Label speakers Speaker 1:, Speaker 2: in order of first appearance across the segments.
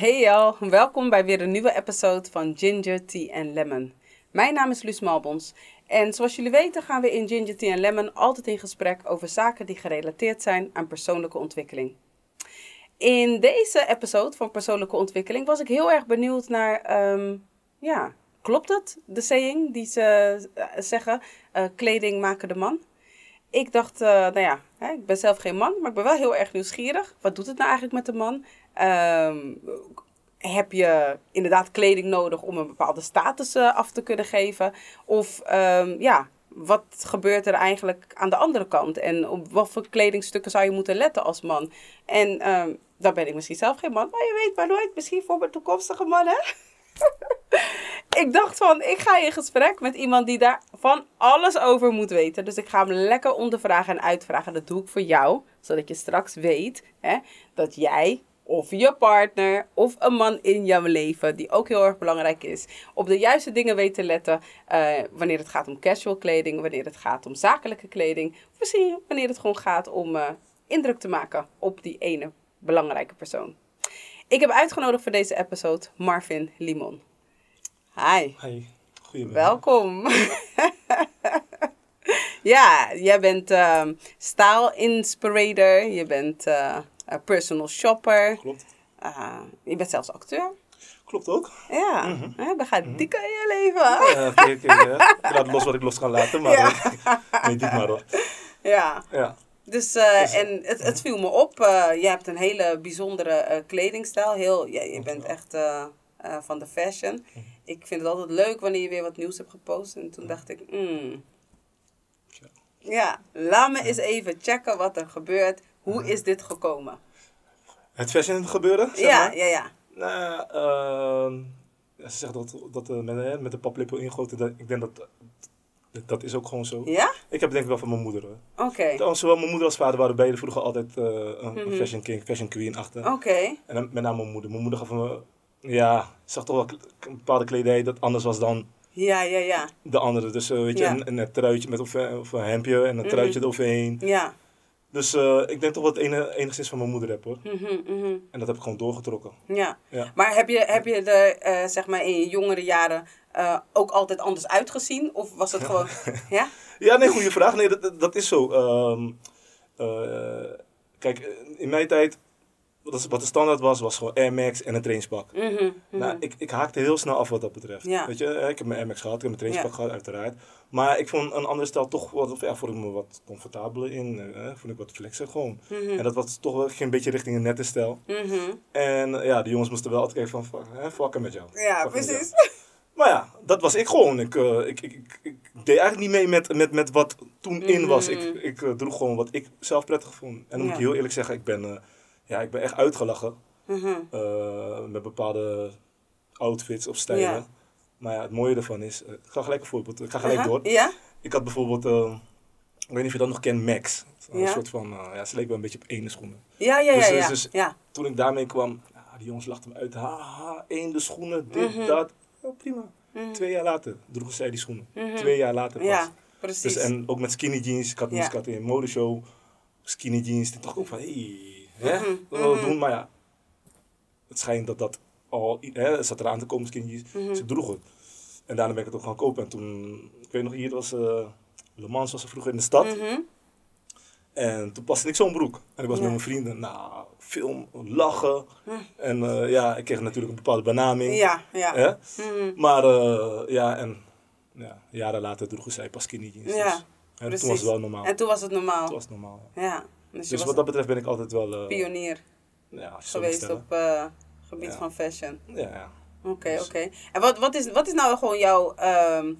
Speaker 1: Hey y'all, welkom bij weer een nieuwe episode van Ginger Tea and Lemon. Mijn naam is Luus Malbons en zoals jullie weten gaan we in Ginger Tea and Lemon altijd in gesprek over zaken die gerelateerd zijn aan persoonlijke ontwikkeling. In deze episode van persoonlijke ontwikkeling was ik heel erg benieuwd naar, ehm, ja, klopt het, de saying die ze eh, zeggen, eh, kleding maken de man? Ik dacht, eh, nou ja, hè, ik ben zelf geen man, maar ik ben wel heel erg nieuwsgierig. Wat doet het nou eigenlijk met de man? Ehm, heb je inderdaad kleding nodig om een bepaalde status eh, af te kunnen geven? Of ehm, ja, wat gebeurt er eigenlijk aan de andere kant? En op wat voor kledingstukken zou je moeten letten als man? En um, dan ben ik misschien zelf geen man, maar je weet maar nooit, misschien voor mijn toekomstige man, ik dacht van, ik ga in gesprek met iemand die daar van alles over moet weten. Dus ik ga hem lekker ondervragen en uitvragen. Dat doe ik voor jou, zodat je straks weet hè, dat jij of je partner of een man in jouw leven, die ook heel erg belangrijk is, op de juiste dingen weet te letten. Uh, wanneer het gaat om casual kleding, wanneer het gaat om zakelijke kleding, of misschien wanneer het gewoon gaat om uh, indruk te maken op die ene belangrijke persoon. Ik heb uitgenodigd voor deze episode Marvin Limon. Hi.
Speaker 2: Hi, goedemiddag.
Speaker 1: Welkom. ja, jij bent uh, style inspirator, je bent uh, personal shopper.
Speaker 2: Klopt.
Speaker 1: Uh, je bent zelfs acteur.
Speaker 2: Klopt ook.
Speaker 1: Ja, mm -hmm. hè, we gaan mm -hmm. dikker in je leven.
Speaker 2: Ja, kijk, kijk, ik laat los wat ik los kan laten, maar ja. nee, dit maar hoor.
Speaker 1: Ja.
Speaker 2: ja.
Speaker 1: Dus, uh, en het, het viel me op, uh, je hebt een hele bijzondere uh, kledingstijl. Heel, ja, je bent echt van de fashion. Ik vind het altijd leuk wanneer je weer wat nieuws hebt gepost. En toen dacht ik, mm, ja, laat me eens even checken wat er gebeurt. Hoe is dit gekomen?
Speaker 2: Het fashion gebeuren? Zeg
Speaker 1: ja,
Speaker 2: maar?
Speaker 1: ja, ja.
Speaker 2: Nou, uh, ze zegt dat, dat uh, met, met de paplepel ingoten, dat, ik denk dat, dat dat is ook gewoon zo.
Speaker 1: Ja?
Speaker 2: Ik heb denk ik wel van mijn moeder hoor.
Speaker 1: Oké. Okay.
Speaker 2: Zowel mijn moeder als vader waren beide vroeger altijd uh, een mm -hmm. fashion king, fashion queen achter.
Speaker 1: Oké. Okay.
Speaker 2: En dan, met name mijn moeder. Mijn moeder gaf me, ja, zag toch wel een bepaalde kledij dat anders was dan
Speaker 1: ja, ja, ja.
Speaker 2: de andere. Dus uh, weet je, ja. een, een truitje met of, of een hemdje en een truitje mm -hmm. eroverheen.
Speaker 1: Ja.
Speaker 2: Dus uh, ik denk toch wat ene, enigszins van mijn moeder heb hoor.
Speaker 1: Mm -hmm, mm -hmm.
Speaker 2: En dat heb ik gewoon doorgetrokken.
Speaker 1: Ja.
Speaker 2: ja.
Speaker 1: Maar heb je, heb je er uh, zeg maar in je jongere jaren uh, ook altijd anders uitgezien? Of was het gewoon. ja?
Speaker 2: Ja, nee, goede vraag. Nee, dat, dat is zo. Um, kijk, in mijn tijd. Wat de standaard was, was gewoon Air Max en een trainingspak.
Speaker 1: Mm -hmm,
Speaker 2: nou, ik, ik haakte heel snel af wat dat betreft.
Speaker 1: Ja.
Speaker 2: Weet je, ik heb mijn Air Max gehad, ik heb mijn trainingspak gehad, uiteraard. Maar ik vond een andere stijl toch wat, ja, vond ik me wat comfortabeler in. Eh, vond ik wat flexer gewoon.
Speaker 1: Mm -hmm.
Speaker 2: En dat was toch wel geen beetje richting een nette stijl. En ja, de jongens moesten wel altijd kijken van, hè, fucken met jou.
Speaker 1: Ja, precies.
Speaker 2: Maar ja, dat was ik gewoon. Ik, uh, ik, ik, ik, ik, deed eigenlijk niet mee met, met, met wat toen in was. Ik, ik uh, droeg gewoon wat ik zelf prettig vond. En dan
Speaker 1: Ja.
Speaker 2: moet ik heel eerlijk zeggen, ik ben, uh, ja, ik ben echt uitgelachen.
Speaker 1: Mhm.
Speaker 2: uh, met bepaalde outfits of stijlen. Maar ja, het mooie ervan is, uh, ik ga gelijk een voorbeeld, ik ga gelijk door. Ik had bijvoorbeeld, uh, ik weet niet of je dat nog kent, Max. Een soort van, ja, ze leek wel een beetje op ene schoenen.
Speaker 1: Ja, ja, ja.
Speaker 2: Dus,
Speaker 1: ja.
Speaker 2: dus, dus-
Speaker 1: ja.
Speaker 2: Toen ik daarmee kwam, ja, die jongens lachten me uit. Haha, de schoenen, dit,
Speaker 1: Mhm.
Speaker 2: dat. Ja, prima.
Speaker 1: Mhm.
Speaker 2: Twee jaar later droegen zij die schoenen. Twee jaar later pas.
Speaker 1: Ja, precies.
Speaker 2: Dus, en ook met skinny jeans. Ik had,
Speaker 1: Ja.
Speaker 2: ik had in een modeshow skinny jeans. Toen dacht ik ook van, hé, hey, hè,
Speaker 1: mhm.
Speaker 2: doen. Maar ja, het schijnt dat dat al, hè, zat eraan te komen, jeans.
Speaker 1: Mhm.
Speaker 2: Ik droeg het. En daarna ben ik het ook gaan kopen. En toen, ik weet nog, hier was, uh, Le Mans was er vroeger in de stad.
Speaker 1: Mhm.
Speaker 2: En toen paste ik zo'n broek. En ik was
Speaker 1: Ja.
Speaker 2: met mijn vrienden, nou, film, lachen. En uh, ja, ik kreeg natuurlijk een bepaalde benaming.
Speaker 1: Ja, ja.
Speaker 2: Hè? Maar uh, ja, en ja, jaren later droegen zij pas skinny jeans.
Speaker 1: Ja,
Speaker 2: dus,
Speaker 1: precies.
Speaker 2: toen was het wel normaal.
Speaker 1: En toen was het normaal.
Speaker 2: Toen was het normaal. ja.
Speaker 1: Ja. Dus
Speaker 2: Dus wat dat betreft ben ik altijd wel uh,
Speaker 1: pionier
Speaker 2: ja,
Speaker 1: geweest op uh, gebied
Speaker 2: Ja.
Speaker 1: van fashion.
Speaker 2: Ja, ja.
Speaker 1: Oké,
Speaker 2: Dus-
Speaker 1: oké. En wat, wat, is, wat is nou gewoon jouw... ehm,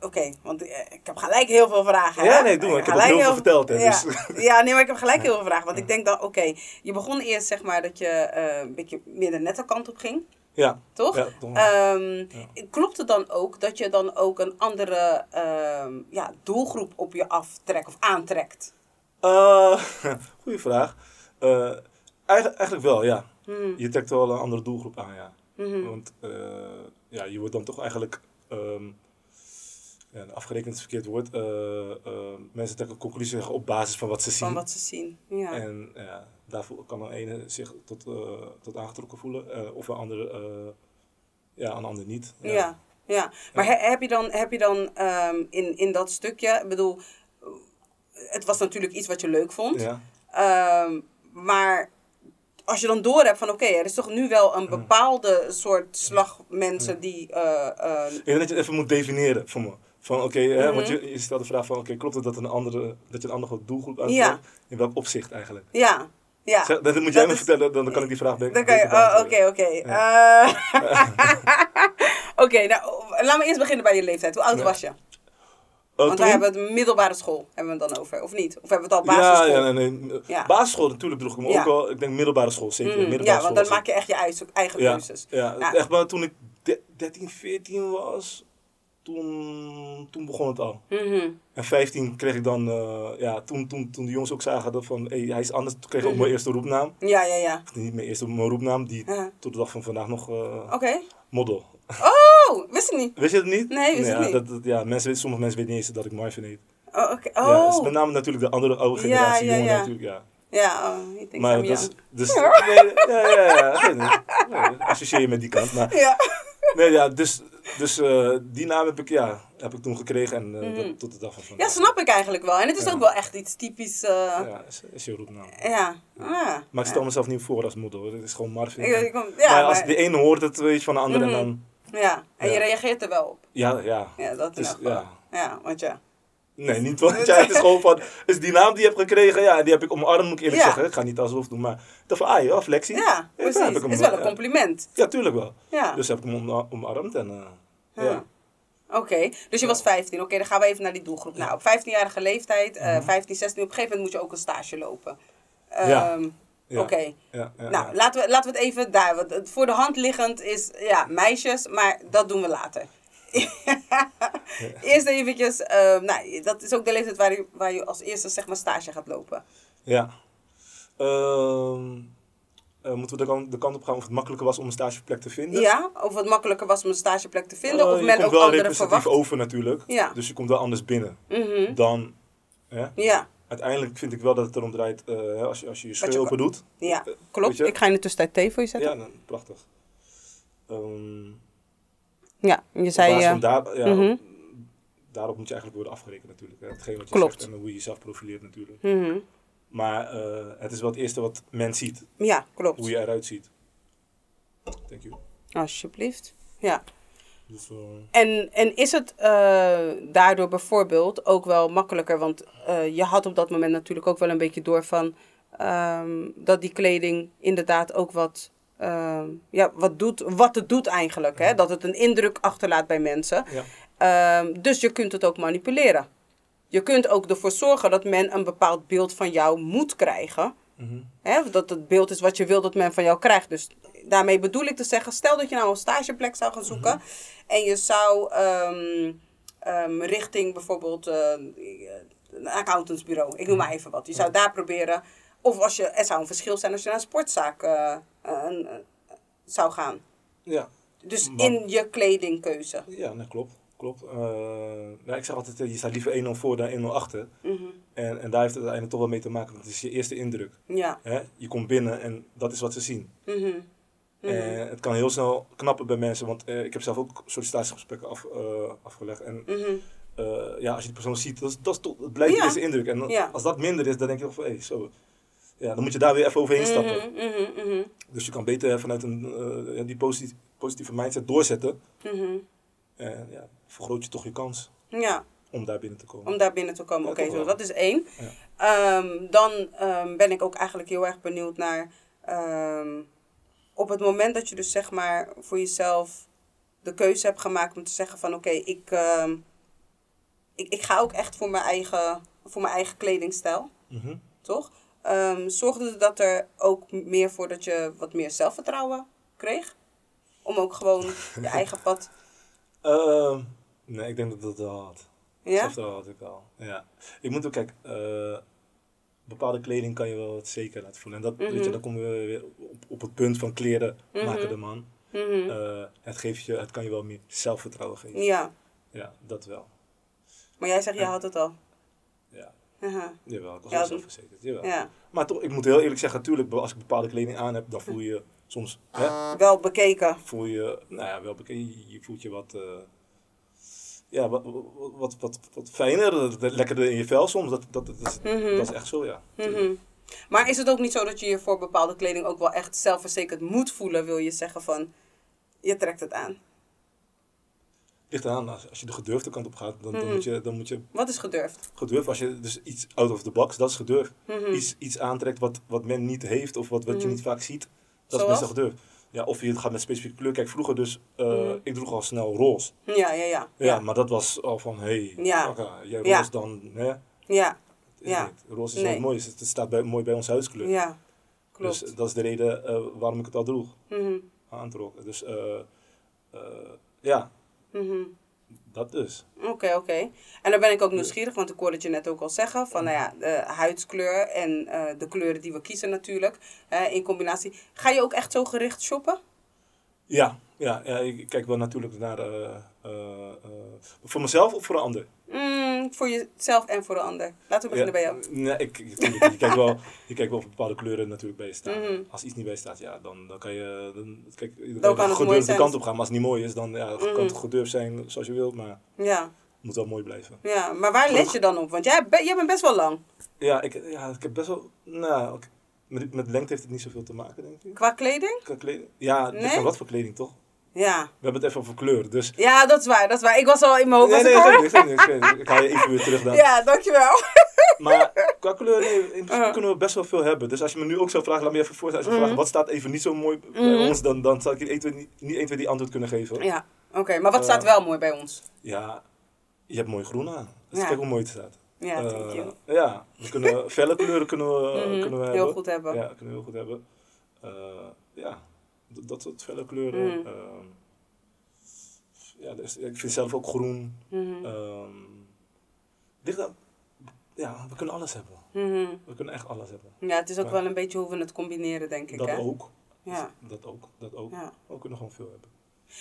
Speaker 1: Oké, want eh, ik heb gelijk heel veel vragen.
Speaker 2: Ja,
Speaker 1: hè?
Speaker 2: nee, doe maar. Ik heb
Speaker 1: Gelijk
Speaker 2: heel veel verteld, hè,
Speaker 1: Ja,
Speaker 2: dus-
Speaker 1: ja, nee, maar ik heb gelijk heel veel vragen. Want ik denk dan, oké, je begon eerst zeg maar dat je eh, een beetje meer de nette kant op ging.
Speaker 2: Ja,
Speaker 1: Toch?
Speaker 2: ja, toch.
Speaker 1: Ehm, Klopt het dan ook dat je dan ook een andere ehm, ja, doelgroep op je aftrekt of aantrekt?
Speaker 2: Uh, goeie vraag. Uh, eigenlijk, eigenlijk wel, ja.
Speaker 1: Hmm.
Speaker 2: Je trekt wel een andere doelgroep aan, ja.
Speaker 1: Mhm.
Speaker 2: Want uh, ja, je wordt dan toch eigenlijk... Um, ja, afgerekend is verkeerd woord. Eh, eh, mensen trekken conclusies op basis van wat ze zien.
Speaker 1: Van wat ze zien. Ja.
Speaker 2: En ja, daarvoor kan een ene zich tot, eh, tot aangetrokken voelen, eh, of een andere, eh, ja, een ander niet.
Speaker 1: Ja, ja. Maar he- heb je dan, heb je dan ehm, in, in dat stukje, ik bedoel, het was natuurlijk iets wat je leuk vond.
Speaker 2: Ja.
Speaker 1: Ehm, maar als je dan door hebt van oké, er is toch nu wel een bepaalde soort slag mensen die. eh, eh,
Speaker 2: Ik denk dat je het even moet definiëren voor me. Van oké, hè, want
Speaker 1: Mhm.
Speaker 2: je, je stelt de vraag van oké, klopt het dat, een andere, dat je een andere doelgroep
Speaker 1: Ja.
Speaker 2: uitvoert? In welk opzicht eigenlijk?
Speaker 1: ja, ja.
Speaker 2: Dat moet jij me vertellen, dan, kan ik die vraag be-
Speaker 1: Dan kan je, oh, oké, oké. Eh, Oké, nou, laten we eerst beginnen bij je leeftijd. Hoe oud
Speaker 2: Ja.
Speaker 1: was je?
Speaker 2: Oh,
Speaker 1: Want wij hebben het middelbare school, hebben we het dan over, of niet? Of hebben we het al
Speaker 2: Ja,
Speaker 1: basisschool?
Speaker 2: ja, nee, nee.
Speaker 1: Ja.
Speaker 2: Basisschool natuurlijk droeg ik me
Speaker 1: Ja.
Speaker 2: ook wel. Ik denk middelbare school, zeker.
Speaker 1: Mm,
Speaker 2: middelbare
Speaker 1: ja, want dan maak je echt je eigen, eigen
Speaker 2: Ja,
Speaker 1: keuzes.
Speaker 2: ja,
Speaker 1: Ja.
Speaker 2: echt maar toen ik de- 13, 14 was, toen, toen begon het al.
Speaker 1: Mhm.
Speaker 2: En 15 kreeg ik dan, eh, ja, toen, toen, toen de jongens ook zagen dat van, hey, hij is anders, toen kreeg ik ook
Speaker 1: Mhm.
Speaker 2: mijn eerste roepnaam.
Speaker 1: Ja, ja, ja.
Speaker 2: Of niet mijn eerste, mijn roepnaam, die
Speaker 1: Ja.
Speaker 2: tot de dag van vandaag nog
Speaker 1: Oké.
Speaker 2: model.
Speaker 1: Oh, wist ik niet.
Speaker 2: Wist je het niet?
Speaker 1: Nee, wist ik
Speaker 2: ja,
Speaker 1: niet.
Speaker 2: Dat, dat- ja, mensen, sommige mensen weten niet eens dat ik Marvin heet.
Speaker 1: Oh, oké.
Speaker 2: Ja, het is
Speaker 1: Oh.
Speaker 2: met name natuurlijk de andere oude
Speaker 1: Ja,
Speaker 2: generatie,
Speaker 1: ja,
Speaker 2: jongeren
Speaker 1: ja.
Speaker 2: natuurlijk, ja.
Speaker 1: Ja, oh, ik denk
Speaker 2: Maar dat is, dus, nee, ja, ja, ja, nee, associeer je met die kant. Maar
Speaker 1: Ja.
Speaker 2: Nee, ja, dus, dus eh, die naam heb ik, ja, heb ik toen gekregen en eh,
Speaker 1: Mhm.
Speaker 2: dat- tot de dag van vandaag.
Speaker 1: ja, snap ik eigenlijk wel. En het is
Speaker 2: Ja.
Speaker 1: ook wel echt iets typisch. eh, ja.
Speaker 2: Ja, is, is je roepnaam.
Speaker 1: ja. Ah,
Speaker 2: Maar ik stel
Speaker 1: ja.
Speaker 2: mezelf niet voor als model, het is gewoon Marvin.
Speaker 1: Ik- ik kom- ja,
Speaker 2: maar als
Speaker 1: maar-
Speaker 2: de ene hoort het weet je, van de andere
Speaker 1: Mhm.
Speaker 2: en dan,
Speaker 1: ja, en je reageert er wel op.
Speaker 2: ja, ja.
Speaker 1: Ja, dat
Speaker 2: Dus,
Speaker 1: is wel.
Speaker 2: ja.
Speaker 1: Ja, want ja.
Speaker 2: Nee, niet want ja, het is gewoon van, is die naam die je hebt gekregen, ja, die heb ik omarmd, moet ik eerlijk
Speaker 1: Ja.
Speaker 2: zeggen. Ik ga niet alsof doen, maar ik dacht van, ah ja, flexie.
Speaker 1: Ja, precies.
Speaker 2: heb ik
Speaker 1: Het
Speaker 2: hem
Speaker 1: is wel een
Speaker 2: ja.
Speaker 1: compliment.
Speaker 2: Ja, tuurlijk wel.
Speaker 1: Ja.
Speaker 2: Dus heb ik hem om- omarmd en, eh,
Speaker 1: Ja. Oké, dus je was 15. Oké, dan gaan we even naar die doelgroep. Nou, op 15-jarige leeftijd, eh
Speaker 2: Mhm.
Speaker 1: 15, 16, op een gegeven moment moet je ook een stage lopen.
Speaker 2: Ja.
Speaker 1: Oké, nou laten we, laten we het even daar. Want het voor de hand liggend is ja, meisjes, maar dat doen we later. Eerst eventjes, ehm, nou, dat is ook de leeftijd waar je, waar je als eerste zeg maar stage gaat lopen.
Speaker 2: Ja. Ehm, eh, moeten we de kant, de kant op gaan of het makkelijker was om een stageplek te vinden?
Speaker 1: Ja, of het makkelijker was om een stageplek te vinden,
Speaker 2: Eh,
Speaker 1: of
Speaker 2: je
Speaker 1: men
Speaker 2: komt
Speaker 1: ook
Speaker 2: wel
Speaker 1: anderen
Speaker 2: representatief
Speaker 1: verwacht.
Speaker 2: over natuurlijk.
Speaker 1: Ja.
Speaker 2: Dus je komt wel anders binnen.
Speaker 1: Mhm.
Speaker 2: Dan, hè?
Speaker 1: Ja,
Speaker 2: uiteindelijk vind ik wel dat het erom draait eh, als je als je, je scheur open doet.
Speaker 1: ja,
Speaker 2: Weet
Speaker 1: klopt. Ik ga in de tussentijd thee voor je zetten.
Speaker 2: Ja, dan, prachtig. Ehm
Speaker 1: Ja, je zei... eh,
Speaker 2: daar, ja,
Speaker 1: mhm.
Speaker 2: daarop moet je eigenlijk worden afgerekend natuurlijk. Hè. Hetgeen wat je
Speaker 1: Klopt.
Speaker 2: zegt en hoe je jezelf profileert natuurlijk.
Speaker 1: mhm.
Speaker 2: Maar eh, het is wel het eerste wat men ziet.
Speaker 1: Ja, klopt.
Speaker 2: Hoe je eruit ziet. Thank you.
Speaker 1: Alsjeblieft. Ja.
Speaker 2: Dus, eh,
Speaker 1: En, en is het eh, daardoor bijvoorbeeld ook wel makkelijker? Want eh, je had op dat moment natuurlijk ook wel een beetje door van ehm, dat die kleding inderdaad ook wat, ehm, ja, wat, doet, wat het doet eigenlijk. Hè? Dat het een indruk achterlaat bij mensen.
Speaker 2: ja.
Speaker 1: Ehm, dus je kunt het ook manipuleren. Je kunt ook ervoor zorgen dat men een bepaald beeld van jou moet krijgen.
Speaker 2: Mhm.
Speaker 1: Hè, dat het beeld is wat je wil dat men van jou krijgt. Dus daarmee bedoel ik te zeggen, stel dat je nou een stageplek zou gaan zoeken.
Speaker 2: Mhm.
Speaker 1: En je zou ehm, ehm, richting bijvoorbeeld eh, een accountantsbureau, ik noem maar even wat. Je zou daar proberen, of als je, er zou een verschil zijn als je naar een sportzaak eh, eh, zou gaan.
Speaker 2: Ja.
Speaker 1: Dus
Speaker 2: Maar-
Speaker 1: in je kledingkeuze.
Speaker 2: Ja, dat klopt. klopt. Ja, ik zeg altijd, je staat liever 1-0 voor dan 1-0 achter.
Speaker 1: Mhm.
Speaker 2: En, en daar heeft het uiteindelijk toch wel mee te maken. want Het is je eerste indruk.
Speaker 1: Ja.
Speaker 2: Hè? Je komt binnen en dat is wat ze zien.
Speaker 1: Mhm. Mhm.
Speaker 2: En het kan heel snel knappen bij mensen. Want eh, ik heb zelf ook sollicitatiegesprekken af, eh, afgelegd. En
Speaker 1: Mhm.
Speaker 2: eh, ja, als je die persoon ziet, dat, dat het blijft
Speaker 1: Ja.
Speaker 2: eerste indruk. En
Speaker 1: Ja.
Speaker 2: als dat minder is, dan denk je van, hé, zo. Ja, dan moet je daar weer even overheen stappen.
Speaker 1: Mhm, mhm, mhm,
Speaker 2: Dus je kan beter vanuit een, eh, die positieve, positieve mindset doorzetten.
Speaker 1: mhm.
Speaker 2: En ja, vergroot je toch je kans
Speaker 1: Ja.
Speaker 2: om daar binnen te komen.
Speaker 1: Om daar binnen te komen.
Speaker 2: Ja,
Speaker 1: Oké, zo, dat is één. Ehm, dan ehm, ben ik ook eigenlijk heel erg benieuwd naar... ehm, op het moment dat je dus zeg maar voor jezelf de keuze hebt gemaakt om te zeggen van... Oké, ik, ehm, ik, ik ga ook echt voor mijn eigen, voor mijn eigen kledingstijl,
Speaker 2: Mhm.
Speaker 1: toch? Ehm, zorgde dat er ook meer voor dat je wat meer zelfvertrouwen kreeg? Om ook gewoon je eigen pad...
Speaker 2: Ehm, nee, ik denk dat dat wel had.
Speaker 1: Ja?
Speaker 2: Zelfs had ik al. Ja. Ik moet ook, kijk, eh, bepaalde kleding kan je wel wat zeker laten voelen. En dat, weet je,
Speaker 1: Mhm.
Speaker 2: dan komen we weer op, op het punt van kleren
Speaker 1: Mhm.
Speaker 2: maken de man.
Speaker 1: Mhm.
Speaker 2: Eh, het, geeft je, het kan je wel meer zelfvertrouwen geven.
Speaker 1: Ja.
Speaker 2: Ja, dat wel.
Speaker 1: Maar jij zegt, je had het al.
Speaker 2: Ja,
Speaker 1: Aha.
Speaker 2: jawel, ik was wel
Speaker 1: dan-
Speaker 2: zelfverzekerd. Jawel.
Speaker 1: Ja.
Speaker 2: Maar toch, ik moet heel eerlijk zeggen, natuurlijk, als ik bepaalde kleding aan heb, dan voel je soms, hè,
Speaker 1: Wel bekeken.
Speaker 2: voel je, nou ja, wel bekend, je, je voelt je wat, eh, ja, wat, wat, wat, fijner, lekkerder in je vel soms. Dat, dat, dat, is,
Speaker 1: Mhm.
Speaker 2: dat is echt zo, ja.
Speaker 1: Mhm. Maar is het ook niet zo dat je je voor bepaalde kleding ook wel echt zelfverzekerd moet voelen? Wil je zeggen van, je trekt het aan.
Speaker 2: Ligt eraan, als, je de gedurfde kant op gaat, dan, dan,
Speaker 1: Mhm.
Speaker 2: moet je, dan moet je
Speaker 1: Wat is gedurfd?
Speaker 2: gedurfd, als je dus iets out of the box, dat is gedurfd. Iets, iets aantrekt wat, wat men niet heeft of wat, wat je niet vaak ziet, dat
Speaker 1: Zoals?
Speaker 2: is best wel gedurfd. Ja, of je gaat met specifieke kleur. Kijk, vroeger dus, eh,
Speaker 1: Mhm.
Speaker 2: ik droeg al snel roze.
Speaker 1: Ja, ja, ja.
Speaker 2: Ja,
Speaker 1: Ja,
Speaker 2: maar dat was al van, hé, hey,
Speaker 1: Ja.
Speaker 2: akka, jij
Speaker 1: Ja.
Speaker 2: roze dan, hè?
Speaker 1: ja, Ja.
Speaker 2: niet. Roze is
Speaker 1: Nee.
Speaker 2: mooi, het het staat bij, mooi bij ons huiskleur.
Speaker 1: ja. Klopt.
Speaker 2: Dus dat is de reden eh, waarom ik het al droeg, aantrok. Dus eh, eh, ja,
Speaker 1: Mhm.
Speaker 2: Dat dus.
Speaker 1: Oké, oké. En dan ben ik ook nieuwsgierig, want ik hoorde het je net ook al zeggen. Van nou ja, de huidskleur en eh, de kleuren die we kiezen natuurlijk. in combinatie. Ga je ook echt zo gericht shoppen?
Speaker 2: Ja, ja, ja ik kijk wel natuurlijk naar, eh, eh, eh, voor mezelf of voor een ander.
Speaker 1: Mm, voor jezelf en voor de ander. Laten we beginnen
Speaker 2: Ja,
Speaker 1: bij jou.
Speaker 2: Nee, ik, ik- je, kijkt wel, je kijkt wel of bepaalde kleuren natuurlijk bij je staan.
Speaker 1: Mhm.
Speaker 2: Als iets niet bij je staat, ja, dan, dan kan je, dan, kijk, dan
Speaker 1: kan
Speaker 2: kan
Speaker 1: het
Speaker 2: je gedurfd de kant op gaan. Maar als het niet mooi is, dan ja,
Speaker 1: Mhm.
Speaker 2: kan het gedurfd zijn zoals je wilt, maar het
Speaker 1: Ja,
Speaker 2: moet wel mooi blijven.
Speaker 1: ja. Maar waar let je dan op? Want jij, jij bent best wel lang.
Speaker 2: Ja, ik, ja, ik heb best wel, nou, met, met lengte heeft het niet zoveel te maken, denk ik.
Speaker 1: Qua kleding?
Speaker 2: Qua kleding? Ja, het
Speaker 1: Nee?
Speaker 2: wat voor kleding, toch?
Speaker 1: Ja.
Speaker 2: We hebben het even over kleur, dus...
Speaker 1: Ja, dat is waar, dat is waar. Ik was al in mijn hoofd.
Speaker 2: Nee, nee,
Speaker 1: ik
Speaker 2: niet, niet, niet. ik haal je even weer terug dan.
Speaker 1: Ja, dankjewel.
Speaker 2: Maar qua kleur, nee, in principe
Speaker 1: Uh.
Speaker 2: kunnen we best wel veel hebben. Dus als je me nu ook zou vragen, laat me even voorstellen. Als je
Speaker 1: Mhm.
Speaker 2: vraagt, wat staat even niet zo mooi bij
Speaker 1: Mhm.
Speaker 2: ons, dan, dan zal ik je 1, 2, niet, niet 1, 2 die antwoord kunnen geven.
Speaker 1: Ja, oké. maar wat
Speaker 2: Eh.
Speaker 1: staat wel mooi bij ons?
Speaker 2: Ja, je hebt mooi groen aan. Dus
Speaker 1: Ja.
Speaker 2: kijk hoe mooi het staat.
Speaker 1: Ja,
Speaker 2: Eh,
Speaker 1: thank you.
Speaker 2: ja, we kunnen, felle kleuren kunnen we,
Speaker 1: Mhm,
Speaker 2: kunnen we hebben.
Speaker 1: Heel goed hebben.
Speaker 2: Ja, kunnen we heel goed hebben. Eh, ja, dat, dat soort felle kleuren.
Speaker 1: Mhm.
Speaker 2: Ehm, ja, dus, ik vind zelf ook groen. Ligt aan- ja, we kunnen alles hebben.
Speaker 1: mhm.
Speaker 2: We kunnen echt alles hebben.
Speaker 1: Ja, het is ook
Speaker 2: Ja.
Speaker 1: wel een beetje hoe we het combineren, denk ik.
Speaker 2: Dat
Speaker 1: hè?
Speaker 2: ook.
Speaker 1: Ja.
Speaker 2: Dat ook. Dat ook.
Speaker 1: Ja.
Speaker 2: We kunnen gewoon veel hebben.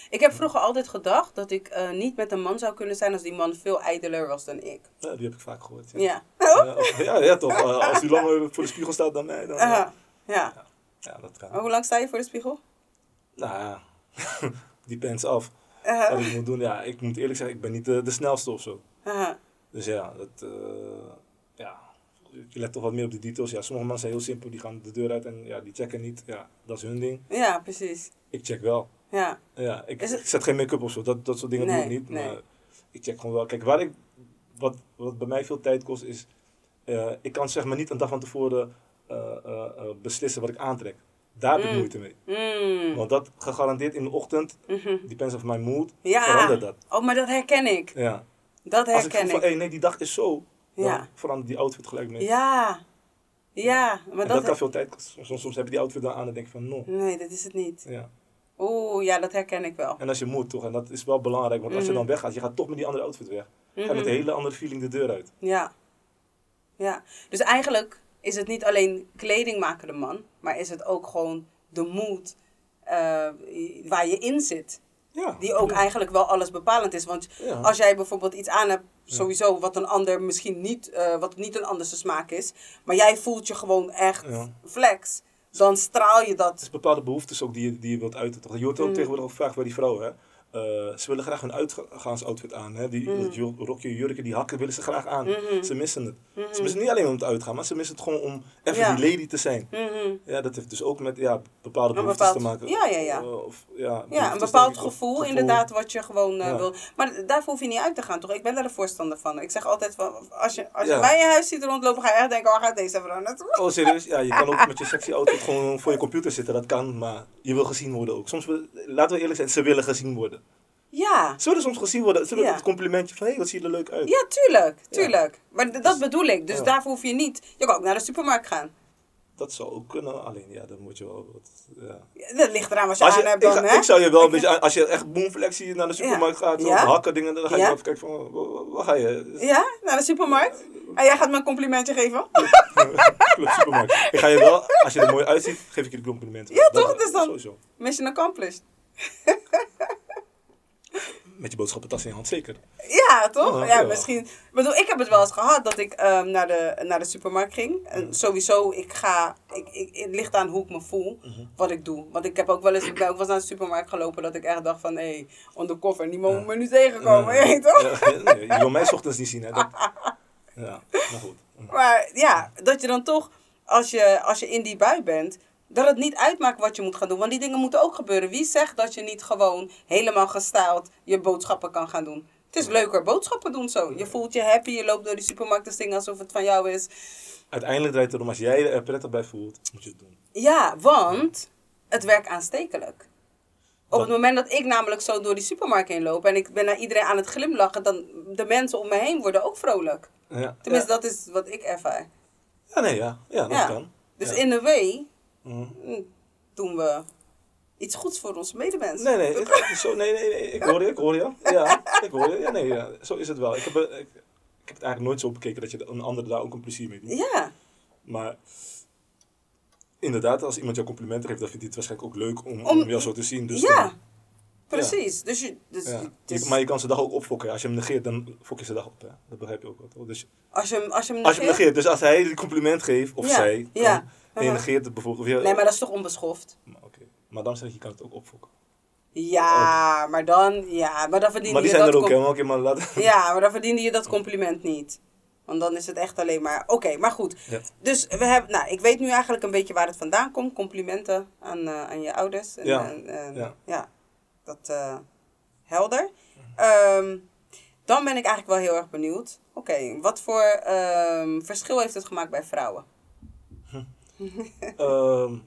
Speaker 1: Ik heb vroeger altijd gedacht dat ik eh, niet met een man zou kunnen zijn als die man veel ijdeler was dan ik.
Speaker 2: Ja, die heb ik vaak gehoord.
Speaker 1: Ja.
Speaker 2: Ja, of- ja, ja, toch. Eh, als die langer voor de spiegel staat dan mij, dan... eh,
Speaker 1: ja.
Speaker 2: ja, dat kan.
Speaker 1: Maar hoe lang sta je voor de spiegel?
Speaker 2: Nou ja, depends af.
Speaker 1: Aha,
Speaker 2: Wat ik moet doen, ja, ik moet eerlijk zeggen, ik ben niet de, de snelste of zo.
Speaker 1: aha.
Speaker 2: Dus ja, dat, eh, ja, je let toch wat meer op de details. Ja, sommige mensen zijn heel simpel, die gaan de deur uit en ja, die checken niet. Ja, dat is hun ding.
Speaker 1: Ja, precies.
Speaker 2: Ik check wel.
Speaker 1: Ja.
Speaker 2: Ja, ik,
Speaker 1: Is het-
Speaker 2: ik zet geen make-up of zo, dat, dat soort dingen doe ik niet.
Speaker 1: nee.
Speaker 2: Maar ik check gewoon wel. Kijk, waar ik, wat, wat bij mij veel tijd kost is, eh, ik kan zeg maar niet een dag van tevoren eh, beslissen wat ik aantrek. Daar heb ik
Speaker 1: Mm.
Speaker 2: moeite mee.
Speaker 1: Mm.
Speaker 2: Want dat gegarandeerd in de ochtend,
Speaker 1: Mhm.
Speaker 2: depends of my mood,
Speaker 1: Ja.
Speaker 2: verandert dat.
Speaker 1: Oh, maar dat herken ik.
Speaker 2: Ja.
Speaker 1: Dat
Speaker 2: Als ik
Speaker 1: herken
Speaker 2: voel van, nee, die dag is zo, dan
Speaker 1: Ja.
Speaker 2: verandert die outfit gelijk mee.
Speaker 1: Ja. Ja, maar
Speaker 2: en
Speaker 1: dat...
Speaker 2: dat kan veel tijd. Soms, soms heb je die outfit dan aan en denk je van, no.
Speaker 1: Nee, dat is het niet.
Speaker 2: Ja.
Speaker 1: Oeh, ja, dat herken ik wel.
Speaker 2: En als je moet, toch, en dat is wel belangrijk, want als je
Speaker 1: Mhm.
Speaker 2: dan weggaat, je gaat toch met die andere outfit weg. Ga je met
Speaker 1: Mhm.
Speaker 2: een hele andere feeling de deur uit.
Speaker 1: Ja. Ja. Dus eigenlijk is het niet alleen kleding maken de man, maar is het ook gewoon de mood eh, waar je in zit.
Speaker 2: Ja.
Speaker 1: Die ook
Speaker 2: ja.
Speaker 1: eigenlijk wel alles bepalend is. Want
Speaker 2: Ja.
Speaker 1: als jij bijvoorbeeld iets aan hebt, sowieso wat een ander misschien niet, eh, wat niet een anderse smaak is, maar jij voelt je gewoon echt flex, dan straal je
Speaker 2: Het
Speaker 1: dat.
Speaker 2: is bepaalde behoeftes ook die je, die je wilt uiten. Je hoort ook
Speaker 1: Mm.
Speaker 2: tegenwoordig ook vaak bij die vrouwen. Hè? Eh, ze willen graag hun uitgaansoutfit aan. Hè? Die
Speaker 1: Mm.
Speaker 2: rokje, jurken, die hakken willen ze graag aan.
Speaker 1: Mhm.
Speaker 2: Ze missen het. Ze missen het niet alleen om te uitgaan, maar ze missen het gewoon om even
Speaker 1: Ja.
Speaker 2: die lady te zijn.
Speaker 1: Mhm.
Speaker 2: Ja, dat heeft dus ook met ja, bepaalde behoeftes
Speaker 1: bepaald-
Speaker 2: te maken.
Speaker 1: ja, ja, ja.
Speaker 2: Eh, of, ja,
Speaker 1: Ja, een bepaald gevoel, inderdaad, wat je gewoon eh,
Speaker 2: Ja.
Speaker 1: wil. Maar daarvoor hoef je niet uit te gaan, toch? Ik ben daar de voorstander van. Ik zeg altijd, als je, als je bij je huis ziet rondlopen, ga je echt denken, waar gaat deze vrouw naartoe?
Speaker 2: Oh, serieus? Ja, je kan ook met je sexy outfit gewoon voor je computer zitten. Dat kan, maar je wil gezien worden ook. Soms, laten we eerlijk zijn, ze willen gezien worden.
Speaker 1: Ja,
Speaker 2: Ze willen soms gezien worden. Ze willen
Speaker 1: Ja.
Speaker 2: het complimentje van, hé, wat zie je er leuk uit.
Speaker 1: ja, tuurlijk, tuurlijk. Maar dat bedoel ik, dus
Speaker 2: Ja.
Speaker 1: daarvoor hoef je niet. Je kan ook naar de supermarkt gaan.
Speaker 2: Dat zou ook kunnen, alleen ja, dan moet je wel wat... Ja.
Speaker 1: Ja, Dat ligt eraan wat je
Speaker 2: Als je,
Speaker 1: aan hebt
Speaker 2: ik,
Speaker 1: dan,
Speaker 2: ga-
Speaker 1: hè?
Speaker 2: ik zou je wel een
Speaker 1: Ik-
Speaker 2: beetje, als je echt boomflexie naar de supermarkt gaat, zo, hakken dingen, dan ga je even kijken van, wa- wa- waar ga je?
Speaker 1: Ja, naar de supermarkt. En jij gaat me een complimentje geven?
Speaker 2: Club supermarkt. Ik ga je wel, als je er mooi uitziet, geef ik je de complimenten.
Speaker 1: Ja,
Speaker 2: Dat-
Speaker 1: toch? Dus dan-
Speaker 2: Sowieso.
Speaker 1: Mission accomplished.
Speaker 2: met je boodschappentas in je hand, zeker.
Speaker 1: Ja, toch?
Speaker 2: Ja,
Speaker 1: Ja,
Speaker 2: ja.
Speaker 1: misschien. Ik bedoel, ik heb het wel eens gehad dat ik ehm, naar, de, naar de supermarkt ging. En sowieso, ik ga, ik, ik, het ligt aan hoe ik me voel, wat ik doe. Want ik heb ook wel eens, ik ben ook wel eens naar de supermarkt gelopen dat ik echt dacht van, hé, hey, undercover, niemand moet me nu tegenkomen, je weet toch?
Speaker 2: Je wil mij ochtends niet zien, hè. Dat, ja, maar goed.
Speaker 1: Maar ja, dat je dan toch, als je, als je in die bui bent, dat het niet uitmaakt wat je moet gaan doen. Want die dingen moeten ook gebeuren. Wie zegt dat je niet gewoon helemaal gestyled je boodschappen kan gaan doen? Het is leuker boodschappen doen zo. Je voelt je happy, je loopt door die supermarkt te zingen alsof het van jou is.
Speaker 2: Uiteindelijk draait het erom, als jij er prettig bij voelt, moet je het doen.
Speaker 1: Ja, want het werkt aanstekelijk. Op het moment dat ik namelijk zo door die supermarkt heen loop en ik ben naar iedereen aan het glimlachen, dan de mensen om me heen worden ook vrolijk.
Speaker 2: Ja,
Speaker 1: Tenminste,
Speaker 2: ja.
Speaker 1: dat is wat ik ervaar.
Speaker 2: Ja, nee, ja. Ja, dat
Speaker 1: Ja.
Speaker 2: kan.
Speaker 1: Dus in een way. Mm, doen we iets goeds voor onze medemens.
Speaker 2: Nee, nee, ik, zo, nee, nee, nee, ik hoor je, ik hoor je. Ja, ik hoor je. Ja, nee, ja, zo is het wel. Ik heb, eh, ik, ik heb het eigenlijk nooit zo bekeken dat je een ander daar ook een plezier mee doet.
Speaker 1: Ja,
Speaker 2: Maar inderdaad, als iemand jou complimenten geeft, dan vindt hij het waarschijnlijk ook leuk om,
Speaker 1: Om-
Speaker 2: om jou zo te zien. Dus
Speaker 1: ja.
Speaker 2: dan-
Speaker 1: Precies. Dus je, dus, dus
Speaker 2: Je- maar je kan zijn dag ook opfokken. Als je hem negeert, dan fok je zijn dag op. Hè. Dat begrijp je ook wel. toch? Dus
Speaker 1: als je hem, als je hem
Speaker 2: als je hem
Speaker 1: negeert-
Speaker 2: dus als hij een compliment geeft, of
Speaker 1: Ja,
Speaker 2: zij, dan,
Speaker 1: ja.
Speaker 2: en je negeert het bijvoorbeeld. Of je,
Speaker 1: Nee, maar dat is toch onbeschoft?
Speaker 2: Maar oké. Maar dan zeg je, je kan het ook opfokken.
Speaker 1: Ja, maar dan, ja, maar dan verdien
Speaker 2: Maar die
Speaker 1: je
Speaker 2: zijn
Speaker 1: dat
Speaker 2: er ook,
Speaker 1: com-
Speaker 2: hè. Maar oké, maar laat...
Speaker 1: Ja, maar dan verdiende je dat compliment niet. Want dan is het echt alleen maar... Oké, maar goed.
Speaker 2: Ja.
Speaker 1: Dus we hebben... Nou, ik weet nu eigenlijk een beetje waar het vandaan komt. Complimenten aan, eh, aan je ouders. En,
Speaker 2: Ja.
Speaker 1: en- en-
Speaker 2: Ja.
Speaker 1: ja. Dat eh, helder. Ehm, dan ben ik eigenlijk wel heel erg benieuwd. Oké, wat voor ehm, verschil heeft het gemaakt bij vrouwen?
Speaker 2: Ehm,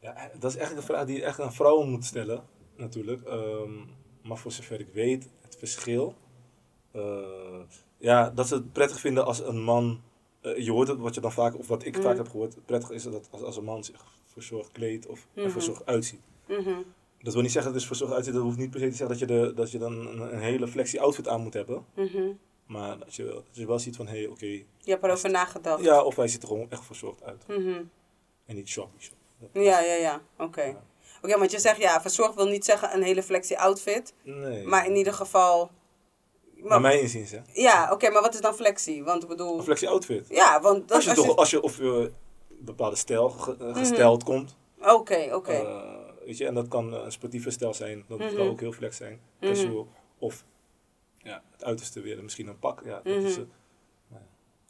Speaker 2: ja, dat is eigenlijk een vraag die je echt aan vrouwen moet stellen, natuurlijk. Maar voor zover ik weet, het verschil. eh, ja, dat ze het prettig vinden als een man. eh, je hoort het wat je dan vaak, of wat ik vaak heb gehoord. Prettig is dat als, als een man zich verzorgd kleedt of er
Speaker 1: Mhm.
Speaker 2: verzorgd uitziet.
Speaker 1: Mhm.
Speaker 2: Dat wil niet zeggen dat het verzorgd uitziet. Dat hoeft niet per se te zeggen dat je, de, dat je dan een, een hele flexie outfit aan moet hebben.
Speaker 1: Mhm.
Speaker 2: Maar dat je, dat je wel ziet van hé, hey, oké.
Speaker 1: Je hebt erover nagedacht.
Speaker 2: ja, of hij ziet er gewoon echt verzorgd uit.
Speaker 1: Mhm.
Speaker 2: En niet shoppy shop.
Speaker 1: Ja, ja, ja. Oké.
Speaker 2: Ja.
Speaker 1: Oké, want je zegt ja, verzorgd wil niet zeggen een hele flexie outfit.
Speaker 2: Nee.
Speaker 1: Maar in ieder geval...
Speaker 2: Naar mijn inziens, hè.
Speaker 1: Ja, oké, maar wat is dan flexie? Want ik bedoel...
Speaker 2: Een flexie outfit.
Speaker 1: Ja, want... dat-
Speaker 2: Als je, toch, als je of je een bepaalde stijl ge-
Speaker 1: Mhm.
Speaker 2: eh, gesteld komt.
Speaker 1: Oké, oké.
Speaker 2: eh, weet je, en dat kan een sportieve stijl zijn. Dat
Speaker 1: Mhm.
Speaker 2: kan ook heel flex zijn.
Speaker 1: Mhm.
Speaker 2: Casual. Of ja, het uiterste weer. Misschien een pak. Ja, dat
Speaker 1: Mhm.
Speaker 2: is, eh,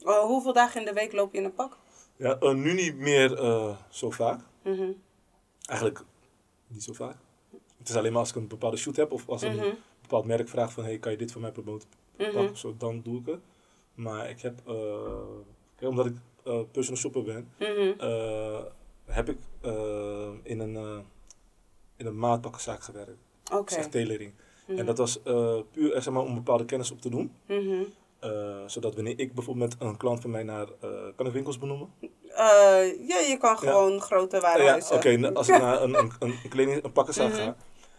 Speaker 1: Oh, hoeveel dagen in de week loop je in een pak?
Speaker 2: ja eh, nu niet meer eh, zo vaak.
Speaker 1: Mhm.
Speaker 2: Eigenlijk niet zo vaak. Het is alleen maar als ik een bepaalde shoot heb. Of als een
Speaker 1: Mhm.
Speaker 2: bepaald merk vraagt van... Hey, kan je dit voor mij promoten?
Speaker 1: Mhm.
Speaker 2: Pak, zo, dan doe ik het. Maar ik heb... eh, kijk, omdat ik personal shopper ben...
Speaker 1: Mhm.
Speaker 2: heb ik in, een, in een maatpakkenzaak gewerkt.
Speaker 1: Oké.
Speaker 2: Is echt tailoring.
Speaker 1: Mhm.
Speaker 2: En dat was eh, puur echt, zeg maar, om bepaalde kennis op te doen.
Speaker 1: Mhm.
Speaker 2: Eh, zodat wanneer ik bijvoorbeeld met een klant van mij naar... eh, kan ik winkels benoemen?
Speaker 1: Eh, ja, je kan gewoon grote
Speaker 2: Eh, ja,
Speaker 1: warenhuizen.
Speaker 2: oké. nou, als ik naar een, een, een, kleding, een pakkenzaak
Speaker 1: Mhm.
Speaker 2: ga...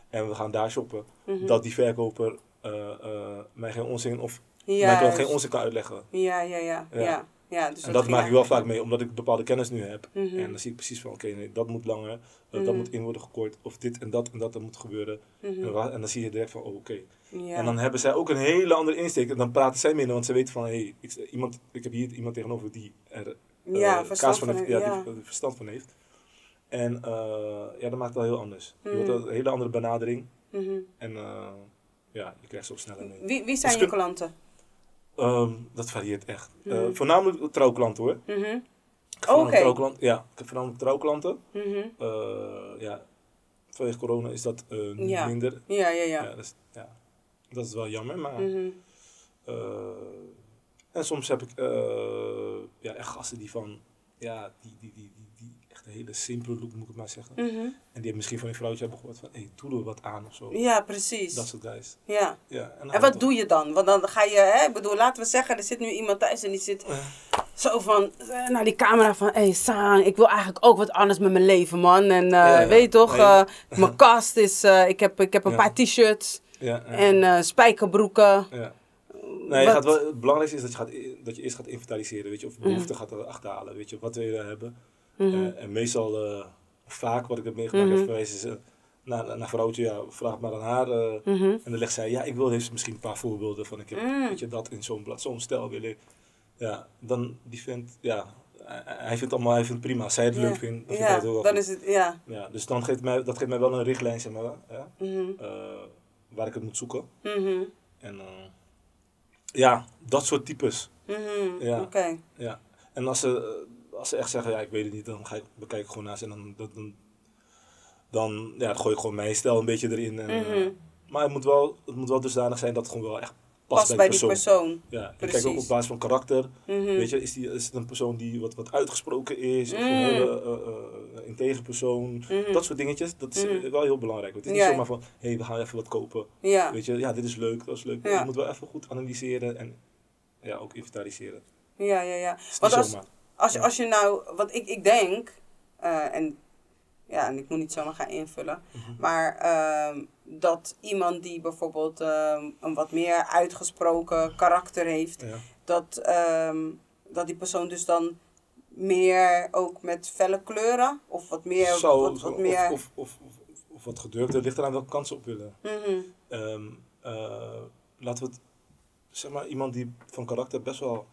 Speaker 2: En we gaan daar shoppen.
Speaker 1: Mhm.
Speaker 2: Dat die verkoper eh, eh, mij geen onzin... Of mijn
Speaker 1: Juist.
Speaker 2: klant geen onzin kan uitleggen.
Speaker 1: Ja, ja, ja.
Speaker 2: Ja.
Speaker 1: ja. Ja. dus
Speaker 2: En dat maak ik wel vaak mee, omdat ik bepaalde kennis nu heb.
Speaker 1: Mhm.
Speaker 2: En dan zie ik precies van, oké, nee, dat moet langer, eh,
Speaker 1: Mhm.
Speaker 2: dat moet in worden gekort, of dit en dat en dat, dat moet gebeuren.
Speaker 1: Mhm.
Speaker 2: En, en dan zie je direct van, oh, oké.
Speaker 1: Ja.
Speaker 2: En dan hebben zij ook een hele andere insteek. En dan praten zij minder, want ze weten van, hé, hey, ik, iemand, ik heb hier iemand tegenover die er eh,
Speaker 1: ja,
Speaker 2: kaas van heeft, ja, die er verstand van heeft. En eh, ja, dat maakt het wel heel anders. Je
Speaker 1: Mhm.
Speaker 2: wordt een hele andere benadering.
Speaker 1: Mhm.
Speaker 2: En ja, je krijgt ze ook sneller mee.
Speaker 1: Wie, wie zijn
Speaker 2: Dus
Speaker 1: je
Speaker 2: kun-
Speaker 1: klanten?
Speaker 2: Ehm, dat varieert echt. Eh,
Speaker 1: Mhm.
Speaker 2: voornamelijk trouwklanten hoor.
Speaker 1: Mhm.
Speaker 2: Heb voornamelijk
Speaker 1: Oké.
Speaker 2: trouwklanten- Ja, ik heb voornamelijk trouwklanten.
Speaker 1: Mhm.
Speaker 2: Eh, ja, vanwege corona is dat
Speaker 1: Ja.
Speaker 2: minder.
Speaker 1: Ja, ja, ja.
Speaker 2: Ja. dat is, ja, dat is wel jammer, maar...
Speaker 1: Mhm.
Speaker 2: en soms heb ik ja, echt gasten die van... Ja, die, die, die echt een hele simpele look, moet ik het maar zeggen.
Speaker 1: Mhm.
Speaker 2: En die hebben misschien van een vrouwtje hebben gehoord van... Hé, hey, doe er wat aan of zo.
Speaker 1: Ja, precies.
Speaker 2: Dat soort guys.
Speaker 1: Ja.
Speaker 2: Ja, en,
Speaker 1: En wat doe je dan? Want dan ga je, hè, ik bedoel, laten we zeggen, er zit nu iemand thuis en die zit zo van, eh, naar die camera van, hé hey, Sang, ik wil eigenlijk ook wat anders met mijn leven, man. En eh,
Speaker 2: Ja, ja.
Speaker 1: weet je toch, eh, mijn kast is, ik, heb, ik heb een paar t-shirts en spijkerbroeken.
Speaker 2: Ja. Nee, je
Speaker 1: Wat-
Speaker 2: gaat wel, het belangrijkste is dat je, gaat, dat je eerst gaat inventariseren, weet je, of
Speaker 1: Mhm.
Speaker 2: behoeften gaat achterhalen, weet je, wat wil je daar hebben.
Speaker 1: Mhm.
Speaker 2: Eh, en meestal, eh, vaak wat ik heb meegemaakt,
Speaker 1: Mhm.
Speaker 2: even verwijzen ze naar, naar, naar vrouwtje, ja, vraag maar aan haar. eh,
Speaker 1: Mhm.
Speaker 2: En dan legt zij, ja, ik wil heeft misschien een paar voorbeelden van, ik heb
Speaker 1: Mm.
Speaker 2: weet je, dat in zo'n blad, zo'n stijl wil ik. Ja, dan die vindt, ja, hij, vindt allemaal, hij vindt prima. Als zij het leuk vindt, dan
Speaker 1: Ja, dan is het, ja.
Speaker 2: Ja, dus dan geeft mij, dat geeft mij wel een richtlijn, zeg maar, ja, eh, waar ik het moet zoeken. En eh, ja, dat soort types. Ja.
Speaker 1: Oké.
Speaker 2: Ja. En als ze, eh, als ze echt zeggen, ja, ik weet het niet, dan ga ik, bekijk ik gewoon naar ze en dan, dan, dan, dan, ja, dan gooi ik gewoon mijn stijl een beetje erin. En, eh,
Speaker 1: Mhm.
Speaker 2: maar het moet, wel, het moet wel dusdanig zijn dat het gewoon wel echt past,
Speaker 1: Past bij die persoon.
Speaker 2: Ja, ik kijk ook op basis van karakter.
Speaker 1: Mhm.
Speaker 2: Weet je, is, die, is het een persoon die wat, wat uitgesproken is? Of een hele uh, uh, integer persoon?
Speaker 1: Mhm.
Speaker 2: Dat soort dingetjes, dat is
Speaker 1: Mhm.
Speaker 2: eh, wel heel belangrijk. Het is
Speaker 1: Ja.
Speaker 2: niet zomaar van, hé, hey, we gaan even wat kopen.
Speaker 1: Ja.
Speaker 2: Weet je, ja, dit is leuk, dat is leuk.
Speaker 1: Ja.
Speaker 2: Je moet wel even goed analyseren en ja, ook inventariseren.
Speaker 1: Ja, ja, ja. Want als,
Speaker 2: zomaar.
Speaker 1: Als, je, als je nou, wat ik, ik denk, eh, en ja, en ik moet niet zomaar gaan invullen,
Speaker 2: Mhm.
Speaker 1: maar ehm, dat iemand die bijvoorbeeld ehm, een wat meer uitgesproken karakter heeft,
Speaker 2: Ja.
Speaker 1: dat, ehm, dat die persoon dus dan meer ook met felle kleuren of wat meer,
Speaker 2: Zo,
Speaker 1: wat, wat meer.
Speaker 2: Of, of, of, of, wat ligt eraan welke kans op willen.
Speaker 1: Mhm.
Speaker 2: Ehm, eh, laten we het, zeg maar, iemand die van karakter best wel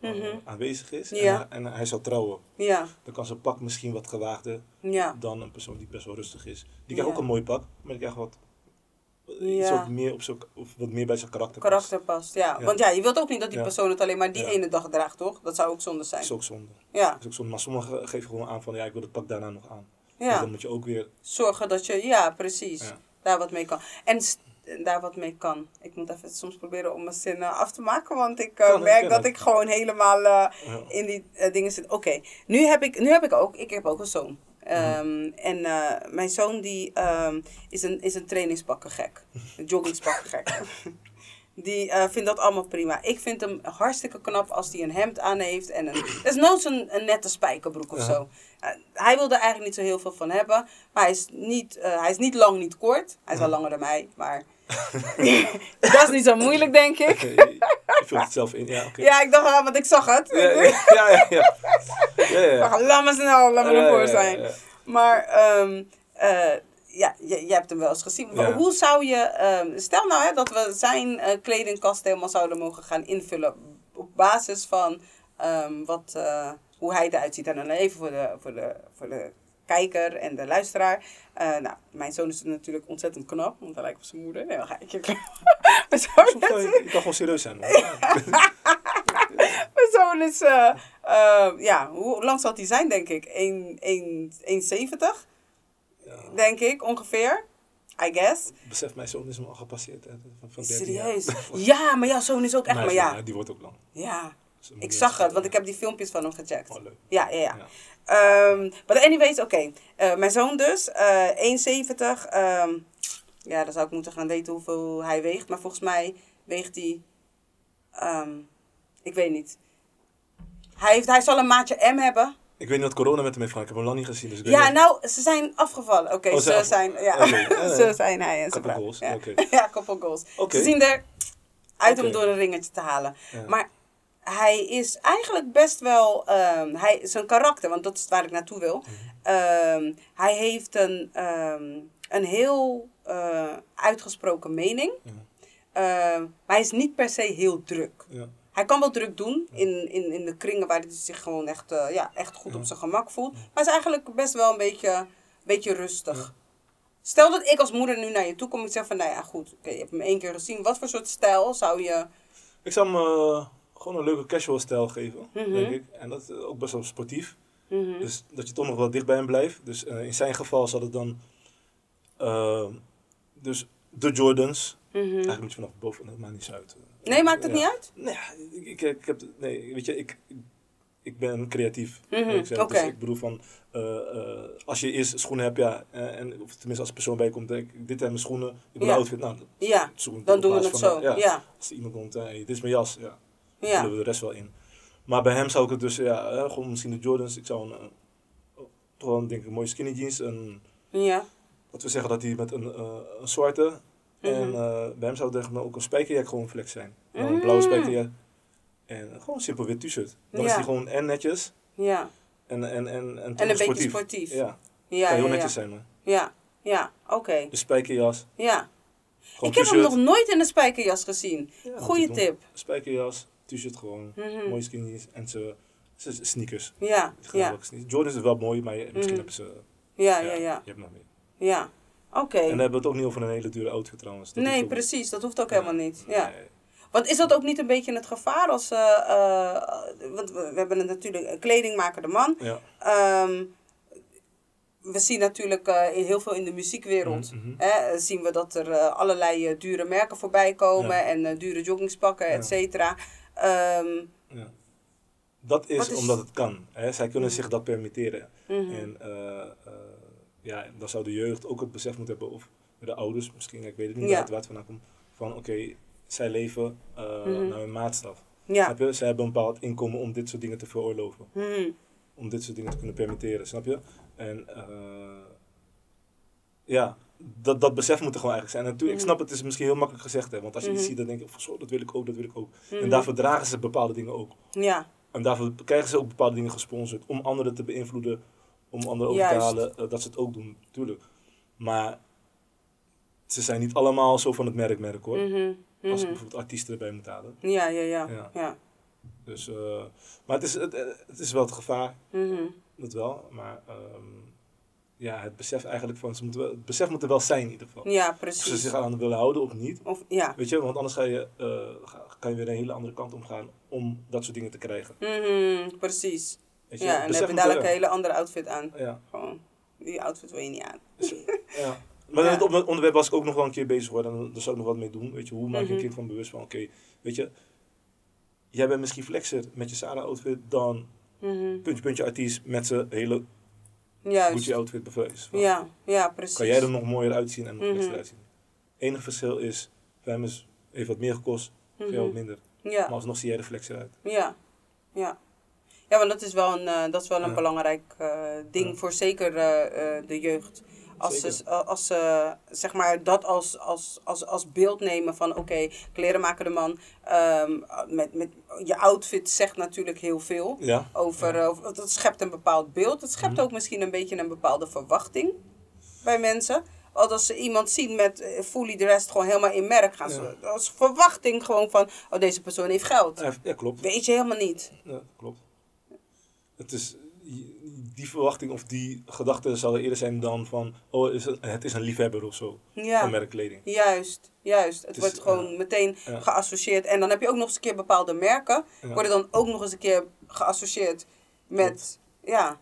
Speaker 2: eh,
Speaker 1: Mhm.
Speaker 2: aanwezig is
Speaker 1: Ja.
Speaker 2: en, hij- en hij zou trouwen.
Speaker 1: Ja,
Speaker 2: Dan kan zijn pak misschien wat gewaagder
Speaker 1: ja,
Speaker 2: dan een persoon die best wel rustig is. Die krijgt ook een mooi pak, maar die krijgt wat, iets
Speaker 1: Ja.
Speaker 2: wat, meer op zijn, of wat meer bij zijn karakter,
Speaker 1: karakter past. Ja.
Speaker 2: Ja.
Speaker 1: want ja, je wilt ook niet dat die persoon het alleen maar die ene dag draagt, toch? Dat zou ook zonde
Speaker 2: past.
Speaker 1: zijn.
Speaker 2: Dat is ook zonde.
Speaker 1: Ja,
Speaker 2: Dat is ook zonde. Maar sommigen geven gewoon aan van, ja, ik wil het pak daarna nog aan. Dus
Speaker 1: ja.
Speaker 2: dan moet je ook weer,
Speaker 1: Zorgen dat je, ja, precies, daar wat mee kan. En daar wat mee kan. Ik moet even soms proberen om mijn zin eh, af te maken, want ik eh, merk dat ik gewoon helemaal eh,
Speaker 2: ja.
Speaker 1: in die eh, dingen zit. Oké, nu, heb ik, nu heb ik ook, ik heb ook een zoon. Ehm, En mijn zoon die ehm, is, een, is een trainingspakken gek. Een gek. Die vindt dat allemaal prima. Ik vind hem hartstikke knap als hij een hemd aan heeft en een. Desnoods een, een nette spijkerbroek of
Speaker 2: Ja.
Speaker 1: zo. Hij wil er eigenlijk niet zo heel veel van hebben. Maar hij is niet, hij is niet lang, niet kort. Hij is wel langer dan mij, maar. dat is niet zo moeilijk, denk ik.
Speaker 2: Je vult het zelf in, ja, oké.
Speaker 1: Ja, ik dacht, ah, want ik zag het.
Speaker 2: Ja, ja, ja, ja, ja. Ja,
Speaker 1: laat me snel, laat me ervoor zijn. Maar ehm, eh, ja, je, je hebt hem wel eens gezien. Hoe zou je, ehm, stel nou hè, dat we zijn eh, kledingkast helemaal zouden mogen gaan invullen op basis van ehm, wat, eh, hoe hij eruit ziet. En dan even voor de, voor de, voor de kijker en de luisteraar. Eh, nou, mijn zoon is natuurlijk ontzettend knap, want hij lijkt op zijn moeder. Nee, dan ga ik je
Speaker 2: kan je, gewoon serieus zijn.
Speaker 1: mijn zoon is, eh, eh, ja, hoe lang zal hij zijn, denk ik? 1 1 1,70,
Speaker 2: Ja.
Speaker 1: denk ik, ongeveer. I guess.
Speaker 2: Besef, mijn zoon is hem al gepasseerd. Hè, van, van 13 jaar.
Speaker 1: Serieus? Ja, maar jouw zoon is ook echt,
Speaker 2: Mijn
Speaker 1: maar
Speaker 2: zoon,
Speaker 1: ja.
Speaker 2: Die wordt ook lang.
Speaker 1: Ja, ik zag het, want ik heb die filmpjes van hem gecheckt.
Speaker 2: Oh, leuk.
Speaker 1: Ja, ja, ja.
Speaker 2: Ja.
Speaker 1: Ehm but anyways, oké. Eh, mijn zoon dus, eh 1,70. ehm, ja, dan zou ik moeten gaan weten hoeveel hij weegt. Maar volgens mij weegt hij... ehm, ik weet niet. Hij, heeft, hij zal een maatje M hebben.
Speaker 2: Ik weet niet wat corona met hem heeft gedaan. Ik heb hem lang niet gezien. Dus ik weet
Speaker 1: Ja,
Speaker 2: niet.
Speaker 1: nou, ze zijn afgevallen. Oké,
Speaker 2: Oh, ze
Speaker 1: zijn... Ja,
Speaker 2: ja,
Speaker 1: ze
Speaker 2: ja.
Speaker 1: zijn hij en
Speaker 2: Couple goals,
Speaker 1: Ja,
Speaker 2: oké.
Speaker 1: ja couple goals. Ze zien er uit om door een ringetje te halen.
Speaker 2: Ja.
Speaker 1: Maar hij is eigenlijk best wel... ehm, hij, zijn karakter, want dat is waar ik naartoe wil.
Speaker 2: Mhm.
Speaker 1: Ehm, hij heeft een, ehm, een heel eh, uitgesproken mening. Ehm, maar hij is niet per se heel druk.
Speaker 2: Ja.
Speaker 1: Hij kan wel druk doen in, in, in de kringen waar hij zich gewoon echt, eh, ja, echt goed op zijn gemak voelt. Maar hij is eigenlijk best wel een beetje, beetje rustig.
Speaker 2: Ja.
Speaker 1: Stel dat ik als moeder nu naar je toe kom en zeg van, nou ja, goed, oké, je hebt hem één keer gezien. Wat voor soort stijl zou je...
Speaker 2: Ik zou hem eh, gewoon een leuke casual stijl geven,
Speaker 1: Mhm.
Speaker 2: denk ik. En dat is ook best wel sportief.
Speaker 1: Mhm.
Speaker 2: Dus dat je toch nog wel dicht bij hem blijft. Dus eh, in zijn geval zal het dan... eh, dus de Jordans.
Speaker 1: Mhm.
Speaker 2: Eigenlijk moet je vanaf boven, dat maakt niet uit.
Speaker 1: Nee, maakt het
Speaker 2: Ja.
Speaker 1: niet uit?
Speaker 2: Nee, ja, ik, ik, ik heb, nee, weet je, ik, ik ben creatief.
Speaker 1: Mhm, oké.
Speaker 2: Dus ik bedoel van, eh, eh, als je eerst schoenen hebt, ja, eh, en, of tenminste als een persoon bij komt, denk ik, dit zijn mijn schoenen, ik wil
Speaker 1: Ja.
Speaker 2: een outfit, nou,
Speaker 1: Ja, dan doen we het zo.
Speaker 2: eh,
Speaker 1: Ja, ja.
Speaker 2: Als iemand komt, hey, dit is mijn jas, ja,
Speaker 1: ja.
Speaker 2: vullen we de rest wel in. Maar bij hem zou ik het dus, ja, gewoon misschien de Jordans, ik zou een, eh, toch wel een, denk ik, een mooie skinny jeans, een,
Speaker 1: ja.
Speaker 2: dat we zeggen dat hij met een, eh, een zwarte, en
Speaker 1: Mhm.
Speaker 2: eh, bij hem zou het ook een spijkerjack gewoon flex zijn. Gewoon een
Speaker 1: Mm.
Speaker 2: blauwe spijkerjack. En gewoon een simpel wit t-shirt. Dan is hij gewoon en netjes
Speaker 1: ja.
Speaker 2: en, en, en, en,
Speaker 1: En een beetje
Speaker 2: sportief.
Speaker 1: sportief.
Speaker 2: Ja,
Speaker 1: Ja,
Speaker 2: kan heel netjes zijn man.
Speaker 1: Ja, Ja, oké.
Speaker 2: De spijkerjas.
Speaker 1: Ja.
Speaker 2: Gewoon
Speaker 1: Ik heb hem nog nooit in een spijkerjas gezien. Goeie tip.
Speaker 2: Spijkerjas, t-shirt gewoon,
Speaker 1: Mhm.
Speaker 2: mooie skinnies en ze, ze sneakers.
Speaker 1: Ja, ja.
Speaker 2: Jordan is wel mooi, maar je- misschien
Speaker 1: Mhm.
Speaker 2: hebben ze...
Speaker 1: ja, ja, ja.
Speaker 2: Je hebt nog meer.
Speaker 1: Ja, oké.
Speaker 2: En dan hebben we het ook niet over een hele dure outfit trouwens. Dat
Speaker 1: Nee, precies. Dat hoeft ook helemaal niet. Ja.
Speaker 2: Nee.
Speaker 1: Want is dat ook niet een beetje het gevaar als... eh, eh, want we, we hebben natuurlijk... eh, Kleding maken de man.
Speaker 2: Ja.
Speaker 1: Ehm, we zien natuurlijk in heel veel in de muziekwereld...
Speaker 2: Mhm, mhm.
Speaker 1: Hè, zien we dat er allerlei dure merken voorbij komen...
Speaker 2: Ja.
Speaker 1: en dure joggingspakken, et cetera. Ehm,
Speaker 2: Ja. Dat is, omdat het kan. Hè? Zij kunnen zich dat permitteren.
Speaker 1: mhm.
Speaker 2: En eh, eh, ja, dan zou de jeugd ook het besef moeten hebben, of de ouders misschien, ik weet het niet
Speaker 1: Ja.
Speaker 2: waar het vandaan komt, van oké, zij leven eh,
Speaker 1: Mhm.
Speaker 2: naar hun maatstaf.
Speaker 1: Ja.
Speaker 2: Snap je? Zij hebben een bepaald inkomen om dit soort dingen te veroorloven.
Speaker 1: Mhm.
Speaker 2: Om dit soort dingen te kunnen permitteren, snap je? En ja, dat, dat besef moet er gewoon eigenlijk zijn. En natuurlijk, ik
Speaker 1: Mhm.
Speaker 2: snap het is misschien heel makkelijk gezegd, hè, want als je iets
Speaker 1: Mhm.
Speaker 2: ziet, dan denk je, van, zo, dat wil ik ook, dat wil ik ook. En daarvoor dragen ze bepaalde dingen ook.
Speaker 1: Ja,
Speaker 2: En daarvoor krijgen ze ook bepaalde dingen gesponsord om anderen te beïnvloeden, om anderen over te halen eh, dat ze het ook doen, natuurlijk. Maar ze zijn niet allemaal zo van het merk merk hoor.
Speaker 1: Mhm.
Speaker 2: Als ik bijvoorbeeld artiesten erbij moet halen.
Speaker 1: ja, ja, ja.
Speaker 2: Ja.
Speaker 1: ja.
Speaker 2: Dus, eh, maar het is, het, het is wel het gevaar, dat wel. Maar ehm, ja, het besef eigenlijk van, ze moeten wel, het besef moet er wel zijn in ieder geval.
Speaker 1: Ja,
Speaker 2: Of ze
Speaker 1: precies.
Speaker 2: zich aan willen houden of niet.
Speaker 1: Of, ja.
Speaker 2: Weet je, want anders ga je, eh, ga- kan je weer een hele andere kant omgaan om dat soort dingen te krijgen.
Speaker 1: Mhm, precies.
Speaker 2: Weet je,
Speaker 1: Ja, en dan heb je dadelijk een hele andere outfit aan.
Speaker 2: Ja.
Speaker 1: Gewoon, die outfit wil je niet aan.
Speaker 2: Ja. Maar
Speaker 1: Ja.
Speaker 2: het op het onderwerp was ik ook nog wel een keer bezig hoor. En daar zou ik nog wat mee doen. Weet je, hoe maak je
Speaker 1: Mhm.
Speaker 2: een kind van bewust van, oké, weet je, jij bent misschien flexer met je Sarah outfit dan
Speaker 1: Mhm.
Speaker 2: puntje puntje artiest met zijn hele
Speaker 1: Juist.
Speaker 2: Gucci outfit bijvoorbeeld.
Speaker 1: Ja, ja, precies.
Speaker 2: Kan jij er nog mooier uitzien en nog
Speaker 1: Mhm.
Speaker 2: flexer uitzien. Enige verschil is, bij hem is, heeft wat meer gekost, voor jou wat
Speaker 1: Mhm.
Speaker 2: minder.
Speaker 1: Ja,
Speaker 2: Maar alsnog zie jij er flexer uit.
Speaker 1: ja, ja. Ja, want dat is wel een, eh, dat is wel een
Speaker 2: Ja.
Speaker 1: belangrijk eh, ding
Speaker 2: Ja.
Speaker 1: voor zeker eh, de jeugd. Als ze,
Speaker 2: Zeker.
Speaker 1: als ze zeg maar dat als, als, als, als beeld nemen van oké, kleren maken de man. ehm, met, met, je outfit zegt natuurlijk heel veel.
Speaker 2: Ja.
Speaker 1: Over,
Speaker 2: Ja.
Speaker 1: eh, over- dat schept een bepaald beeld. Het schept
Speaker 2: Mhm.
Speaker 1: ook misschien een beetje een bepaalde verwachting bij mensen. Want als ze iemand zien met eh, fully dressed, gewoon helemaal in merk, gaan ze
Speaker 2: Ja.
Speaker 1: als verwachting gewoon van, oh deze persoon heeft geld.
Speaker 2: Ja, klopt.
Speaker 1: Weet je helemaal niet.
Speaker 2: Ja, klopt. Het is die verwachting of die gedachte zal er eerder zijn dan van, oh, is het, is een liefhebber of zo van
Speaker 1: Ja,
Speaker 2: merkkleding.
Speaker 1: juist, juist. Het wordt gewoon meteen geassocieerd. En dan heb je ook nog eens een keer bepaalde merken,
Speaker 2: Ja.
Speaker 1: worden dan ook nog eens een keer geassocieerd met,
Speaker 2: Klopt.
Speaker 1: ja,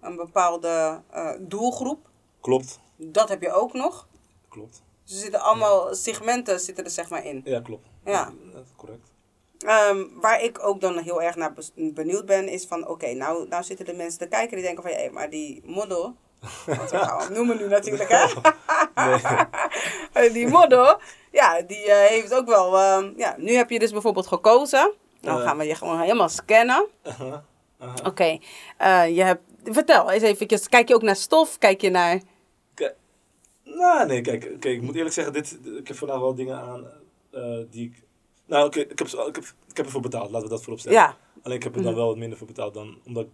Speaker 1: een bepaalde eh, doelgroep.
Speaker 2: Klopt,
Speaker 1: Dat heb je ook nog.
Speaker 2: klopt.
Speaker 1: Ze zitten allemaal, segmenten zitten er zeg maar in.
Speaker 2: Ja, klopt.
Speaker 1: Ja.
Speaker 2: dat is correct.
Speaker 1: Ehm, waar ik ook dan heel erg naar benieuwd ben, is van oké, nou, nou zitten de mensen te kijken die denken van hé, maar die model, want we gaan hem noemen nu natuurlijk hè,
Speaker 2: Nee.
Speaker 1: die model, ja, die eh, heeft ook wel, ehm, ja, nu heb je dus bijvoorbeeld gekozen, dan gaan we je gewoon helemaal scannen.
Speaker 2: Aha, aha.
Speaker 1: Oké, eh, je hebt, vertel eens eventjes, kijk je ook naar stof, kijk je naar,
Speaker 2: nou, nee, kijk, kijk, ik moet eerlijk zeggen, dit, ik heb vandaag wel dingen aan eh, die ik... Nou, oké, ik, heb, ik, heb, ik heb ervoor betaald, laten we dat voorop stellen.
Speaker 1: ja,
Speaker 2: Alleen ik heb er dan wel wat minder voor betaald dan omdat ik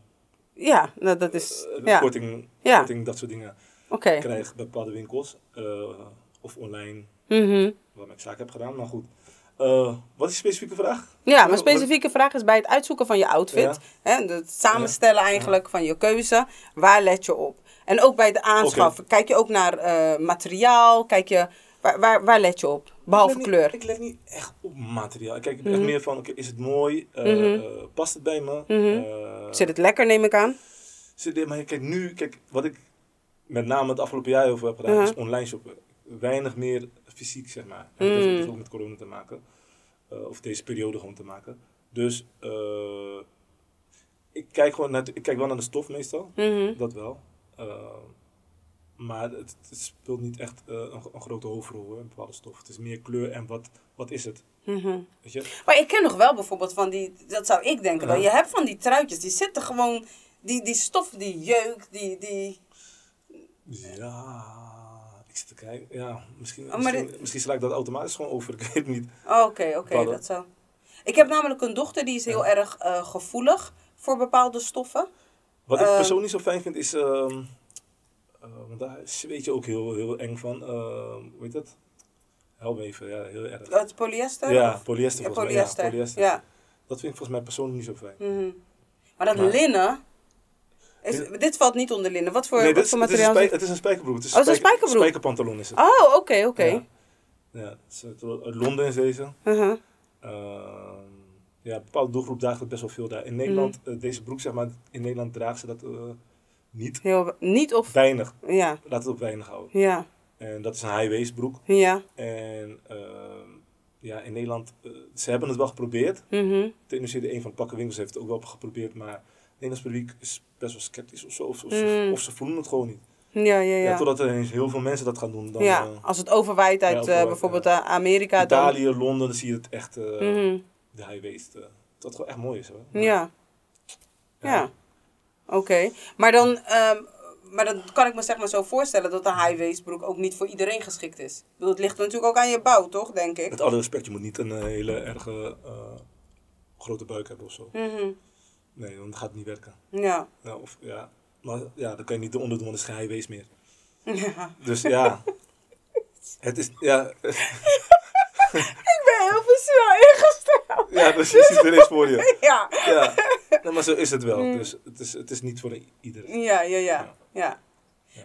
Speaker 1: ja, nou, dat is,
Speaker 2: eh,
Speaker 1: ja,
Speaker 2: korting,
Speaker 1: Ja.
Speaker 2: korting, dat soort dingen
Speaker 1: oké.
Speaker 2: krijg bij bepaalde winkels. eh, of online,
Speaker 1: Mhm.
Speaker 2: waarmee ik zaak heb gedaan. Maar goed, Eh, wat is de specifieke vraag?
Speaker 1: Ja, mijn
Speaker 2: Wat-
Speaker 1: specifieke vraag is bij het uitzoeken van je outfit. Hè, het samenstellen eigenlijk van je keuze. Waar let je op? En ook bij de aanschaffen. Kijk je ook naar materiaal? Kijk je, waar, waar, waar let je op? Behalve
Speaker 2: ik
Speaker 1: kleur.
Speaker 2: Ik let niet echt op materiaal. Ik kijk echt
Speaker 1: Mhm.
Speaker 2: meer van, is het mooi? Eh,
Speaker 1: Mhm.
Speaker 2: eh, past het bij me?
Speaker 1: Mhm.
Speaker 2: Eh,
Speaker 1: Zit het lekker, neem ik aan?
Speaker 2: zit maar kijk, nu, kijk, wat ik met name het afgelopen jaar veel heb gedaan, is online shoppen. Weinig meer fysiek, zeg maar. En dat heeft dus ook met corona te maken. Of deze periode gewoon te maken. Dus ik, kijk gewoon naar, ik kijk wel naar de stof meestal. Dat wel. Maar het, het speelt niet echt eh, een, een grote hoofdrol, een bepaalde stof. Het is meer kleur en wat, wat is het?
Speaker 1: Mhm.
Speaker 2: Weet je?
Speaker 1: Maar ik ken nog wel bijvoorbeeld van die, dat zou ik denken.
Speaker 2: Ja.
Speaker 1: Je hebt van die truitjes, die zitten gewoon, die, die stof, die jeuk, die, die...
Speaker 2: Ja, ik zit te kijken. Ja, misschien,
Speaker 1: Oh,
Speaker 2: misschien,
Speaker 1: dit-
Speaker 2: misschien sla ik dat automatisch gewoon over. Ik weet het niet.
Speaker 1: Oh, Oké, oké, dat zou... Ik heb namelijk een dochter die is heel erg eh, gevoelig voor bepaalde stoffen.
Speaker 2: Wat ik
Speaker 1: Ehm.
Speaker 2: persoonlijk niet zo fijn vind is. Want daar zweet je ook heel, heel eng van. Uh, hoe heet dat? Help me even, ja, heel erg.
Speaker 1: Oh, het polyester?
Speaker 2: Ja, polyester
Speaker 1: Ja, polyester.
Speaker 2: mij. Ja, polyester.
Speaker 1: Ja.
Speaker 2: Dat vind ik volgens mij persoonlijk niet zo fijn.
Speaker 1: mhm. Maar dat
Speaker 2: Maar-
Speaker 1: linnen... Is, dit valt niet onder linnen. Wat voor,
Speaker 2: nee,
Speaker 1: wat
Speaker 2: dit
Speaker 1: voor
Speaker 2: het, is een
Speaker 1: materiaal?
Speaker 2: het is een spijkerbroek. Het is
Speaker 1: Oh, een
Speaker 2: spijker-
Speaker 1: spijkerbroek.
Speaker 2: Spijkerpantalon is het.
Speaker 1: Oh, oké, oké.
Speaker 2: Ja. Uit, Londen is deze.
Speaker 1: Uh-huh.
Speaker 2: Ehm, ja, een bepaalde doelgroep draagt het best wel veel daar. In Nederland,
Speaker 1: Mhm.
Speaker 2: eh, deze broek zeg maar, in Nederland draagt ze dat eh, niet.
Speaker 1: Heel, niet of...
Speaker 2: Weinig.
Speaker 1: Ja,
Speaker 2: Laat het op weinig houden.
Speaker 1: ja,
Speaker 2: En dat is een high-waist broek.
Speaker 1: ja.
Speaker 2: En ehm, ja, in Nederland, eh, ze hebben het wel geprobeerd.
Speaker 1: mhm.
Speaker 2: De industrie, een van de pakkenwinkels heeft het ook wel geprobeerd. Maar het Nederlands publiek is best wel sceptisch of zo. Of, of, ze,
Speaker 1: Mm.
Speaker 2: of ze voelen het gewoon niet.
Speaker 1: Ja, ja,
Speaker 2: Ja.
Speaker 1: ja.
Speaker 2: totdat er ineens heel veel mensen dat gaan doen. Dan,
Speaker 1: ja,
Speaker 2: eh,
Speaker 1: als het overwaait uit
Speaker 2: Ja,
Speaker 1: eh, bijvoorbeeld
Speaker 2: ja.
Speaker 1: Amerika dan...
Speaker 2: Italië, Londen, dan zie je het echt,
Speaker 1: Mhm.
Speaker 2: de high-waist. dat gewoon echt mooi is hoor.
Speaker 1: Ja, ja. Oké. Maar dan... ehm, maar dan kan ik me zeg maar zo voorstellen dat een high-waist broek ook niet voor iedereen geschikt is. Ik bedoel, het ligt natuurlijk ook aan je bouw, toch, denk ik?
Speaker 2: Met alle respect, je moet niet een eh, hele erge eh, grote buik hebben of zo.
Speaker 1: Mhm.
Speaker 2: Nee, dan gaat het niet werken.
Speaker 1: Ja.
Speaker 2: Ja, of, ja. Maar ja, dan kan je niet eronder doen, want het is geen high-waist meer.
Speaker 1: ja.
Speaker 2: Dus ja, het is, ja,
Speaker 1: Ik ben heel visueel ingesteld.
Speaker 2: ja precies, het is voor je.
Speaker 1: Ja.
Speaker 2: Ja, nee, maar zo is het wel.
Speaker 1: Mm.
Speaker 2: Dus het is, het is niet voor iedereen.
Speaker 1: Ja, ja, ja.
Speaker 2: Ja.
Speaker 1: ja.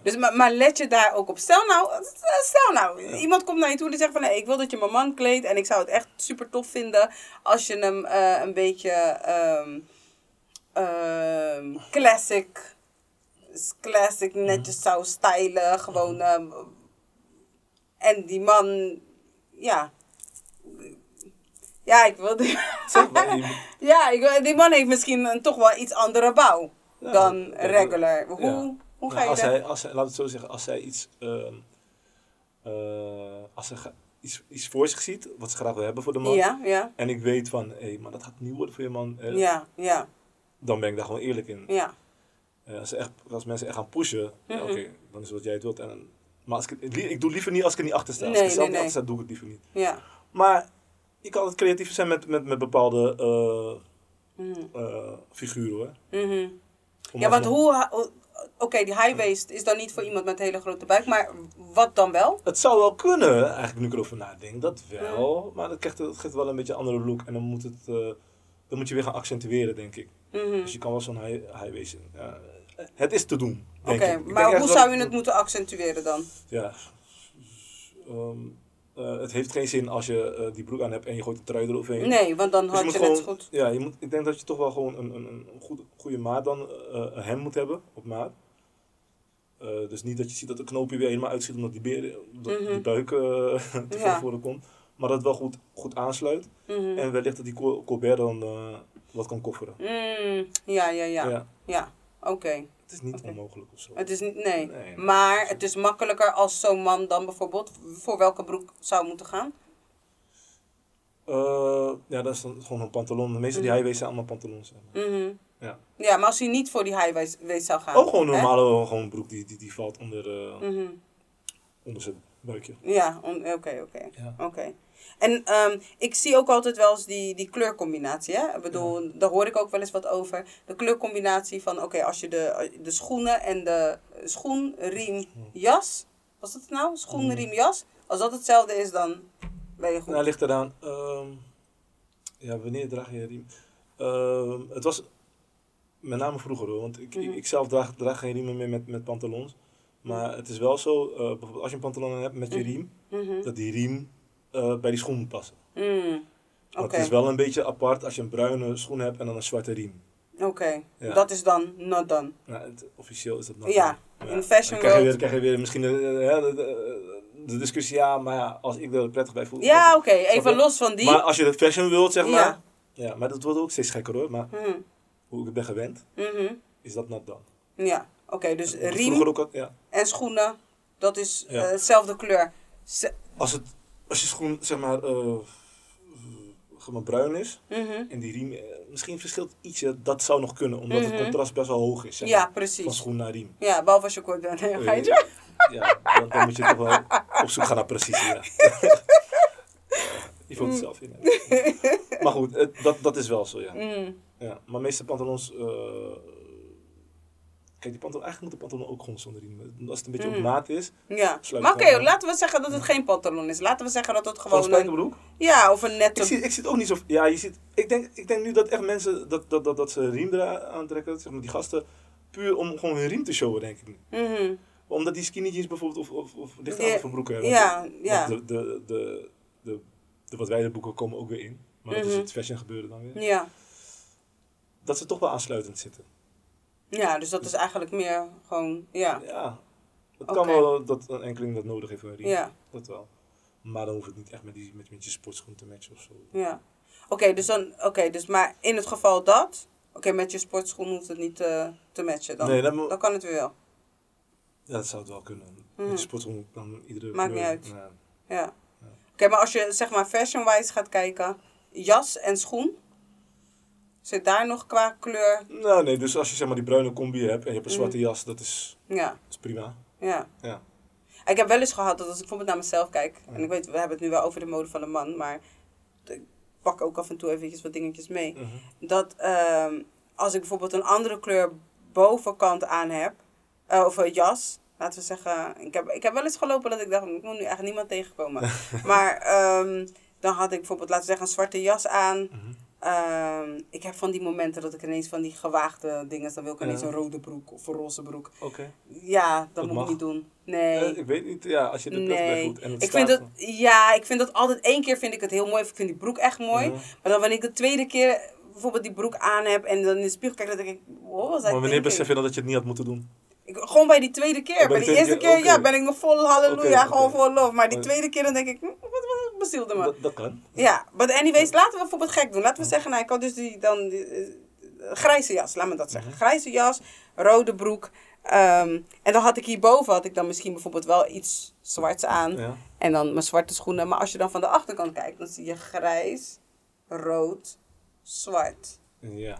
Speaker 1: Dus, maar, maar let je daar ook op. Stel nou, stel nou iemand komt naar je toe en zegt van... Nee, ik wil dat je mijn man kleedt en ik zou het echt super tof vinden... als je hem eh, een beetje ehm, ehm, classic, classic netjes zou stylen. Gewoon... ehm, en die man, ja... Ja, ik wilde...
Speaker 2: Zeg maar, je moet-
Speaker 1: Ja, ik, wil- die man heeft misschien een, toch wel iets andere bouw
Speaker 2: Ja,
Speaker 1: dan regular. Hoe,
Speaker 2: ja.
Speaker 1: hoe ga je
Speaker 2: als
Speaker 1: dat?
Speaker 2: hij, als hij, laat het zo zeggen, als zij iets, ehm, eh, als hij iets, iets voor zich ziet, wat ze graag wil hebben voor de man,
Speaker 1: Ja, ja,
Speaker 2: en ik weet van, hé, maar dat gaat niet worden voor je man, eh,
Speaker 1: ja, ja,
Speaker 2: dan ben ik daar gewoon eerlijk in.
Speaker 1: ja.
Speaker 2: Eh, als, ze echt, als mensen echt gaan pushen, ja,
Speaker 1: Mhm.
Speaker 2: oké, dan is wat jij het wilt. En, maar als ik, ik doe liever niet als ik er niet achter sta. Als ik er zelf
Speaker 1: nee,
Speaker 2: niet
Speaker 1: nee.
Speaker 2: achter sta, doe ik het liever niet.
Speaker 1: ja.
Speaker 2: Maar je kan het creatief zijn met, met, met bepaalde eh,
Speaker 1: Mhm.
Speaker 2: eh, figuren hoor.
Speaker 1: Mhm. Ja, want hoe... hoe- Oké, die high waist is dan niet voor iemand met een hele grote buik, maar wat dan wel?
Speaker 2: Het zou wel kunnen, eigenlijk nu ik erover nadenk, dat wel. Maar dat, krijgt, dat geeft wel een beetje een andere look. En dan moet, het, eh, dan moet je weer gaan accentueren, denk ik.
Speaker 1: Mhm.
Speaker 2: Dus je kan wel zo'n high, high waist- Het is te doen,
Speaker 1: Oké, maar hoe zou je het moeten accentueren dan?
Speaker 2: Ja. Ehm, eh, het heeft geen zin als je eh, die broek aan hebt en je gooit de trui eroverheen.
Speaker 1: Nee, want dan
Speaker 2: Dus
Speaker 1: had
Speaker 2: je gewoon,
Speaker 1: goed...
Speaker 2: ja, je moet, ik denk dat je toch wel gewoon een, een, een goede, goede maat dan, eh, een hem moet hebben, op maat. Eh, dus niet dat je ziet dat de knoopje weer helemaal uitschiet omdat die, beer, dat
Speaker 1: Mhm.
Speaker 2: die buik eh, te
Speaker 1: Ja.
Speaker 2: voor komt. Maar dat het wel goed, goed aansluit.
Speaker 1: Mhm.
Speaker 2: En wellicht dat die Col- Colbert dan eh, wat kan kofferen.
Speaker 1: Mm, ja, ja, ja. Ja, oké.
Speaker 2: Het is niet onmogelijk of zo.
Speaker 1: Het is niet, nee.
Speaker 2: Nee.
Speaker 1: Maar het is makkelijker als zo'n man dan bijvoorbeeld voor welke broek zou moeten gaan.
Speaker 2: Eh, ja, dat is dan gewoon een pantalon. De meeste die
Speaker 1: Mhm.
Speaker 2: highways zijn allemaal pantalons. zeg maar.
Speaker 1: Mhm.
Speaker 2: Ja.
Speaker 1: Ja, maar als hij niet voor die highways zou gaan.
Speaker 2: Ook gewoon een normale gewoon broek die, die, die valt onder,
Speaker 1: Mhm.
Speaker 2: onder zijn buikje.
Speaker 1: Ja, oké, oké. Oké. En ehm, ik zie ook altijd wel eens die, die kleurcombinatie. Hè? Ik bedoel, daar hoor ik ook wel eens wat over. De kleurcombinatie van, oké, als je de, de schoenen en de schoen, riem, jas. Was dat het nou? Schoen,
Speaker 2: Mhm.
Speaker 1: riem, jas. Als dat hetzelfde is, dan ben je goed.
Speaker 2: Nou, ligt eraan. ehm ja, wanneer draag je riem? Ehm, het was met name vroeger hoor, want ik,
Speaker 1: Mhm.
Speaker 2: ik, ik zelf draag, draag geen riemen meer met, met pantalons. Maar het is wel zo, eh, bijvoorbeeld als je een pantalon hebt met je
Speaker 1: Mhm.
Speaker 2: riem,
Speaker 1: Mhm.
Speaker 2: dat die riem eh, bij die schoen passen.
Speaker 1: Mm.
Speaker 2: Het is wel een beetje apart als je een bruine schoen hebt en dan een zwarte riem.
Speaker 1: oké.
Speaker 2: Ja.
Speaker 1: Dat is dan not done.
Speaker 2: Nou, het, officieel is dat nog
Speaker 1: Ja,
Speaker 2: niet.
Speaker 1: in fashion
Speaker 2: Dan krijg je, weer, krijg je weer misschien de, de, de, de discussie, ja, maar ja, als ik er prettig bij voel.
Speaker 1: Ja, oké. Even los van die.
Speaker 2: Maar als je de fashion wilt, zeg maar.
Speaker 1: Ja.
Speaker 2: Ja. maar dat wordt ook steeds gekker hoor. Maar
Speaker 1: Mhm.
Speaker 2: hoe ik het ben gewend,
Speaker 1: Mhm.
Speaker 2: is dat not done.
Speaker 1: Ja, oké. Dus riem
Speaker 2: ook ja.
Speaker 1: en schoenen, dat is
Speaker 2: Ja.
Speaker 1: eh, hetzelfde kleur. Z-
Speaker 2: Als, het, als je schoen, zeg maar, maar bruin is
Speaker 1: Mhm.
Speaker 2: en die riem, eh, misschien verschilt ietsje, dat zou nog kunnen, omdat
Speaker 1: Mhm.
Speaker 2: het contrast best wel hoog is. Zeg
Speaker 1: Ja,
Speaker 2: maar, van
Speaker 1: precies.
Speaker 2: schoen naar riem.
Speaker 1: Ja, behalve als je kort bent.
Speaker 2: Eh,
Speaker 1: ga je?
Speaker 2: Ja, dan, dan moet je toch wel op zoek gaan naar precisie. Ja. je voelt het zelf in. hè. Maar goed, dat, dat is wel zo, ja.
Speaker 1: Mhm.
Speaker 2: ja. Maar meeste pantalons, eh, Kijk, die pantalon, eigenlijk moet de pantalon ook gewoon zonder riem. Als het een beetje op maat is.
Speaker 1: Ja. Maar oké,
Speaker 2: aan.
Speaker 1: laten we zeggen dat het geen pantalon is. Laten we zeggen dat het
Speaker 2: Gewoon
Speaker 1: een,
Speaker 2: spijkerbroek.
Speaker 1: ja, of een
Speaker 2: Ik
Speaker 1: nette...
Speaker 2: zie, ik zie het ook niet zo. Ja, je ziet. Ik denk, ik denk nu dat echt mensen dat, dat, dat, dat ze riem eraan aantrekken, zeg maar die gasten, puur om gewoon hun riem te showen, denk ik. nu.
Speaker 1: Mhm.
Speaker 2: Omdat die skinny jeans bijvoorbeeld of, of, of lichte
Speaker 1: Ja,
Speaker 2: voor broeken hebben.
Speaker 1: ja, ja.
Speaker 2: De, de, de, de, de wat wijde broeken komen ook weer in. Maar dat is
Speaker 1: Mhm.
Speaker 2: het fashion gebeuren dan weer.
Speaker 1: Ja.
Speaker 2: Dat ze toch wel aansluitend zitten.
Speaker 1: Ja, dus dat is eigenlijk meer gewoon, ja.
Speaker 2: Ja. Het kan wel dat een enkeling dat nodig heeft riem.
Speaker 1: Ja,
Speaker 2: Dat wel. Maar dan hoeft het niet echt met, die, met, met je sportschoen te matchen of zo.
Speaker 1: ja. Oké, dus dan, oké, dus maar in het geval dat, oké, met je sportschoen hoeft het niet te, te matchen dan.
Speaker 2: Nee,
Speaker 1: dan kan het weer wel.
Speaker 2: Ja, dat zou het wel kunnen.
Speaker 1: Mhm.
Speaker 2: Met je sportschoen kan iedere
Speaker 1: Maakt
Speaker 2: kleur-
Speaker 1: niet uit.
Speaker 2: Ja.
Speaker 1: Ja. Oké, maar als je zeg maar fashion-wise gaat kijken, jas en schoen, zit daar nog qua kleur?
Speaker 2: Nou nee, dus als je zeg maar die bruine combi hebt en je hebt een
Speaker 1: Mhm.
Speaker 2: zwarte jas, dat is,
Speaker 1: Ja,
Speaker 2: dat is prima.
Speaker 1: ja.
Speaker 2: Ja.
Speaker 1: Ik heb wel eens gehad dat als ik bijvoorbeeld naar mezelf kijk, en ik weet, we hebben het nu wel over de mode van de man, maar ik pak ook af en toe eventjes wat dingetjes mee.
Speaker 2: Mhm.
Speaker 1: Dat ehm, als ik bijvoorbeeld een andere kleur bovenkant aan heb, eh, of een jas, laten we zeggen, ik heb, ik heb wel eens gelopen dat ik dacht, ik moet nu echt niemand tegenkomen. maar ehm, dan had ik bijvoorbeeld, laten we zeggen, een zwarte jas aan.
Speaker 2: Mhm.
Speaker 1: Ehm, ik heb van die momenten dat ik ineens van die gewaagde dingen, dan wil ik ineens
Speaker 2: Ja.
Speaker 1: een rode broek of een roze broek.
Speaker 2: Oké.
Speaker 1: Ja, dat,
Speaker 2: Dat
Speaker 1: moet
Speaker 2: mag.
Speaker 1: ik niet doen. Nee.
Speaker 2: Eh, ik weet niet, ja, als je de pret bij
Speaker 1: Nee,
Speaker 2: voelt en het
Speaker 1: ik
Speaker 2: staat
Speaker 1: vind
Speaker 2: gewoon.
Speaker 1: ja, ik vind dat altijd één keer vind ik het heel mooi. Ik vind die broek echt mooi. Maar dan wanneer ik de tweede keer bijvoorbeeld die broek aan heb en dan in de spiegel kijk, dan denk ik, wow, was
Speaker 2: Maar wanneer besef je dan dat je het niet had moeten doen?
Speaker 1: ik, Gewoon bij die tweede keer.
Speaker 2: Oh,
Speaker 1: bij die
Speaker 2: de
Speaker 1: eerste keer, ja, ben ik nog vol halleluja, gewoon vol lof. Maar die tweede keer dan denk ik, hm, bezielde me.
Speaker 2: Dat, dat kan.
Speaker 1: Ja, but anyways, laten we bijvoorbeeld gek doen. Laten we zeggen, nou, ik had dus die, dan die, eh, grijze jas, laat me dat zeggen. Grijze jas, rode broek. ehm, en dan had ik hierboven, had ik dan misschien bijvoorbeeld wel iets zwarts aan.
Speaker 2: Ja.
Speaker 1: En dan mijn zwarte schoenen. Maar als je dan van de achterkant kijkt, dan zie je grijs, rood, zwart.
Speaker 2: Ja.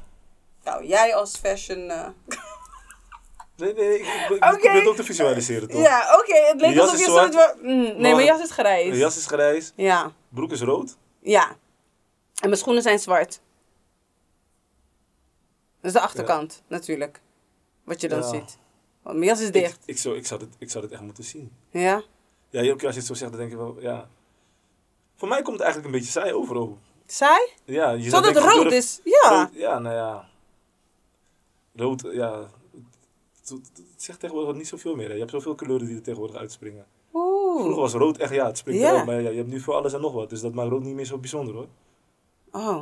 Speaker 1: Nou, jij als fashion... eh,
Speaker 2: Nee, nee, ik,
Speaker 1: Oké.
Speaker 2: probeer het ook te visualiseren, toch?
Speaker 1: Ja, oké. Het leek
Speaker 2: Je
Speaker 1: alsof je
Speaker 2: zwart,
Speaker 1: soort... Mm, nee,
Speaker 2: maar-
Speaker 1: mijn jas is grijs.
Speaker 2: De jas is grijs,
Speaker 1: Ja,
Speaker 2: broek is rood.
Speaker 1: ja. En mijn schoenen zijn zwart. Dat is de achterkant, natuurlijk. Wat je dan
Speaker 2: Ja.
Speaker 1: ziet. Want mijn jas is dicht.
Speaker 2: Ik, ik, zou, ik, zou dit, ik zou dit echt moeten zien.
Speaker 1: Ja?
Speaker 2: Ja, keer als je het zo zegt, dan denk je wel, ja. Voor mij komt het eigenlijk een beetje saai over. ook.
Speaker 1: Saai?
Speaker 2: Ja, je
Speaker 1: Zodat het rood
Speaker 2: durf-
Speaker 1: is. Ja.
Speaker 2: Rood, ja, nou ja. Rood, ja. Het, zegt tegenwoordig niet zoveel meer. Hè. Je hebt zoveel kleuren die er tegenwoordig uitspringen. Vroeger
Speaker 1: Oeh.
Speaker 2: was rood echt, ja, het springt eruit. Maar ja, je hebt nu voor alles en nog wat. Dus dat maakt rood niet meer zo bijzonder hoor.
Speaker 1: Oh.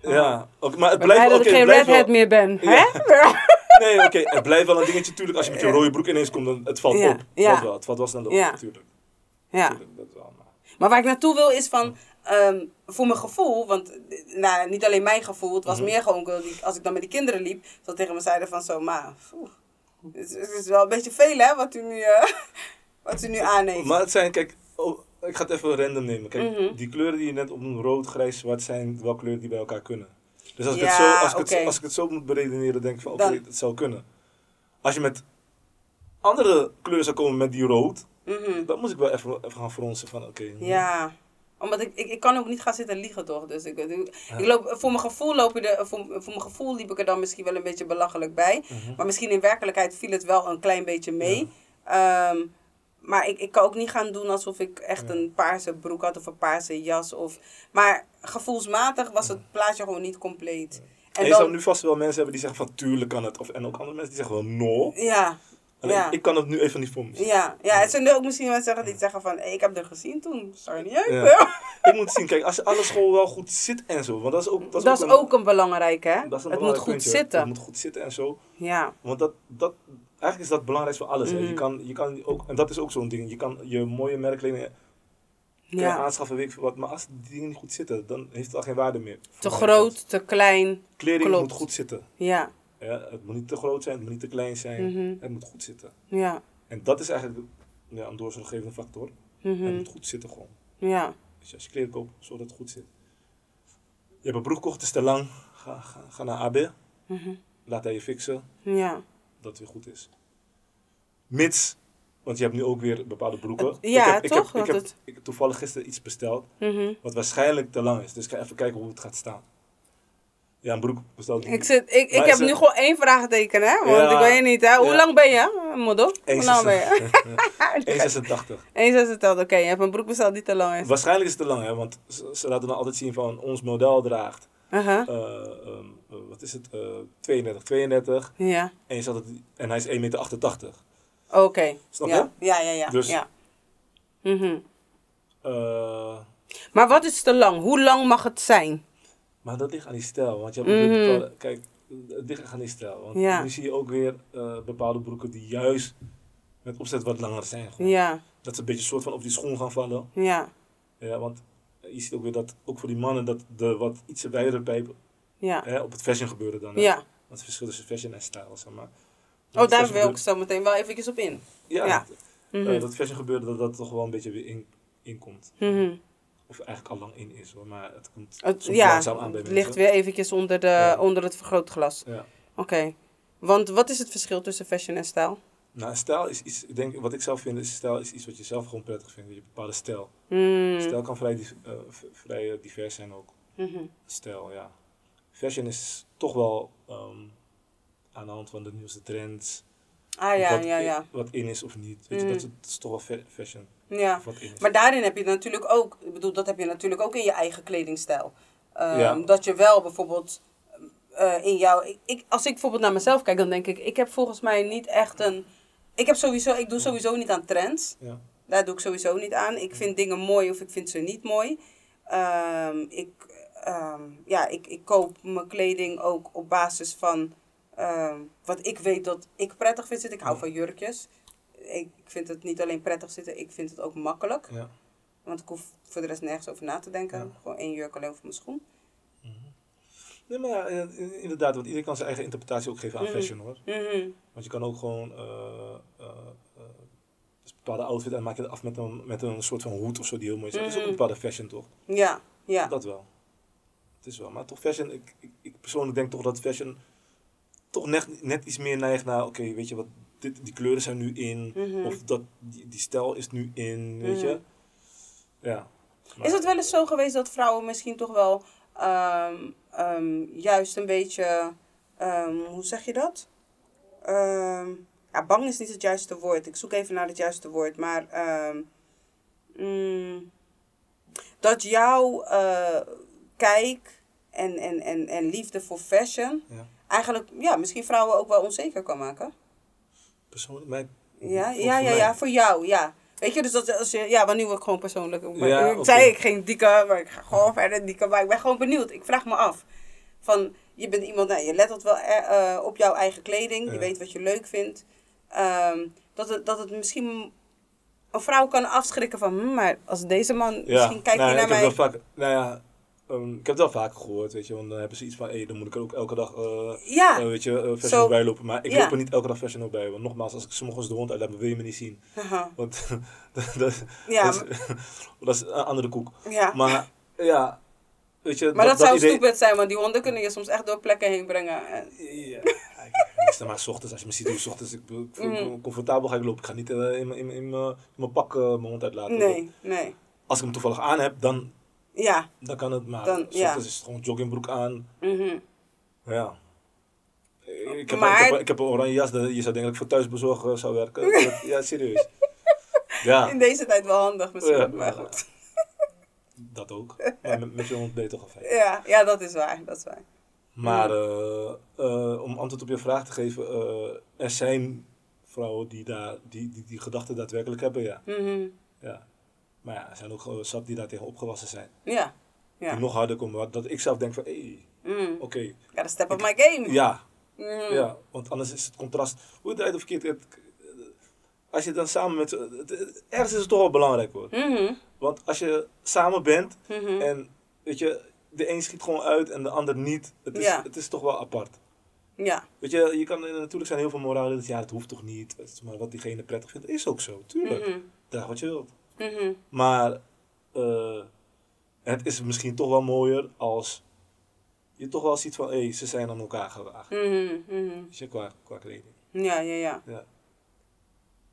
Speaker 2: Ja, maar het blijft,
Speaker 1: dat
Speaker 2: oké,
Speaker 1: ik geen redhead
Speaker 2: wel,
Speaker 1: meer ben.
Speaker 2: Ja.
Speaker 1: Hè?
Speaker 2: Nee, oké, het blijft wel een dingetje. Tuurlijk, als je met je rode broek ineens komt, dan het valt
Speaker 1: Ja,
Speaker 2: op.
Speaker 1: ja.
Speaker 2: Dat wel, het valt wel snel op,
Speaker 1: Ja.
Speaker 2: natuurlijk.
Speaker 1: Ja.
Speaker 2: Tuurlijk, dat wel, maar-
Speaker 1: Maar waar ik naartoe wil is van, ehm, voor mijn gevoel, want nou, niet alleen mijn gevoel, het was
Speaker 2: Mhm.
Speaker 1: meer gewoon, als ik dan met die kinderen liep, dat tegen me zeiden van zo, ma, oeh, het, is- het is wel een beetje veel hè, wat u nu, eh, wat u nu aan heeft.
Speaker 2: Maar het zijn, kijk, oh, ik ga het even random nemen. Kijk,
Speaker 1: Mhm.
Speaker 2: die kleuren die je net opnoemt, rood, grijs, zwart, zijn wel kleuren die bij elkaar kunnen. Dus als ik, het, zo, als, ik het, zo- als ik het zo moet beredeneren, denk ik van, oké,
Speaker 1: Dan-
Speaker 2: dat zou kunnen. Als je met andere kleuren zou komen met die rood,
Speaker 1: Mhm.
Speaker 2: dan moet ik wel even, even gaan fronsen van, oké.
Speaker 1: Ja, omdat ik, ik, ik kan ook niet gaan zitten liegen toch, dus ik, ik, loop, voor mijn gevoel loop je er, voor, voor mijn gevoel liep ik er dan misschien wel een beetje belachelijk bij.
Speaker 2: Mhm.
Speaker 1: Maar misschien in werkelijkheid viel het wel een klein beetje mee. Ehm, maar ik, ik kan ook niet gaan doen alsof ik echt
Speaker 2: Ja.
Speaker 1: een paarse broek had of een paarse jas. Of, maar gevoelsmatig was het plaatje gewoon niet compleet.
Speaker 2: En
Speaker 1: En
Speaker 2: je zou
Speaker 1: dan,
Speaker 2: nu vast wel mensen hebben die zeggen van, tuurlijk kan het. Of, en ook andere mensen die zeggen wel, no.
Speaker 1: ja,
Speaker 2: Alleen,
Speaker 1: Ja.
Speaker 2: ik kan het nu even niet voor me zien.
Speaker 1: ja, ja. Het zijn er ook misschien mensen zeggen die zeggen van, hey, ik heb er gezien toen. Sorry niet uit.
Speaker 2: Ja. Ik moet zien, kijk, als alles gewoon wel goed zit en zo. Want dat is ook,
Speaker 1: Dat is ook een belangrijke, hè?
Speaker 2: dat is een
Speaker 1: Het moet goed
Speaker 2: puntje.
Speaker 1: zitten.
Speaker 2: Het moet goed zitten en zo.
Speaker 1: Ja,
Speaker 2: Want dat, dat, eigenlijk is dat belangrijk voor alles. hè.
Speaker 1: Mhm.
Speaker 2: Je kan, je kan ook, en dat is ook zo'n ding. Je kan je mooie merkkleding
Speaker 1: ja.
Speaker 2: aanschaffen, weet ik wat. Maar als die dingen niet goed zitten, dan heeft het al geen waarde meer.
Speaker 1: Te groot, te klein.
Speaker 2: Kleding
Speaker 1: Klopt.
Speaker 2: moet goed zitten.
Speaker 1: Ja,
Speaker 2: Ja, het moet niet te groot zijn, het moet niet te klein zijn.
Speaker 1: Mhm.
Speaker 2: Het moet goed zitten.
Speaker 1: ja.
Speaker 2: En dat is eigenlijk ja, een doorslaggevende factor. Het
Speaker 1: mhm,
Speaker 2: moet goed zitten gewoon.
Speaker 1: Ja,
Speaker 2: Dus als je kleren koopt, zorg dat het goed zit. Je hebt een broek gekocht, het is te lang. Ga, ga, ga naar AB.
Speaker 1: mhm,
Speaker 2: Laat hij je fixen,
Speaker 1: ja.
Speaker 2: dat het weer goed is. Mits, want je hebt nu ook weer bepaalde broeken.
Speaker 1: Het- ja,
Speaker 2: ik heb, ik
Speaker 1: toch?
Speaker 2: heb, ik heb,
Speaker 1: het-
Speaker 2: ik heb toevallig gisteren iets besteld, wat waarschijnlijk te lang is. Dus ik ga even kijken hoe het gaat staan. Ja, een broek besteld.
Speaker 1: Ik, zit, ik, ik heb
Speaker 2: het-
Speaker 1: nu gewoon één vraagteken, hè? Want
Speaker 2: Ja.
Speaker 1: ik weet niet, hè? Hoe
Speaker 2: Ja.
Speaker 1: lang ben je, model? Hoe lang ben je?
Speaker 2: 1,86.
Speaker 1: 1,86, oké. Je hebt een broek besteld die te lang is.
Speaker 2: Waarschijnlijk is het te lang, hè, want ze, ze laten dan altijd zien van ons model draagt. Eh, wat is het? eh 32, 32.
Speaker 1: Ja,
Speaker 2: En, je zat het, en hij is 1,88 meter.
Speaker 1: oké.
Speaker 2: Snap
Speaker 1: ja.
Speaker 2: je?
Speaker 1: Ja, ja, ja.
Speaker 2: Dus-
Speaker 1: ja. Mhm. Maar wat is te lang? Hoe lang mag het zijn?
Speaker 2: Maar dat ligt aan die stijl. Want je hebt
Speaker 1: Mhm.
Speaker 2: bepaalde- Kijk, het ligt aan die stijl. Want
Speaker 1: Ja.
Speaker 2: nu zie je ook weer eh, bepaalde broeken die juist met opzet wat langer zijn. Gewoon.
Speaker 1: Ja,
Speaker 2: Dat ze een beetje soort van op die schoen gaan vallen.
Speaker 1: ja,
Speaker 2: Ja, want je ziet ook weer dat, ook voor die mannen, dat de wat iets wijdere pijpen
Speaker 1: ja.
Speaker 2: hè, op het fashion gebeuren dan. hè.
Speaker 1: Ja.
Speaker 2: Want het verschil tussen fashion en stijl, zeg maar.
Speaker 1: Oh, daar wil ik zo meteen wel even op in.
Speaker 2: Ja,
Speaker 1: Ja.
Speaker 2: dat- eh, dat fashion gebeuren, dat dat toch wel een beetje weer in, in komt.
Speaker 1: Mhm.
Speaker 2: Of eigenlijk al lang in is hoor, maar het komt
Speaker 1: Het,
Speaker 2: soms
Speaker 1: ja,
Speaker 2: langzaam aan bij
Speaker 1: het ligt weer eventjes onder, de,
Speaker 2: Ja.
Speaker 1: onder het vergrootglas.
Speaker 2: Ja.
Speaker 1: Oké. Want wat is het verschil tussen fashion en stijl?
Speaker 2: Nou, stijl is iets, ik denk, wat ik zelf vind, is stijl is iets wat je zelf gewoon prettig vindt. Je hebt een bepaalde stijl.
Speaker 1: Mm.
Speaker 2: Stijl kan vrij, eh, vrij eh, divers zijn ook.
Speaker 1: Mhm.
Speaker 2: Stijl, ja. Fashion is toch wel ehm, aan de hand van de nieuwste trends.
Speaker 1: Ah ja,
Speaker 2: wat,
Speaker 1: ja,
Speaker 2: in-
Speaker 1: ja.
Speaker 2: wat in is of niet. Weet je, dat, is, dat is toch wel fa- fashion.
Speaker 1: Ja. Maar daarin heb je natuurlijk ook, ik bedoel, dat heb je natuurlijk ook in je eigen kledingstijl.
Speaker 2: Ja.
Speaker 1: Dat je wel bijvoorbeeld eh, in jouw, ik, ik, als ik bijvoorbeeld naar mezelf kijk, dan denk ik, ik heb volgens mij niet echt een, ik heb sowieso, ik doe sowieso niet aan trends.
Speaker 2: ja.
Speaker 1: Daar doe ik sowieso niet aan. Ik vind dingen mooi of ik vind ze niet mooi. Ehm, ik, ehm, ja, ik, ik koop mijn kleding ook op basis van wat ik weet dat ik prettig vind. Ik hou van jurkjes. Ik vind het niet alleen prettig zitten, ik vind het ook makkelijk.
Speaker 2: ja.
Speaker 1: Want ik hoef voor de rest nergens over na te denken.
Speaker 2: Ja.
Speaker 1: Gewoon één jurk alleen over mijn schoen.
Speaker 2: Nee, maar ja, in- in- inderdaad, want iedereen kan zijn eigen interpretatie ook geven aan
Speaker 1: Mhm.
Speaker 2: fashion hoor.
Speaker 1: Mhm.
Speaker 2: Want je kan ook gewoon eh, dus een bepaalde outfit en maak je het af met een, met een soort van hoed of zo die heel mooi is. Dat is ook een
Speaker 1: Mhm.
Speaker 2: bepaalde fashion toch?
Speaker 1: Ja, ja.
Speaker 2: Dat wel. Het is wel. Maar toch fashion, ik, ik, ik persoonlijk denk toch dat fashion toch net, net iets meer neigt naar, oké, weet je wat, dit, die kleuren zijn nu in.
Speaker 1: Mhm.
Speaker 2: Of dat, die, die stijl is nu in, weet
Speaker 1: Mhm.
Speaker 2: je. Ja. Maar-
Speaker 1: Is het wel eens zo geweest dat vrouwen misschien toch wel ehm, ehm, juist een beetje, ehm, hoe zeg je dat? Ja, bang is niet het juiste woord. Ik zoek even naar het juiste woord. Maar mm, dat jouw eh, kijk en, en, en, en liefde voor fashion
Speaker 2: Ja.
Speaker 1: eigenlijk ja, misschien vrouwen ook wel onzeker kan maken.
Speaker 2: Persoonlijk, mijn,
Speaker 1: Ja,
Speaker 2: voor-
Speaker 1: ja, ja,
Speaker 2: mij.
Speaker 1: ja, voor jou, ja. Weet je, dus dat als je, ja, want nu word ik gewoon persoonlijk. Maar
Speaker 2: Ja,
Speaker 1: ik zei ik geen dikke, maar ik ga gewoon verder dikke. Maar ik ben gewoon benieuwd. Ik vraag me af. Van, je bent iemand, nou, je let wel eh, eh, op jouw eigen kleding. Je
Speaker 2: Ja.
Speaker 1: weet wat je leuk vindt. Ehm, dat, het, dat het misschien een vrouw kan afschrikken van, hm, maar als deze man, misschien kijkt
Speaker 2: nou,
Speaker 1: hij
Speaker 2: ik
Speaker 1: naar
Speaker 2: heb
Speaker 1: mij.
Speaker 2: Wel vaak, nou ja, ehm, ik heb het wel vaker gehoord, weet je. Want dan hebben ze iets van, hé, dan moet ik er ook elke dag, eh,
Speaker 1: Ja,
Speaker 2: eh, weet je,
Speaker 1: Zo-
Speaker 2: bij lopen. Maar ik loop er niet elke dag ook bij. Want nogmaals, als ik 's morgens de hond uitlaat, wil je me niet zien.
Speaker 1: haha.
Speaker 2: Want dat, dat,
Speaker 1: ja,
Speaker 2: dat, is, dat is een andere koek.
Speaker 1: ja.
Speaker 2: Maar ja, weet je,
Speaker 1: maar dat, zou
Speaker 2: idee-
Speaker 1: stupid zijn, want die honden kunnen je soms echt door plekken heen brengen. En-
Speaker 2: Ja, ik meestal maar 's ochtends, als je me ziet 's ochtends ik, ik voel me
Speaker 1: Mhm.
Speaker 2: comfortabel ga ik lopen. Ik ga niet in, mijn- in, mijn- in, mijn- in mijn pak mijn hond uitlaten.
Speaker 1: Nee, nee.
Speaker 2: Als ik hem toevallig aan heb, dan,
Speaker 1: Ja.
Speaker 2: dan kan het. Maar
Speaker 1: Dan, ja.
Speaker 2: is het gewoon joggingbroek aan.
Speaker 1: mhm.
Speaker 2: Ja. Ik heb,
Speaker 1: Maar-
Speaker 2: ik, heb, ik heb een oranje jas, dat- je zou dat ik voor thuisbezorg eh, zou werken. Ja, serieus. Ja,
Speaker 1: In deze tijd wel handig misschien,
Speaker 2: Ja.
Speaker 1: maar goed.
Speaker 2: dat ook. Maar met, met je hond ben je toch al fijn.
Speaker 1: Ja, ja, dat is waar, dat is waar.
Speaker 2: Maar eh, eh, om antwoord op je vraag te geven, eh, er zijn vrouwen die daar, die, die, die gedachten daadwerkelijk hebben, ja.
Speaker 1: Mhm.
Speaker 2: ja. Maar ja, er zijn ook gewoon zat die daar tegen opgewassen zijn.
Speaker 1: Ja, ja.
Speaker 2: Die nog harder komen, dat ik zelf denk van, hé, hey,
Speaker 1: Mm.
Speaker 2: oké,
Speaker 1: Gotta step up my game.
Speaker 2: ja,
Speaker 1: Mhm.
Speaker 2: ja. Want anders is het contrast, hoe het uit of verkeerd, het- als je dan samen met, het- het- ergens is het toch wel belangrijk hoor.
Speaker 1: Mhm.
Speaker 2: Want als je samen bent
Speaker 1: Mhm.
Speaker 2: en, weet je, de een schiet gewoon uit en de ander niet, het is,
Speaker 1: Ja.
Speaker 2: het is toch wel apart.
Speaker 1: Ja.
Speaker 2: Weet je, je kan, natuurlijk zijn heel veel moralen, dat ja, dat hoeft toch niet, maar wat diegene prettig vindt, is ook zo, tuurlijk.
Speaker 1: Mhm.
Speaker 2: Draag wat je wilt.
Speaker 1: Mhm.
Speaker 2: Maar eh, het is misschien toch wel mooier als je toch wel ziet van, hé, hey, ze zijn aan elkaar gewaagd.
Speaker 1: Mhm. Mhm.
Speaker 2: Weet je, qua, qua kleding.
Speaker 1: Ja, ja, ja.
Speaker 2: Ja.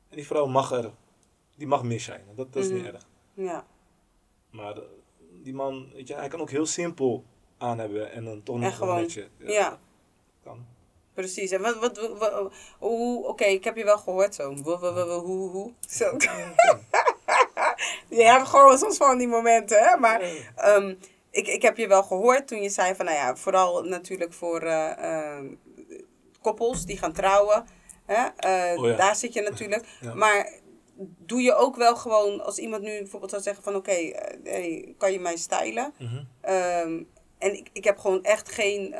Speaker 2: En die vrouw mag er, die mag mis zijn, dat, dat is
Speaker 1: Mhm.
Speaker 2: niet erg.
Speaker 1: Ja.
Speaker 2: Maar eh, die man, weet je, hij kan ook heel simpel aan hebben en dan toch
Speaker 1: En
Speaker 2: nog
Speaker 1: gewoon-
Speaker 2: een matchen.
Speaker 1: Ja.
Speaker 2: Kan.
Speaker 1: Precies. En wat, wat, wat- hoe, oké, ik heb je wel gehoord zo. Wo- wo- Hoe, hoe, Zo. Je hebt gewoon soms van die momenten, hè. Maar ehm, ik, ik heb je wel gehoord toen je zei van, nou ja, vooral natuurlijk voor eh, ehm, koppels die gaan trouwen. Hè? eh,
Speaker 2: Oh ja.
Speaker 1: Daar zit je natuurlijk.
Speaker 2: Ja.
Speaker 1: Maar doe je ook wel gewoon, als iemand nu bijvoorbeeld zou zeggen van, oké, eh, hey, kan je mij stylen?
Speaker 2: Mhm.
Speaker 1: Ehm, en ik, ik heb gewoon echt geen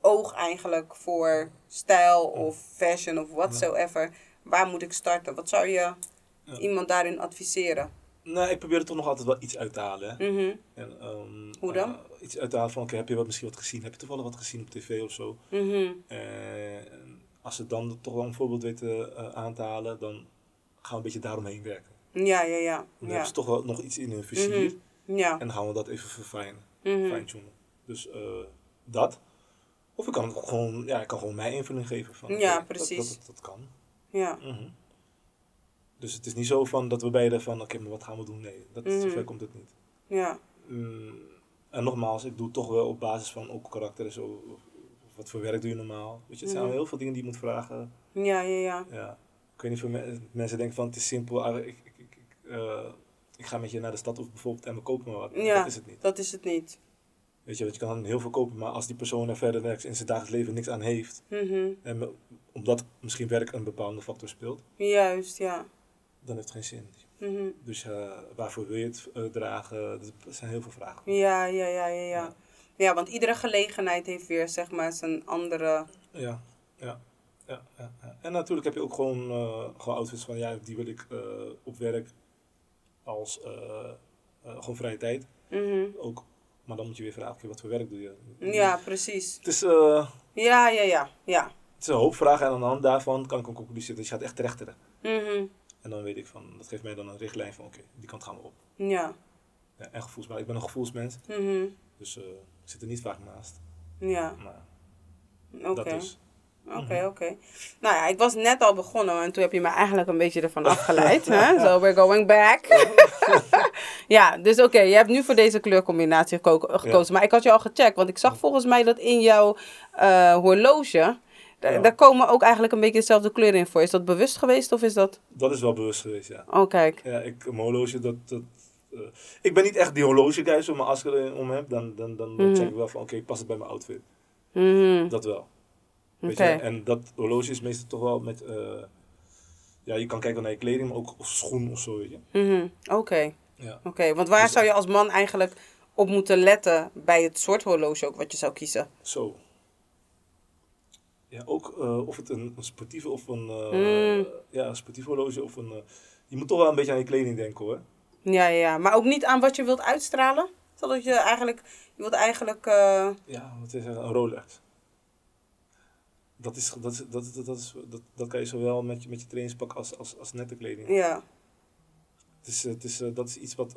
Speaker 1: oog eigenlijk voor stijl of fashion of whatsoever. Waar moet ik starten? Wat zou je
Speaker 2: Ja.
Speaker 1: iemand daarin adviseren?
Speaker 2: Nou, ik probeer er toch nog altijd wel iets uit te halen.
Speaker 1: Mhm,
Speaker 2: En, ehm,
Speaker 1: Hoe dan?
Speaker 2: eh, iets uit te halen van, oké, heb je wat, misschien wat gezien? Heb je toevallig wat gezien op tv of zo?
Speaker 1: mhm,
Speaker 2: En als ze dan toch wel een voorbeeld weten eh, aan te halen, dan gaan we een beetje daaromheen werken.
Speaker 1: Ja, ja, ja.
Speaker 2: Dan hebben ze toch wel nog iets in hun vizier.
Speaker 1: ja.
Speaker 2: En dan gaan we dat even verfijnen,
Speaker 1: mhm.
Speaker 2: fine-tunen. Dus eh, dat. Of ik kan gewoon, ja, ik kan gewoon mijn invulling geven. Van,
Speaker 1: Ja,
Speaker 2: dat-
Speaker 1: precies.
Speaker 2: Dat, dat, dat kan.
Speaker 1: ja.
Speaker 2: Mhm. Dus het is niet zo van dat we beide van, oké, maar wat gaan we doen? Nee, dat,
Speaker 1: Mhm.
Speaker 2: zover komt het niet.
Speaker 1: ja.
Speaker 2: Mm, en nogmaals, ik doe het toch wel op basis van ook karakter en zo. Wat voor werk doe je normaal? Weet je, het zijn
Speaker 1: Mhm.
Speaker 2: heel veel dingen die je moet vragen.
Speaker 1: Ja, ja, ja.
Speaker 2: Ja. Ik weet niet of me- mensen denken van het is simpel. ah, Ik, ik, ik, ik, eh, ik ga met je naar de stad of bijvoorbeeld en we kopen maar wat.
Speaker 1: Ja.
Speaker 2: Dat is het niet.
Speaker 1: Dat is het niet.
Speaker 2: Weet je, want je kan heel veel kopen, maar als die persoon er verder niks in zijn dagelijks leven niks aan heeft.
Speaker 1: Mhm.
Speaker 2: En omdat misschien werk een bepaalde factor speelt,
Speaker 1: Juist, ja.
Speaker 2: Dan heeft het geen zin.
Speaker 1: Mhm.
Speaker 2: Dus eh, waarvoor wil je het eh, dragen? Er zijn heel veel vragen.
Speaker 1: Ja, ja, ja, ja, ja.
Speaker 2: Ja.
Speaker 1: Want iedere gelegenheid heeft weer, zeg maar, zijn andere...
Speaker 2: Ja, ja, ja, ja, ja. En natuurlijk heb je ook gewoon, eh, gewoon outfits van, ja, die wil ik op werk als gewoon vrije tijd.
Speaker 1: Mhm.
Speaker 2: Ook, maar dan moet je weer vragen, oké, wat voor werk doe je?
Speaker 1: Ja, precies.
Speaker 2: Het is,
Speaker 1: Ja, ja, ja. Ja.
Speaker 2: het is een hoop vragen en aan de hand daarvan kan ik een conclusie Dus je gaat echt terechteren.
Speaker 1: Mhm.
Speaker 2: En dan weet ik van, dat geeft mij dan een richtlijn van, oké, die kant gaan we op.
Speaker 1: Ja.
Speaker 2: Ja, en. Ik ben een gevoelsmens,
Speaker 1: Mhm.
Speaker 2: dus eh, ik zit er niet vaak naast.
Speaker 1: Ja.
Speaker 2: Maar
Speaker 1: Oké.
Speaker 2: dat dus.
Speaker 1: Oké, oké. Nou ja, ik was net al begonnen en toen heb je me eigenlijk een beetje ervan afgeleid. hè? So we're going back. ja, dus oké, je hebt nu voor deze kleurcombinatie geko- gekozen. Maar ik had je al gecheckt, want ik zag volgens mij dat in jouw eh, horloge,
Speaker 2: Ja.
Speaker 1: daar komen ook eigenlijk een beetje dezelfde kleuren in voor. Is dat bewust geweest of is dat...
Speaker 2: Dat is wel bewust geweest, ja.
Speaker 1: Oh, kijk.
Speaker 2: Ja, ik, mijn horloge, dat... dat eh, ik ben niet echt die horloge guy, zo, maar als ik er om heb, dan, dan, dan
Speaker 1: Mhm.
Speaker 2: check ik wel van, oké, past het bij mijn outfit?
Speaker 1: Mhm.
Speaker 2: Dat wel. Weet je? En dat horloge is meestal toch wel met... eh, ja, je kan kijken naar je kleding, maar ook schoen of zo, weet je.
Speaker 1: Mhm. Oké.
Speaker 2: Ja.
Speaker 1: Oké, want waar
Speaker 2: Dus-
Speaker 1: zou je als man eigenlijk op moeten letten bij het soort horloge ook wat je zou kiezen?
Speaker 2: Zo. Ja, ook eh, of het een, een sportieve of een... eh,
Speaker 1: Mm.
Speaker 2: Ja, een sportief horloge of een... eh, je moet toch wel een beetje aan je kleding denken, hoor.
Speaker 1: Ja, ja. Maar ook niet aan wat je wilt uitstralen? Zodat je eigenlijk, je wilt eigenlijk,
Speaker 2: Ja, wat is? Een Rolex. Dat, is, dat, is, dat, dat, dat, is, dat, dat kan je zowel met je, met je trainingspak als, als, als nette kleding.
Speaker 1: ja.
Speaker 2: Het is, het is, dat is iets wat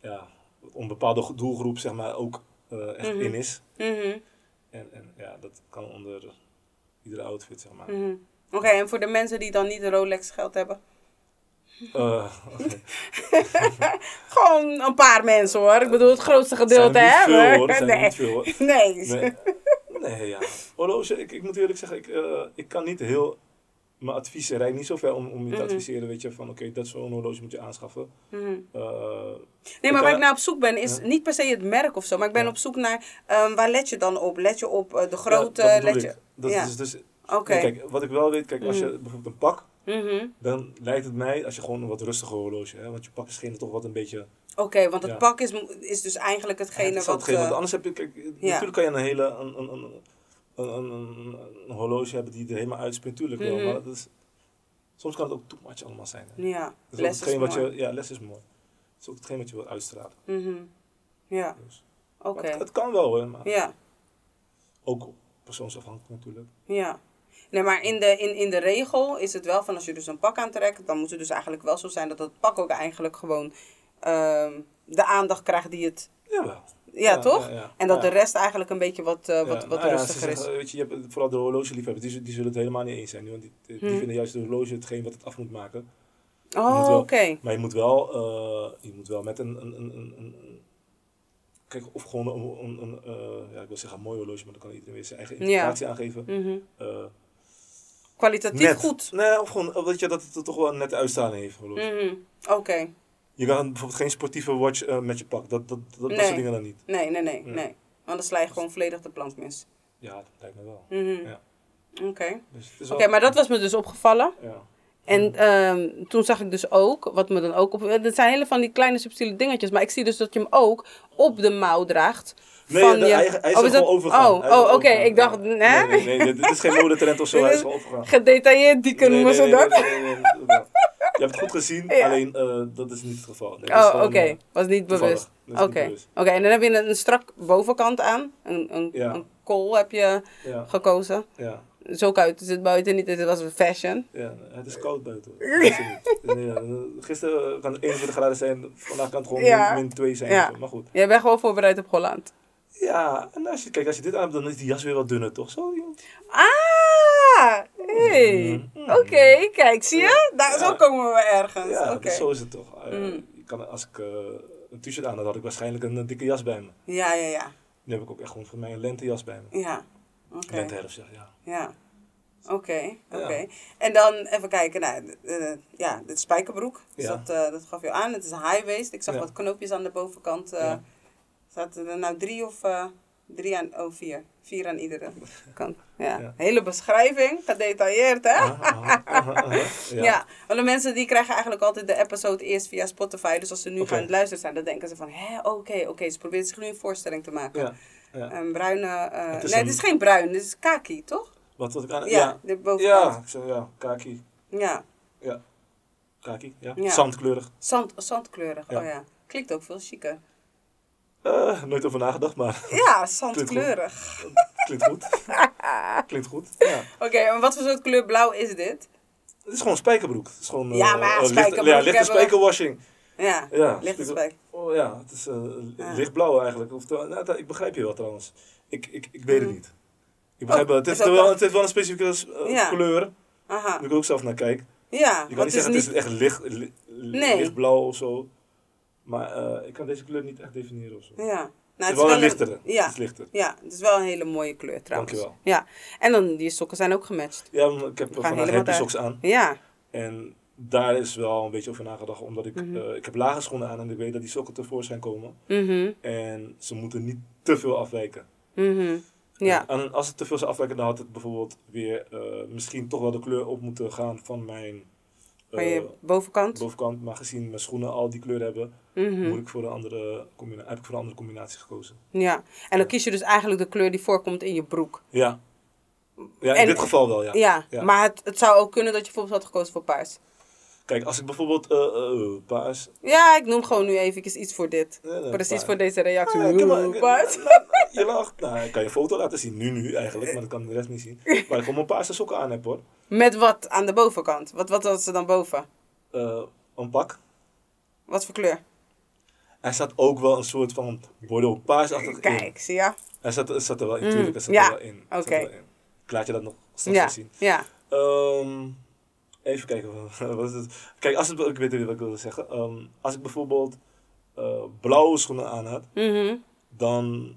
Speaker 2: ja, een bepaalde doelgroep zeg maar, ook echt
Speaker 1: Mhm.
Speaker 2: in is.
Speaker 1: Mhm,
Speaker 2: En, en ja, dat kan onder iedere outfit, zeg maar.
Speaker 1: mhm. Oké, en voor de mensen die dan niet Rolex geld hebben?
Speaker 2: Oké.
Speaker 1: Gewoon een paar mensen hoor. Ik bedoel, het grootste gedeelte hè? nee.
Speaker 2: niet veel hoor.
Speaker 1: Nee.
Speaker 2: Nee, nee ja. Horloge, ik, ik moet eerlijk zeggen, ik, eh, ik kan niet heel... Mijn advies reikt niet zo ver om, om je te
Speaker 1: Mhm.
Speaker 2: adviseren, weet je, van oké, dat zo'n horloge moet je aanschaffen.
Speaker 1: Mhm.
Speaker 2: Eh,
Speaker 1: Nee, maar waar
Speaker 2: kan-
Speaker 1: ik naar op zoek ben, is
Speaker 2: Ja.
Speaker 1: niet per se het merk of zo. Maar ik ben
Speaker 2: Ja.
Speaker 1: op zoek naar, ehm, waar let je dan op? Let je op eh, de grootte?
Speaker 2: ja,
Speaker 1: let je...
Speaker 2: Dat is dus,
Speaker 1: Oké.
Speaker 2: Kijk, wat ik wel weet, kijk, als je bijvoorbeeld een pak,
Speaker 1: Mhm.
Speaker 2: dan lijkt het mij, als je gewoon een wat rustiger horloge hebt, want je pak is geen toch wat een beetje...
Speaker 1: Oké, want het pak is, is dus eigenlijk hetgene
Speaker 2: het
Speaker 1: wat...
Speaker 2: hetgeen, want
Speaker 1: eh,
Speaker 2: anders heb je, kijk, natuurlijk kan je een hele, een, een, een, een, een, een, een horloge hebben die er helemaal uitspringt, tuurlijk wel,
Speaker 1: Mhm.
Speaker 2: maar dat is, soms kan het ook too much allemaal zijn. Hè.
Speaker 1: ja,
Speaker 2: Dat is
Speaker 1: les is
Speaker 2: wat
Speaker 1: mooi.
Speaker 2: je, ja, les is mooi. Dat is ook hetgeen wat je wil uitstralen.
Speaker 1: Mhm. Ja,
Speaker 2: Dus.
Speaker 1: oké.
Speaker 2: Het, het kan wel hoor, maar
Speaker 1: Ja,
Speaker 2: ook persoonsafhankelijk natuurlijk.
Speaker 1: ja. Nee, maar in de, in, in de regel is het wel van als je dus een pak aantrekt, dan moet het dus eigenlijk wel zo zijn dat het pak ook eigenlijk gewoon ehm, de aandacht krijgt die het...
Speaker 2: Jawel.
Speaker 1: Ja, toch?
Speaker 2: ja, ja.
Speaker 1: En dat de rest eigenlijk een beetje wat, eh, wat, wat
Speaker 2: nou
Speaker 1: rustiger is.
Speaker 2: zeggen, Weet je, je hebt vooral de horlogeliefhebbers, die, die zullen het helemaal niet eens zijn. Want die, die
Speaker 1: Hmm.
Speaker 2: vinden juist de horloge hetgeen wat het af moet maken.
Speaker 1: Oh, oké.
Speaker 2: Maar je moet wel, eh, je moet wel met een, een, een, een, een, kijk, of gewoon een, een, een eh, ja, ik wil zeggen een mooi horloge, maar dan kan iedereen weer zijn eigen interpretatie aangeven.
Speaker 1: Mhm.
Speaker 2: Eh,
Speaker 1: Kwalitatief
Speaker 2: net.
Speaker 1: goed.
Speaker 2: Nee, of gewoon eh, weet je, dat het er toch wel een nette uitstraling heeft. horloge.
Speaker 1: Mhm. Oké.
Speaker 2: Je kan bijvoorbeeld geen sportieve watch eh, met je pak. Dat, dat, dat, soort dingen dan niet.
Speaker 1: Nee, nee, nee,
Speaker 2: Nee.
Speaker 1: nee. Anders sla je gewoon volledig de plank mis.
Speaker 2: Ja, dat lijkt me wel.
Speaker 1: Mhm.
Speaker 2: Ja.
Speaker 1: Oké.
Speaker 2: Dus
Speaker 1: Oké,
Speaker 2: wel-
Speaker 1: maar dat was me dus opgevallen.
Speaker 2: Ja.
Speaker 1: En ehm, toen zag ik dus ook, wat me dan ook op... Het zijn hele van die kleine subtiele dingetjes. Maar ik zie dus dat je hem ook op de mouw draagt.
Speaker 2: Nee,
Speaker 1: van
Speaker 2: de-
Speaker 1: je...
Speaker 2: hij, hij is
Speaker 1: Oh,
Speaker 2: er
Speaker 1: is dat-. Oh, oh
Speaker 2: er
Speaker 1: oké. Ik dacht,
Speaker 2: Ja. Nee, nee, nee, dit is geen modetrend of zo. Hij is gewoon overgegaan.
Speaker 1: Gedetailleerd
Speaker 2: nee,
Speaker 1: dat.
Speaker 2: nee, nee, nee, nee. Je hebt het goed gezien,
Speaker 1: Ja.
Speaker 2: alleen eh, dat is niet het geval. Nee,
Speaker 1: Oh, oké.
Speaker 2: eh,
Speaker 1: Was niet bewust. Oké. Oké, en dan heb je een, een strak bovenkant aan. Een, een,
Speaker 2: Ja.
Speaker 1: een kool heb je
Speaker 2: Ja,
Speaker 1: gekozen.
Speaker 2: ja,
Speaker 1: Zo koud is het buiten niet. Het was een fashion.
Speaker 2: ja, het is koud buiten. Ja, gisteren kan het 21 graden zijn, vandaag kan het gewoon min, min 2 zijn. Maar goed.
Speaker 1: Jij bent gewoon voorbereid op Holland.
Speaker 2: Ja, en als je, kijk, als je dit aan hebt, dan is die jas weer wat dunner, toch? Zo, joh.
Speaker 1: Ah! Hey.
Speaker 2: Mhm.
Speaker 1: Oké, kijk, zie je? Daar,
Speaker 2: Ja.
Speaker 1: Zo komen we ergens.
Speaker 2: Ja, dus zo is het toch. Eh,
Speaker 1: Mm.
Speaker 2: je kan, als ik eh, een t-shirt aan had, had ik waarschijnlijk een, dikke jas bij me.
Speaker 1: Ja, ja, ja.
Speaker 2: Nu heb ik ook echt gewoon voor mij een lentejas bij me.
Speaker 1: Ja. Oké.
Speaker 2: Lenteherfst, zeg ja.
Speaker 1: Ja. Oké, oké. En dan even kijken, nou, ja, dit spijkerbroek. Dus
Speaker 2: Ja.
Speaker 1: dat, eh, dat gaf je aan. Het is een high waist. Ik zag
Speaker 2: Ja.
Speaker 1: wat knoopjes aan de bovenkant.
Speaker 2: Ja.
Speaker 1: Zaten er nou drie of eh, drie aan, oh vier. Vier aan iedere kant. Ja.
Speaker 2: Ja.
Speaker 1: Hele beschrijving, gedetailleerd hè?
Speaker 2: Aha, aha, aha, aha.
Speaker 1: Ja.
Speaker 2: Ja.
Speaker 1: want de mensen die krijgen eigenlijk altijd de episode eerst via Spotify. Dus als ze nu gaan luisteren zijn, dan denken ze van, hè, oké, oké. Ze proberen zich nu een voorstelling te maken.
Speaker 2: Ja. ja.
Speaker 1: Een bruine, eh,
Speaker 2: Het
Speaker 1: nee,
Speaker 2: een-
Speaker 1: het is geen bruin, het is kaki, toch?
Speaker 2: Wat wat ik aan...
Speaker 1: Ja,
Speaker 2: Ja.
Speaker 1: de bovenkant.
Speaker 2: Ja, ja, kaki.
Speaker 1: Ja,
Speaker 2: Ja. Kaki, ja.
Speaker 1: Ja.
Speaker 2: Zandkleurig.
Speaker 1: Zand, zandkleurig,
Speaker 2: Ja.
Speaker 1: oh ja. Klinkt ook veel chiquer.
Speaker 2: Eh, nooit over nagedacht, maar
Speaker 1: Ja, zandkleurig.
Speaker 2: klinkt goed. klinkt goed. Ja.
Speaker 1: Oké, en wat voor soort kleur blauw is dit?
Speaker 2: Het is gewoon spijkerbroek. Het is gewoon,
Speaker 1: Ja, maar
Speaker 2: eh, licht-
Speaker 1: spijkerbroek
Speaker 2: Ja, lichte spijkerwashing.
Speaker 1: Ja,
Speaker 2: Ja,
Speaker 1: lichte
Speaker 2: spijker-
Speaker 1: spijk.
Speaker 2: Oh ja, het is
Speaker 1: Ja.
Speaker 2: lichtblauw eigenlijk. Of, nou, ik begrijp je wel trouwens. Ik, ik, ik weet het
Speaker 1: Mm.
Speaker 2: niet. Ik begrijp
Speaker 1: Oh.
Speaker 2: Het
Speaker 1: is
Speaker 2: heeft, wel, het heeft wel een specifieke
Speaker 1: Ja.
Speaker 2: kleur.
Speaker 1: Aha,
Speaker 2: Daar ik ook zelf naar kijk.
Speaker 1: ja.
Speaker 2: Je kan niet zeggen het is echt licht, li-
Speaker 1: Nee.
Speaker 2: lichtblauw of zo. Maar eh, ik kan deze kleur niet echt definiëren of zo.
Speaker 1: Ja. Nou,
Speaker 2: het is wel een lichtere.
Speaker 1: Ja.
Speaker 2: Het is lichter.
Speaker 1: Ja, het is wel een hele mooie kleur trouwens.
Speaker 2: Dankjewel.
Speaker 1: Ja, en dan die sokken zijn ook gematcht.
Speaker 2: Ja, ik heb vandaag happy socks aan.
Speaker 1: Ja,
Speaker 2: En daar is wel een beetje over nagedacht. Omdat ik,
Speaker 1: Mhm.
Speaker 2: eh, ik heb lage schoenen aan en ik weet dat die sokken tevoorschijn komen.
Speaker 1: mhm,
Speaker 2: En ze moeten niet te veel afwijken.
Speaker 1: mhm. Ja,
Speaker 2: En als het te veel zou afwijken, dan had het bijvoorbeeld weer eh, misschien toch wel de kleur op moeten gaan van mijn
Speaker 1: van je
Speaker 2: eh,
Speaker 1: bovenkant.
Speaker 2: bovenkant. Maar gezien mijn schoenen al die kleur hebben,
Speaker 1: Mhm.
Speaker 2: moet ik voor een andere combina- heb ik voor een andere combinatie gekozen.
Speaker 1: Ja, en dan kies je dus eigenlijk de kleur die voorkomt in je broek.
Speaker 2: Ja, ja in
Speaker 1: En-
Speaker 2: dit geval wel, ja.
Speaker 1: Ja,
Speaker 2: Ja.
Speaker 1: maar het, het zou ook kunnen dat je bijvoorbeeld had gekozen voor paars.
Speaker 2: Kijk, als ik bijvoorbeeld eh eh, paars...
Speaker 1: Ja, ik noem gewoon nu even iets voor dit. Precies voor deze reactie.
Speaker 2: Ah, ik heb maar- Je lacht. Nou, ik kan je foto laten zien, nu nu eigenlijk, maar dat kan de rest niet zien. Waar ik gewoon mijn paarse sokken aan heb hoor.
Speaker 1: Met wat aan de bovenkant? Wat, wat was er dan boven?
Speaker 2: Eh, een pak.
Speaker 1: Wat voor kleur?
Speaker 2: Hij staat ook wel een soort van bordeaux paarsachtig in.
Speaker 1: Kijk, zie je?
Speaker 2: Hij zat, het zat er wel in,
Speaker 1: Mm,
Speaker 2: tuurlijk. Het zat
Speaker 1: ja,
Speaker 2: er wel in. Zat
Speaker 1: oké.
Speaker 2: er. Ik laat je dat nog straks
Speaker 1: Ja,
Speaker 2: zien.
Speaker 1: ja.
Speaker 2: Ehm, even kijken. Wat is het? Kijk, als het, ik weet niet wat ik wilde zeggen. Ehm, als ik bijvoorbeeld eh, blauwe schoenen aan had,
Speaker 1: Mhm.
Speaker 2: dan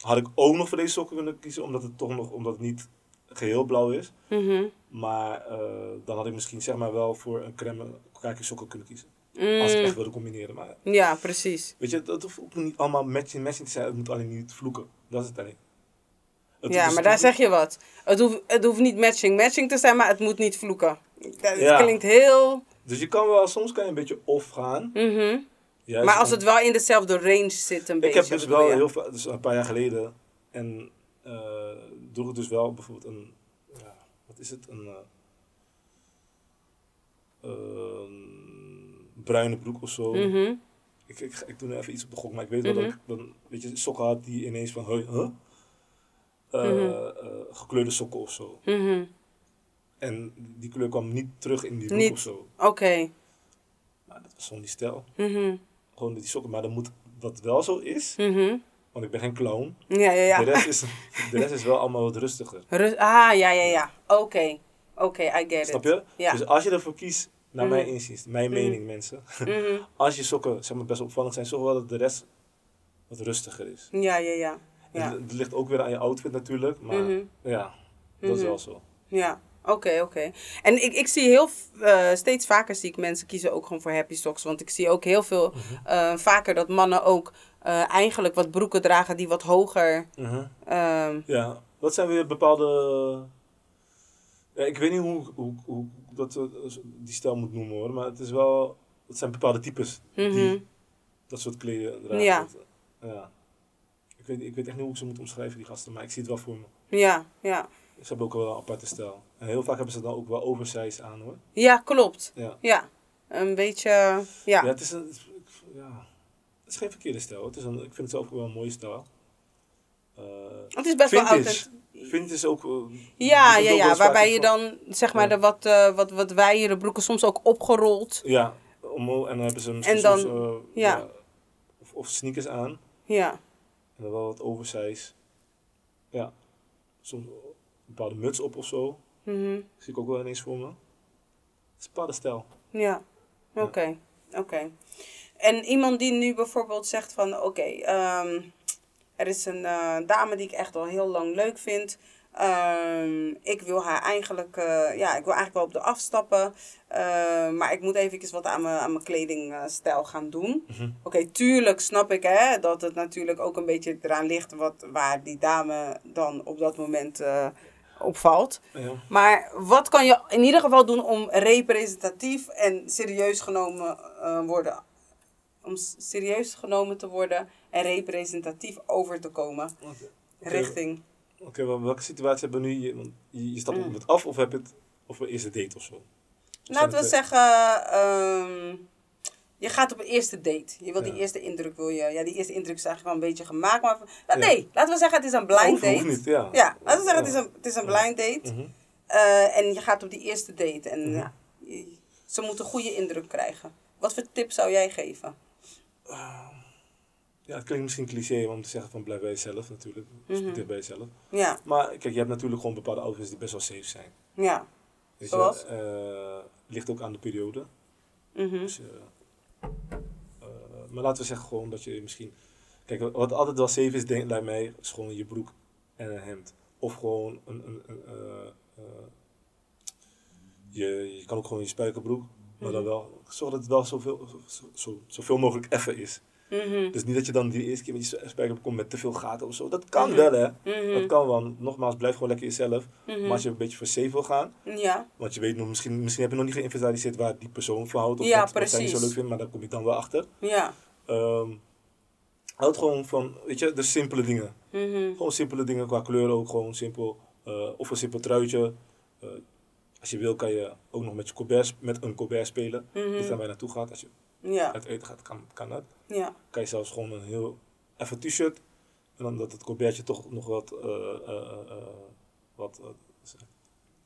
Speaker 2: had ik ook nog voor deze sokken kunnen kiezen, omdat het toch nog, omdat het niet geheel blauw is.
Speaker 1: Mhm.
Speaker 2: Maar eh, dan had ik misschien zeg maar wel voor een crème kaki sokken kunnen kiezen.
Speaker 1: Mm.
Speaker 2: Als ik echt wilde combineren. Maar
Speaker 1: Ja, precies.
Speaker 2: weet je, dat hoeft ook niet allemaal matching matching te zijn. Het moet alleen niet vloeken. Dat is het alleen. Het-
Speaker 1: Ja, maar daar zeg je wat. Het hoeft, het hoeft niet matching matching te zijn, maar het moet niet vloeken. Dat
Speaker 2: Ja.
Speaker 1: klinkt heel...
Speaker 2: Dus je kan wel, soms kan je een beetje off gaan.
Speaker 1: Mhm.
Speaker 2: Juist
Speaker 1: Maar als
Speaker 2: om-
Speaker 1: het wel in dezelfde range zit een
Speaker 2: Ik
Speaker 1: beetje.
Speaker 2: heb dus wel heel veel, dus een paar jaar geleden, en eh droeg ik dus wel bijvoorbeeld een, ja, wat is het, een, eh, een bruine broek of zo.
Speaker 1: Mhm.
Speaker 2: Ik, ik, ik doe nu even iets op de gok, maar ik weet wel
Speaker 1: Mhm.
Speaker 2: dat ik dan, weet je, sokken had die ineens van, huh?
Speaker 1: Mhm.
Speaker 2: eh, gekleurde sokken of zo. En die kleur kwam niet terug in die broek
Speaker 1: Niet.
Speaker 2: of zo.
Speaker 1: Oké.
Speaker 2: Maar dat was gewoon die stijl.
Speaker 1: Mhm.
Speaker 2: Gewoon die sokken. Maar dan moet, wat wel zo is,
Speaker 1: Mhm.
Speaker 2: want ik ben geen clown.
Speaker 1: Ja, ja,
Speaker 2: De,
Speaker 1: ja.
Speaker 2: rest is, de rest is wel allemaal wat rustiger.
Speaker 1: Rus- ah, ja, ja, ja. Oké. Oké, I get it.
Speaker 2: Snap je?
Speaker 1: Ja.
Speaker 2: Dus als je ervoor kiest, naar
Speaker 1: Mhm.
Speaker 2: mijn inziens, mijn
Speaker 1: Mhm.
Speaker 2: mening mensen. Als je sokken zeg maar, best opvallend zijn, zorg wel dat de rest wat rustiger is.
Speaker 1: Ja, ja, ja. Ja,
Speaker 2: Het, ligt ook weer aan je outfit natuurlijk, maar ja, dat is wel zo.
Speaker 1: ja. Oké, oké. En ik, ik zie heel, eh, steeds vaker zie ik mensen kiezen ook gewoon voor happy socks. Want ik zie ook heel veel,
Speaker 2: Mhm.
Speaker 1: eh, vaker dat mannen ook eh, eigenlijk wat broeken dragen die wat hoger...
Speaker 2: Mhm.
Speaker 1: ehm,
Speaker 2: Ja, wat zijn weer bepaalde. Ja, ik weet niet hoe, hoe, hoe ik dat die stijl moet noemen hoor, maar het is wel. Het zijn bepaalde types
Speaker 1: mhm.
Speaker 2: die dat soort kleden dragen.
Speaker 1: Ja.
Speaker 2: Ja. Ik weet, ik weet echt niet hoe ik ze moet omschrijven, die gasten, maar ik zie het wel voor me.
Speaker 1: Ja, ja.
Speaker 2: Ze hebben ook wel een aparte stijl. En heel vaak hebben ze dan ook wel oversized aan hoor.
Speaker 1: Ja, klopt.
Speaker 2: Ja,
Speaker 1: Ja. Een beetje, ja.
Speaker 2: ja het is een. Ja, het is geen verkeerde stijl. Het is een, ik vind het zelf ook wel een mooie stijl. Eh,
Speaker 1: Het is best wel authentiek.
Speaker 2: Vintage is ook. eh,
Speaker 1: Ja, ja, ja. Waarbij je dan, zeg maar,
Speaker 2: Ja.
Speaker 1: de wat, eh wat, wat wijere broeken soms ook opgerold.
Speaker 2: Ja, omhoog en dan hebben ze misschien
Speaker 1: En dan-
Speaker 2: soms, eh,
Speaker 1: ja.
Speaker 2: of, of sneakers aan.
Speaker 1: Ja.
Speaker 2: En dan wel wat oversize. Ja, soms bepaalde muts op of zo.
Speaker 1: Mhm.
Speaker 2: Zie ik ook wel ineens voor me. Het is een bepaalde stijl.
Speaker 1: Ja, oké, oké. En iemand die nu bijvoorbeeld zegt van, oké, ehm, er is een eh, dame die ik echt al heel lang leuk vind. Ehm, ik wil haar eigenlijk, eh, ja, ik wil eigenlijk wel op de afstappen. Eh, maar ik moet even wat aan mijn, aan mijn kledingstijl gaan doen.
Speaker 2: Mhm.
Speaker 1: Oké, tuurlijk snap ik hè, dat het natuurlijk ook een beetje eraan ligt wat, waar die dame dan op dat moment eh, opvalt.
Speaker 2: Ja.
Speaker 1: Maar wat kan je in ieder geval doen om representatief en serieus genomen eh, worden? Om serieus genomen te worden en representatief over te komen
Speaker 2: Oké.
Speaker 1: richting.
Speaker 2: Oké, wel, welke situatie hebben we nu? Je, want je, je stapt
Speaker 1: Mm.
Speaker 2: op het af of heb je het of een eerste date of zo?
Speaker 1: Laten we
Speaker 2: het,
Speaker 1: zeggen, ehm, je gaat op een eerste date. Je wil die eerste indruk, wil je, ja, die eerste indruk is eigenlijk wel een beetje gemaakt. Maar nou, nee, laten we zeggen, het is een blind
Speaker 2: hoeft
Speaker 1: date.
Speaker 2: niet, ja.
Speaker 1: Ja, laten we zeggen, het is een, het is een blind date.
Speaker 2: Mhm.
Speaker 1: Eh, en je gaat op die eerste date. En
Speaker 2: Mhm.
Speaker 1: je- ze moeten een goede indruk krijgen. Wat voor tip zou jij geven?
Speaker 2: Ja, het klinkt misschien cliché om te zeggen van blijf bij jezelf natuurlijk. Dus dicht bij jezelf.
Speaker 1: Ja,
Speaker 2: Maar kijk, je hebt natuurlijk gewoon bepaalde outfits die best wel safe zijn.
Speaker 1: ja.
Speaker 2: Weet
Speaker 1: Zoals?
Speaker 2: Je, Eh, ligt ook aan de periode.
Speaker 1: Mhm.
Speaker 2: Dus, eh, maar laten we zeggen gewoon dat je misschien... Kijk, wat altijd wel safe is, denk, lijkt mij, is gewoon je broek en een hemd. Of gewoon een... een, een eh, eh, je, je kan ook gewoon je spijkerbroek. Maar dan
Speaker 1: Mhm.
Speaker 2: wel, zorg dat het wel zoveel, zo, zo, zoveel mogelijk effen is.
Speaker 1: Mhm.
Speaker 2: Dus niet dat je dan die eerste keer met je spijkerbroek komt met te veel gaten of zo. Dat kan
Speaker 1: Mhm.
Speaker 2: wel hè.
Speaker 1: Mhm.
Speaker 2: Dat kan wel. Nogmaals, blijf gewoon lekker jezelf. Maar als je een beetje voor safe wil gaan,
Speaker 1: Ja,
Speaker 2: want je weet nog, misschien, misschien heb je nog niet geïnventariseerd waar die persoon van houdt. Of
Speaker 1: Ja,
Speaker 2: wat, niet zo leuk vindt, maar daar kom ik dan wel achter.
Speaker 1: ja.
Speaker 2: Ehm houd gewoon van, weet je, de simpele dingen. Gewoon simpele dingen qua kleur ook, gewoon simpel. eh, of een simpel truitje. Eh, als je wil kan je ook nog met, je colbert, met een colbert spelen. Aan waar je naartoe gaat. Als je
Speaker 1: Ja,
Speaker 2: uit eten gaat, kan, kan dat.
Speaker 1: ja.
Speaker 2: Kan je zelfs gewoon een heel even t-shirt. En dan dat het colbertje toch nog wat, eh, wat, het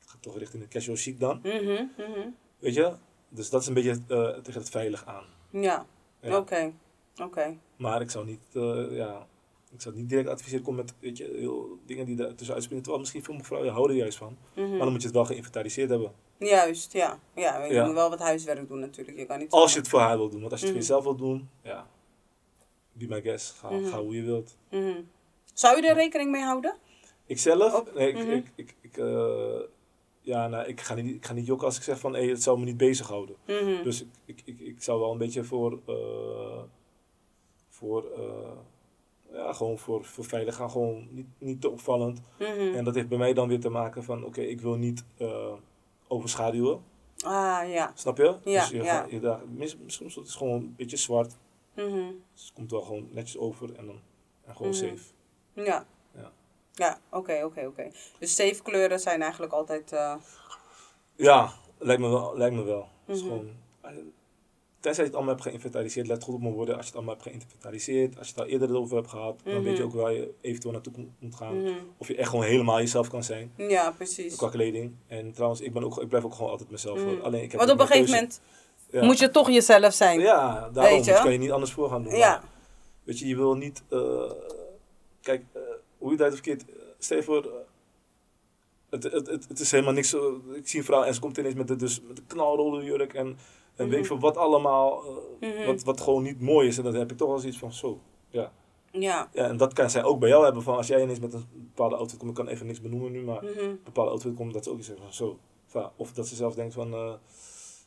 Speaker 2: gaat toch richting de casual chic dan.
Speaker 1: Mhm. Mhm.
Speaker 2: Weet je? Dus dat is een beetje tegen het veilig aan.
Speaker 1: Ja,
Speaker 2: Ja.
Speaker 1: oké. Oké.
Speaker 2: Maar ik zou niet, ja, ik zou niet direct adviseren komen met weet je, heel dingen die er tussen uitspringen. Terwijl misschien veel vrouwen houden er juist van.
Speaker 1: Mhm.
Speaker 2: Maar dan moet je het wel geïnventariseerd hebben.
Speaker 1: Juist, ja. Ja, je
Speaker 2: Ja.
Speaker 1: moet wel wat huiswerk doen natuurlijk. Je kan niet
Speaker 2: Als je het voor haar wil doen. Want als je het
Speaker 1: Mhm.
Speaker 2: voor jezelf wil doen, ja. Be my guest. Ga,
Speaker 1: Mhm.
Speaker 2: ga hoe je wilt.
Speaker 1: Mhm. Zou je er rekening mee houden?
Speaker 2: Ikzelf? Nee, ik,
Speaker 1: Mhm.
Speaker 2: ik, ik, ik, eh, ja, nou, ik, ga niet, ik ga niet jokken als ik zeg van, hé, het zou me niet bezighouden.
Speaker 1: Mhm.
Speaker 2: Dus ik, ik, ik, ik zou wel een beetje voor, eh, voor eh, ja, gewoon voor, voor veilig gaan, gewoon niet, niet te opvallend.
Speaker 1: Mhm.
Speaker 2: En dat heeft bij mij dan weer te maken van, oké, ik wil niet overschaduwen,
Speaker 1: Ah, ja.
Speaker 2: snap je?
Speaker 1: Ja,
Speaker 2: dus je,
Speaker 1: ja.
Speaker 2: gaat- je misschien is het gewoon een beetje zwart,
Speaker 1: Mhm.
Speaker 2: dus het komt wel gewoon netjes over en dan en gewoon
Speaker 1: Mhm.
Speaker 2: safe.
Speaker 1: Ja.
Speaker 2: Ja.
Speaker 1: Ja, oké, oké, oké. Dus safe kleuren zijn eigenlijk altijd... eh,
Speaker 2: Ja, lijkt me wel. Lijkt me wel. Het is
Speaker 1: Mhm.
Speaker 2: gewoon, tenzij je het allemaal hebt geïnventariseerd, let goed op mijn woorden. Als je het allemaal hebt geïnventariseerd, als je het al eerder over hebt gehad, dan
Speaker 1: Mhm.
Speaker 2: weet je ook waar je eventueel naartoe moet- gaan.
Speaker 1: mhm.
Speaker 2: Of je echt gewoon helemaal jezelf kan zijn
Speaker 1: Ja, precies.
Speaker 2: qua kleding. En trouwens, ik, ben ook, ik blijf ook gewoon altijd mezelf.
Speaker 1: Mhm.
Speaker 2: Alleen, ik heb
Speaker 1: Want op een gegeven moment
Speaker 2: Ja.
Speaker 1: moet je toch jezelf zijn.
Speaker 2: Ja, daarom
Speaker 1: Weet je?
Speaker 2: dus kan je niet anders voor gaan doen.
Speaker 1: Ja.
Speaker 2: Maar, weet je, je wil niet... eh, kijk, eh, hoe je of verkeerd... eh, stel je voor... het, het, het, het is helemaal niks... ik zie een vrouw en ze komt ineens met de, dus, met de knalrode jurk en... En weet ik
Speaker 1: Mhm.
Speaker 2: veel wat allemaal, eh,
Speaker 1: Mhm.
Speaker 2: wat, wat gewoon niet mooi is. En dan heb ik toch wel zoiets van, zo, ja.
Speaker 1: Ja.
Speaker 2: Ja, en dat kan zij ook bij jou hebben van als jij ineens met een bepaalde outfit komt, ik kan even niks benoemen nu, maar
Speaker 1: Mhm.
Speaker 2: een bepaalde outfit komt, dat ze ook iets zeggen van zo. Of dat ze zelf denkt van, eh,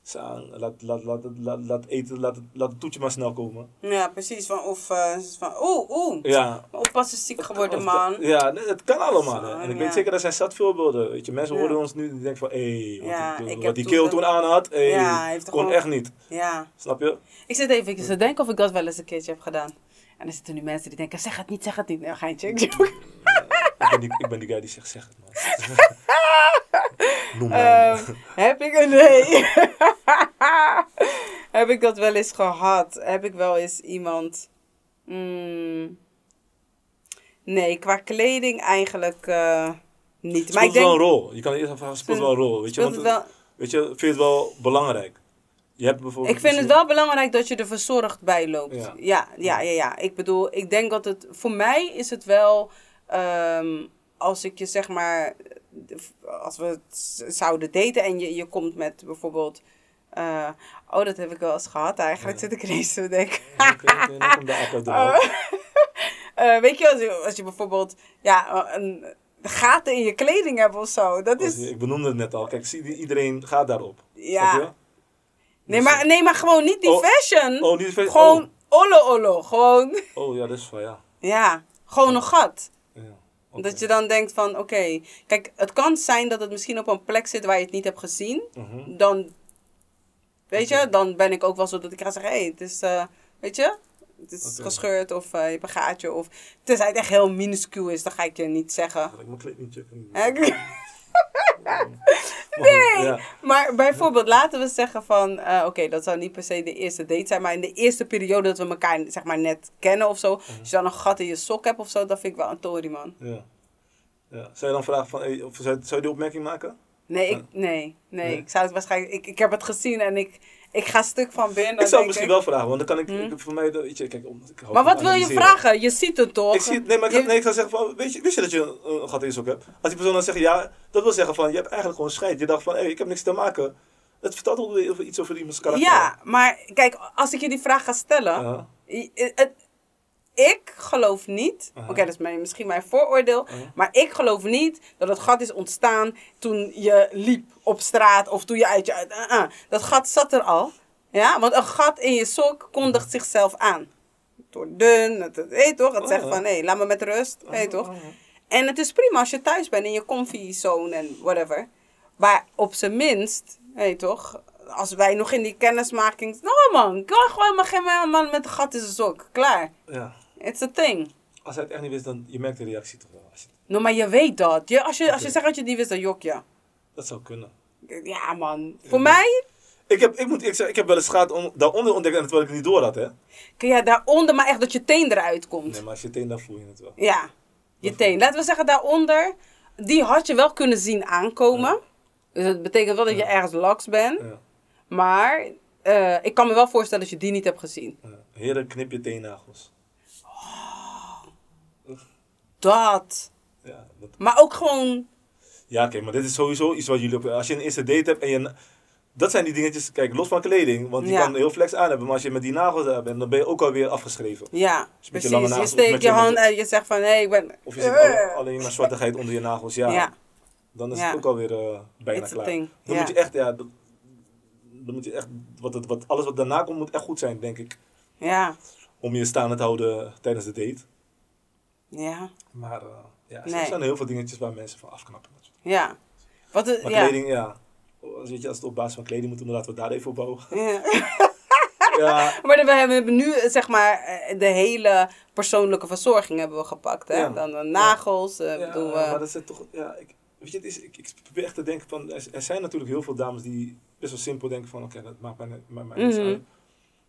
Speaker 2: Saan, laat, laat, laat, laat, laat, eten, laat, het, laat het toetje maar snel komen.
Speaker 1: Ja, precies. Van, of eh, van, oeh, oeh.
Speaker 2: Ja.
Speaker 1: Oppassen ziek geworden, man.
Speaker 2: Ja, het kan allemaal.
Speaker 1: Zo,
Speaker 2: En ik
Speaker 1: ja.
Speaker 2: weet zeker, dat zijn zat voorbeelden. Weet je, mensen
Speaker 1: Ja.
Speaker 2: horen ons nu die denken van, hé, wat,
Speaker 1: Ja, ik
Speaker 2: wat
Speaker 1: heb
Speaker 2: die keel toen aan had,
Speaker 1: Ja, heeft toch
Speaker 2: kon
Speaker 1: gewoon-
Speaker 2: echt niet.
Speaker 1: Ja.
Speaker 2: Snap je?
Speaker 1: Ik zit even te denken of ik dat wel eens een keertje heb gedaan. En er zitten nu mensen die denken, zeg het niet, zeg het niet. Nee, geintje. Ik joke.
Speaker 2: ik, ben die, ik ben die guy die zegt, zeg het maar. Noem.
Speaker 1: Ehm, heb ik een nee? heb ik dat wel eens gehad? Heb ik wel eens iemand... Mm, nee, qua kleding eigenlijk eh, niet.
Speaker 2: Het
Speaker 1: Maar ik
Speaker 2: speelt wel een
Speaker 1: denk...
Speaker 2: rol. Je kan eerst afvragen, het speelt wel een rol. Weet je,
Speaker 1: Speelt
Speaker 2: want,
Speaker 1: het wel,
Speaker 2: weet je, vind je het wel belangrijk? Je hebt bijvoorbeeld
Speaker 1: ik vind het
Speaker 2: misschien-
Speaker 1: wel belangrijk dat je er verzorgd bij loopt.
Speaker 2: Ja.
Speaker 1: Ja, ja, ja, ja. Ik bedoel, ik denk dat het... Voor mij is het wel... ehm, als ik je zeg maar... Als we het zouden daten en je, je komt met bijvoorbeeld... eh, oh, dat heb ik wel eens gehad eigenlijk.
Speaker 2: Ja.
Speaker 1: Zit ik ineens te denken.
Speaker 2: De
Speaker 1: Oh. Eh, weet je, als je, als je bijvoorbeeld ja, een gaten in je kleding hebt of zo. Dat is...
Speaker 2: Ik benoemde het net al. Kijk, zie, iedereen gaat daarop.
Speaker 1: Ja. Nee
Speaker 2: Dus,
Speaker 1: maar, nee, maar gewoon niet die
Speaker 2: Oh,
Speaker 1: fashion.
Speaker 2: Oh, niet veel.
Speaker 1: Gewoon ollo ollo. Gewoon,
Speaker 2: Oh, oh, ja, dat is van ja.
Speaker 1: ja, gewoon een gat.
Speaker 2: Ja.
Speaker 1: Dat je dan denkt van, oké, kijk, het kan zijn dat het misschien op een plek zit waar je het niet hebt gezien.
Speaker 2: Mhm.
Speaker 1: Dan, weet je, dan ben ik ook wel zo dat ik ga zeggen, hé, hey, het is, eh, weet je, het is gescheurd of eh, je hebt een gaatje. Of, tenzij het echt heel minuscuul is, dan ga ik je niet zeggen.
Speaker 2: Ga ik mijn kleed niet checken? Nee! Ja.
Speaker 1: Maar bijvoorbeeld, laten we zeggen van, eh, oké, dat zou niet per se de eerste date zijn, maar in de eerste periode dat we elkaar zeg maar net kennen of zo, als je dan een gat in je sok hebt of zo, dat vind ik wel een tory, man.
Speaker 2: Ja. ja. Zou je dan vragen van, hey, of zou, zou je die opmerking maken?
Speaker 1: Nee, ik, nee, nee,
Speaker 2: Nee?
Speaker 1: ik zou het waarschijnlijk, ik, ik heb het gezien en ik, ik ga stuk van binnen.
Speaker 2: ik zou het misschien
Speaker 1: ik-
Speaker 2: wel vragen, want dan kan ik,
Speaker 1: Hmm.
Speaker 2: ik voor mij, weet je, kijk, om, ik
Speaker 1: Maar wat wil je vragen? Je ziet het toch?
Speaker 2: Ik zie, nee, maar ik,
Speaker 1: Je-
Speaker 2: nee, ik zou zeggen van, weet je, wist je dat je een, een gat in je hebt? Als die persoon dan zegt ja, dat wil zeggen van, je hebt eigenlijk gewoon scheid. Je dacht van, hé, ik heb niks te maken. Het vertelt ook iets over iemands karakter.
Speaker 1: Ja, maar kijk, als ik je die vraag ga stellen,
Speaker 2: Ja.
Speaker 1: Het- ik geloof niet, oké, dat is mijn, misschien mijn vooroordeel, maar ik geloof niet dat het gat is ontstaan toen je liep op straat of toen je uit je... uit- ah, ah. Dat gat zat er al, ja, want een gat in je sok kondigt zichzelf aan. Door dun, het, je toch, het
Speaker 2: Oh,
Speaker 1: zegt
Speaker 2: ja.
Speaker 1: van, hé, laat me met rust, weet je toch.
Speaker 2: Ah, ah, ah.
Speaker 1: En het is prima als je thuis bent in je comfy zone en whatever. Maar op zijn minst, weet je toch, als wij nog in die kennismaking... Nou man, ik wil gewoon maar geen man met een gat in zijn sok. Klaar.
Speaker 2: Ja.
Speaker 1: It's a thing.
Speaker 2: Als hij het echt niet wist, dan je merkt de reactie toch wel. Als je-
Speaker 1: Nou, maar je weet dat. Je, als, je, als je zegt dat je die wist, dan jok je.
Speaker 2: dat zou kunnen.
Speaker 1: Ja man. Voor mij
Speaker 2: Ik heb, ik moet, ik, zeg, ik heb wel eens schaat om, daaronder ontdekt en terwijl ik het niet door had, hè.
Speaker 1: je daaronder, maar echt dat je teen eruit komt.
Speaker 2: Nee, maar als je teen, dan voel je het wel.
Speaker 1: Ja, je teen. Laten we zeggen daaronder, die had je wel kunnen zien aankomen. Dus dat betekent wel dat je
Speaker 2: Ja.
Speaker 1: ergens laks bent.
Speaker 2: Ja.
Speaker 1: Maar eh, ik kan me wel voorstellen dat je die niet hebt gezien.
Speaker 2: Ja. Heren, knip je teennagels.
Speaker 1: Dat.
Speaker 2: Ja, dat,
Speaker 1: Maar ook gewoon,
Speaker 2: ja oké, maar dit is sowieso iets wat jullie op... Als je een eerste date hebt en je... Dat zijn die dingetjes, kijk, los van kleding, want je
Speaker 1: Ja.
Speaker 2: kan heel flex aan hebben, maar als je met die nagels daar bent, dan ben je ook alweer afgeschreven.
Speaker 1: ja,
Speaker 2: je
Speaker 1: precies. Je
Speaker 2: nagels of
Speaker 1: steekt je
Speaker 2: je-
Speaker 1: hand
Speaker 2: je-
Speaker 1: uit, je zegt van, hé, hey, ik ben...
Speaker 2: Of je ziet alle- alleen maar zwartigheid onder je nagels, ja.
Speaker 1: Ja,
Speaker 2: Dan is
Speaker 1: Ja.
Speaker 2: het ook alweer eh, bijna
Speaker 1: it's
Speaker 2: klaar.
Speaker 1: thing.
Speaker 2: Dan moet je echt, ja, dan moet je echt, wat, wat, alles wat daarna komt moet echt goed zijn, denk ik.
Speaker 1: Ja,
Speaker 2: Om je staande te houden tijdens de date.
Speaker 1: Ja,
Speaker 2: Maar eh, ja, er zijn heel veel dingetjes waar mensen van afknappen.
Speaker 1: ja. Wat
Speaker 2: Maar
Speaker 1: ja.
Speaker 2: kleding, ja. Als, weet je, als het op basis van kleding moet doen, dan laten we daar even op bouwen.
Speaker 1: Ja.
Speaker 2: ja,
Speaker 1: Maar we hebben nu, eh, zeg maar, eh, de hele persoonlijke verzorging hebben we gepakt, hè.
Speaker 2: Ja.
Speaker 1: Dan de nagels, eh,
Speaker 2: ja,
Speaker 1: bedoel,
Speaker 2: maar
Speaker 1: eh,
Speaker 2: dat is toch, ja, ik, weet je, het is, ik, ik probeer echt te denken van, er, er zijn natuurlijk heel veel dames die best wel simpel denken van, oké, dat maakt mij, mij niets
Speaker 1: Mhm.
Speaker 2: uit.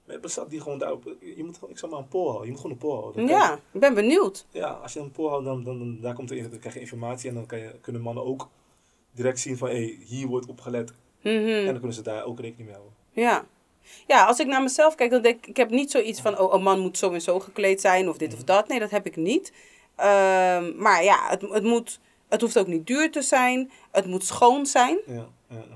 Speaker 2: Maar zat die gewoon daarop, je moet gewoon, ik zal maar een poll houden, je moet gewoon een poll houden. Dan
Speaker 1: ja, ik ben benieuwd.
Speaker 2: ja, als je een poll houdt, dan, dan, dan, daar komt er, dan krijg je informatie en dan kan je, kunnen mannen ook direct zien van, hé, hey, hier wordt op gelet.
Speaker 1: Mhm.
Speaker 2: En dan kunnen ze daar ook rekening mee houden.
Speaker 1: Ja. Ja, als ik naar mezelf kijk, dan denk ik, ik heb niet zoiets van, oh, een man moet zo en zo gekleed zijn of dit of dat. Nee, dat heb ik niet. Ehm, maar ja, het, het, moet, het hoeft ook niet duur te zijn. Het moet schoon zijn.
Speaker 2: Ja.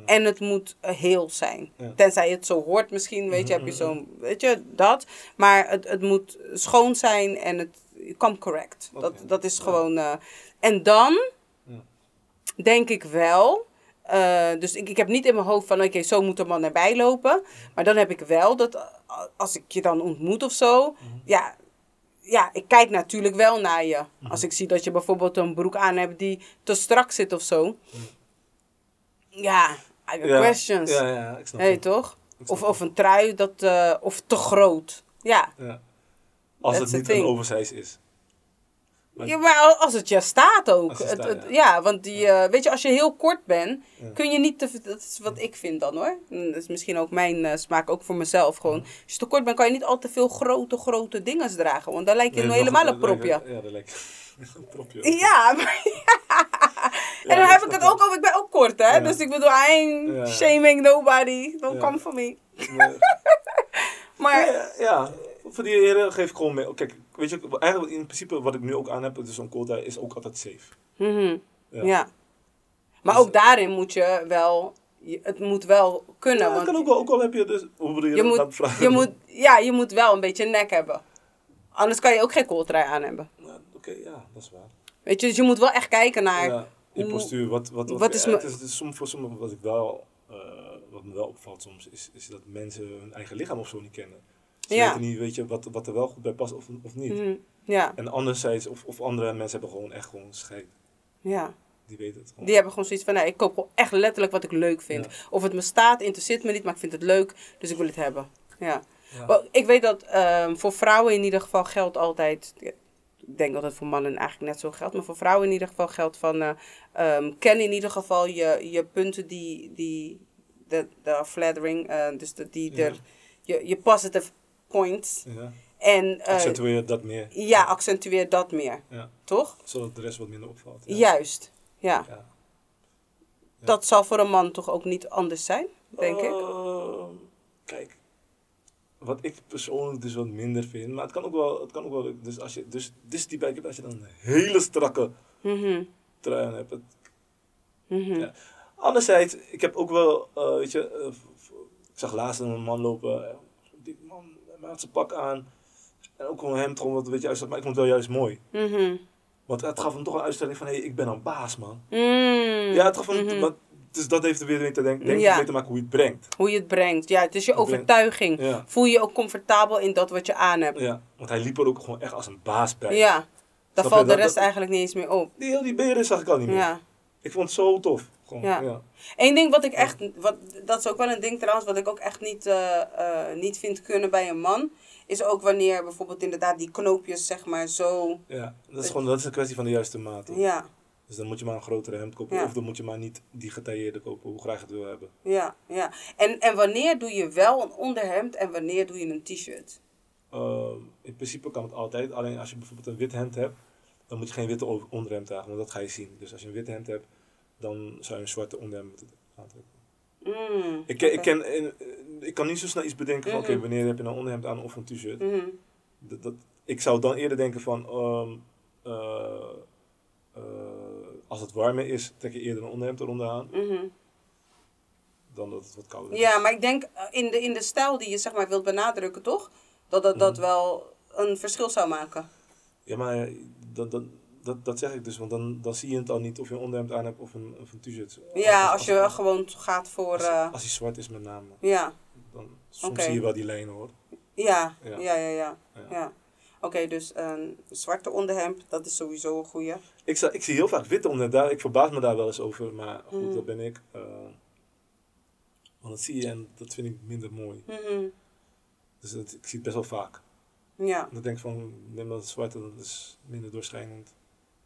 Speaker 1: En het moet eh, heel zijn. Tenzij het zo hoort misschien, weet je, heb je
Speaker 2: Mhm,
Speaker 1: zo'n, weet je, dat. Maar het, het moet schoon zijn en het, come correct. Dat, dat is gewoon... eh, en dan denk ik wel... eh, dus ik, ik heb niet in mijn hoofd van, oké, zo moet een man erbij lopen. Maar dan heb ik wel dat als ik je dan ontmoet of zo...
Speaker 2: Mhm.
Speaker 1: Ja, ja, ik kijk natuurlijk wel naar je. Als ik zie dat je bijvoorbeeld een broek aan hebt die te strak zit of zo. Ja,
Speaker 2: Ja,
Speaker 1: questions.
Speaker 2: Ja, ja, ik snap
Speaker 1: Hey,
Speaker 2: het.
Speaker 1: toch? Of, of een trui dat, eh, of te groot. Ja.
Speaker 2: Ja. Als
Speaker 1: That's
Speaker 2: het niet een oversize is. Maar-
Speaker 1: ja, maar als het je staat ook.
Speaker 2: Als het
Speaker 1: Het-
Speaker 2: staat,
Speaker 1: het-
Speaker 2: ja.
Speaker 1: ja. want die, eh, weet je, als je heel kort bent,
Speaker 2: Ja.
Speaker 1: kun je niet te. Dat is wat ik vind dan hoor. Dat is misschien ook mijn eh, smaak, ook voor mezelf gewoon. Als je te kort bent, kan je niet al te veel grote, grote dingen dragen. Want dan lijkt je
Speaker 2: Nee,
Speaker 1: nou helemaal een propje.
Speaker 2: Ja, dat lijkt een propje.
Speaker 1: Ja, maar,
Speaker 2: Ja,
Speaker 1: en dan heb ik het ook over, ik ben ook kort hè. Dus ik bedoel, I ain't
Speaker 2: Ja.
Speaker 1: shaming nobody. Don't come for me. Maar,
Speaker 2: Ja, voor die heren geef ik gewoon mee. Kijk, weet je, eigenlijk in principe wat ik nu ook aan heb, dus zo'n quota, is ook altijd safe.
Speaker 1: mhm,
Speaker 2: Ja.
Speaker 1: ja. Maar
Speaker 2: Dus-
Speaker 1: ook daarin moet je wel, het moet wel kunnen.
Speaker 2: Ja,
Speaker 1: want
Speaker 2: kan ook wel, ook al heb je dus, hoe bedoel je,
Speaker 1: moet, je, moet, ja, je moet wel een beetje nek hebben. Anders kan je ook geen kooltrui aan hebben.
Speaker 2: Ja, Oké, ja, dat is waar.
Speaker 1: Weet je, dus je moet wel echt kijken naar...
Speaker 2: Postuur, wat, wat, wat,
Speaker 1: wat is
Speaker 2: ja,
Speaker 1: me-
Speaker 2: het is, het is soms voor sommigen wat ik wel, eh, wat me wel opvalt soms, is, is dat mensen hun eigen lichaam of zo niet kennen. Ze
Speaker 1: Ja.
Speaker 2: weten niet, weet je, wat, wat er wel goed bij past of, of niet.
Speaker 1: Mhm, ja,
Speaker 2: En anderzijds, of, of andere mensen hebben gewoon echt gewoon scheid.
Speaker 1: ja.
Speaker 2: Die weten het gewoon.
Speaker 1: Die hebben gewoon zoiets van, nou, ik koop gewoon echt letterlijk wat ik leuk vind.
Speaker 2: Ja.
Speaker 1: Of het me staat, interesseert me niet, maar ik vind het leuk, dus ik wil het hebben. Ja. Ik weet dat ehm, voor vrouwen in ieder geval geldt altijd... Ik denk dat het voor mannen eigenlijk net zo geldt. Maar voor vrouwen in ieder geval geldt van... eh, ehm, ken in ieder geval je, je punten die... die de, de flattering, eh, dus de, die
Speaker 2: Ja.
Speaker 1: er... Je, je positive points.
Speaker 2: Ja.
Speaker 1: En eh,
Speaker 2: Accentueer dat meer.
Speaker 1: ja, accentueer dat meer.
Speaker 2: Ja.
Speaker 1: Toch?
Speaker 2: Zodat de rest wat minder opvalt.
Speaker 1: Juist. Ja.
Speaker 2: Ja.
Speaker 1: Dat zal voor een man toch ook niet anders zijn, denk ik.
Speaker 2: Ehm, Kijk, wat ik persoonlijk dus wat minder vind, maar het kan ook wel, het kan ook wel, dus als je, dus, dus die bike als je dan een hele strakke
Speaker 1: Mhm,
Speaker 2: trui aan hebt. Het,
Speaker 1: mhm.
Speaker 2: Ja. Anderzijds, ik heb ook wel, eh, weet je, eh, ik zag laatst een man lopen, eh, die man, hij had zijn pak aan, en ook gewoon een hemd gewoon wat een beetje uitzag, maar ik vond het wel juist mooi.
Speaker 1: Mhm.
Speaker 2: Want het gaf hem toch een uitstelling van, hé, hey, ik ben een baas, man.
Speaker 1: Mm.
Speaker 2: Ja, het gaf hem,
Speaker 1: Mhm.
Speaker 2: want, dus dat heeft er weer mee te, denk, denk
Speaker 1: Ja.
Speaker 2: mee te maken hoe je het brengt.
Speaker 1: Hoe je het brengt. Ja, het is je
Speaker 2: Het
Speaker 1: overtuiging.
Speaker 2: Ja.
Speaker 1: Voel je je ook comfortabel in dat wat je aan hebt.
Speaker 2: Ja, want hij liep er ook gewoon echt als een baas bij.
Speaker 1: Ja. Daar valt de
Speaker 2: Dat-
Speaker 1: rest
Speaker 2: dat-
Speaker 1: eigenlijk niet eens meer op.
Speaker 2: Die, heel die beren zag ik al niet meer.
Speaker 1: Ja.
Speaker 2: Ik vond het zo tof. Gewoon,
Speaker 1: Ja.
Speaker 2: ja.
Speaker 1: Eén ding wat ik echt, wat, dat is ook wel een ding trouwens, wat ik ook echt niet, eh, eh, niet vind kunnen bij een man, is ook wanneer bijvoorbeeld inderdaad die knoopjes zeg maar zo,
Speaker 2: Ja, dat is gewoon dat is een kwestie van de juiste maat. hoor.
Speaker 1: ja,
Speaker 2: Dus dan moet je maar een grotere hemd kopen.
Speaker 1: Ja.
Speaker 2: Of dan moet je maar niet die getailleerde kopen, hoe graag je het wil hebben.
Speaker 1: ja, ja. En, en wanneer doe je wel een onderhemd en wanneer doe je een t-shirt?
Speaker 2: Ehm, in principe kan het altijd. Alleen als je bijvoorbeeld een wit hemd hebt, dan moet je geen witte onderhemd dragen, want dat ga je zien. Dus als je een wit hemd hebt, dan zou je een zwarte onderhemd moeten aantrekken.
Speaker 1: Mm,
Speaker 2: Ik, ken, ik, ken, ik kan niet zo snel iets bedenken van, oké, wanneer heb je nou een onderhemd aan of een t-shirt.
Speaker 1: Mhm.
Speaker 2: Dat, dat, ik zou dan eerder denken van, eh, als het warmer is, trek je eerder een onderhemd eronder aan,
Speaker 1: Mhm.
Speaker 2: dan dat het wat kouder is.
Speaker 1: Ja, maar ik denk eh, in de, in de stijl die je zeg maar wilt benadrukken, toch? Dat dat, dat
Speaker 2: Mhm.
Speaker 1: wel een verschil zou maken.
Speaker 2: Ja, maar eh, dat, dat, dat, dat zeg ik dus, want dan, dan zie je het al niet of je een onderhemd aan hebt of een, of een t-shirt.
Speaker 1: Ja, als je gewoon gaat voor.
Speaker 2: als,
Speaker 1: eh,
Speaker 2: als hij zwart is met name,
Speaker 1: ja,
Speaker 2: dan soms zie je wel die lijnen hoor.
Speaker 1: ja,
Speaker 2: Ja.
Speaker 1: ja, ja, ja.
Speaker 2: Ja.
Speaker 1: ja. Oké, dus een zwarte onderhemd, dat is sowieso een goeie.
Speaker 2: Ik, ik zie heel vaak witte daar, ik verbaas me daar wel eens over, maar goed,
Speaker 1: Mhm.
Speaker 2: dat ben ik. eh, want dat zie je en dat vind ik minder mooi.
Speaker 1: Mhm.
Speaker 2: Dus dat, ik zie het best wel vaak.
Speaker 1: Ja,
Speaker 2: Dan denk ik van, neem dat zwarte, dat is minder doorschijnend.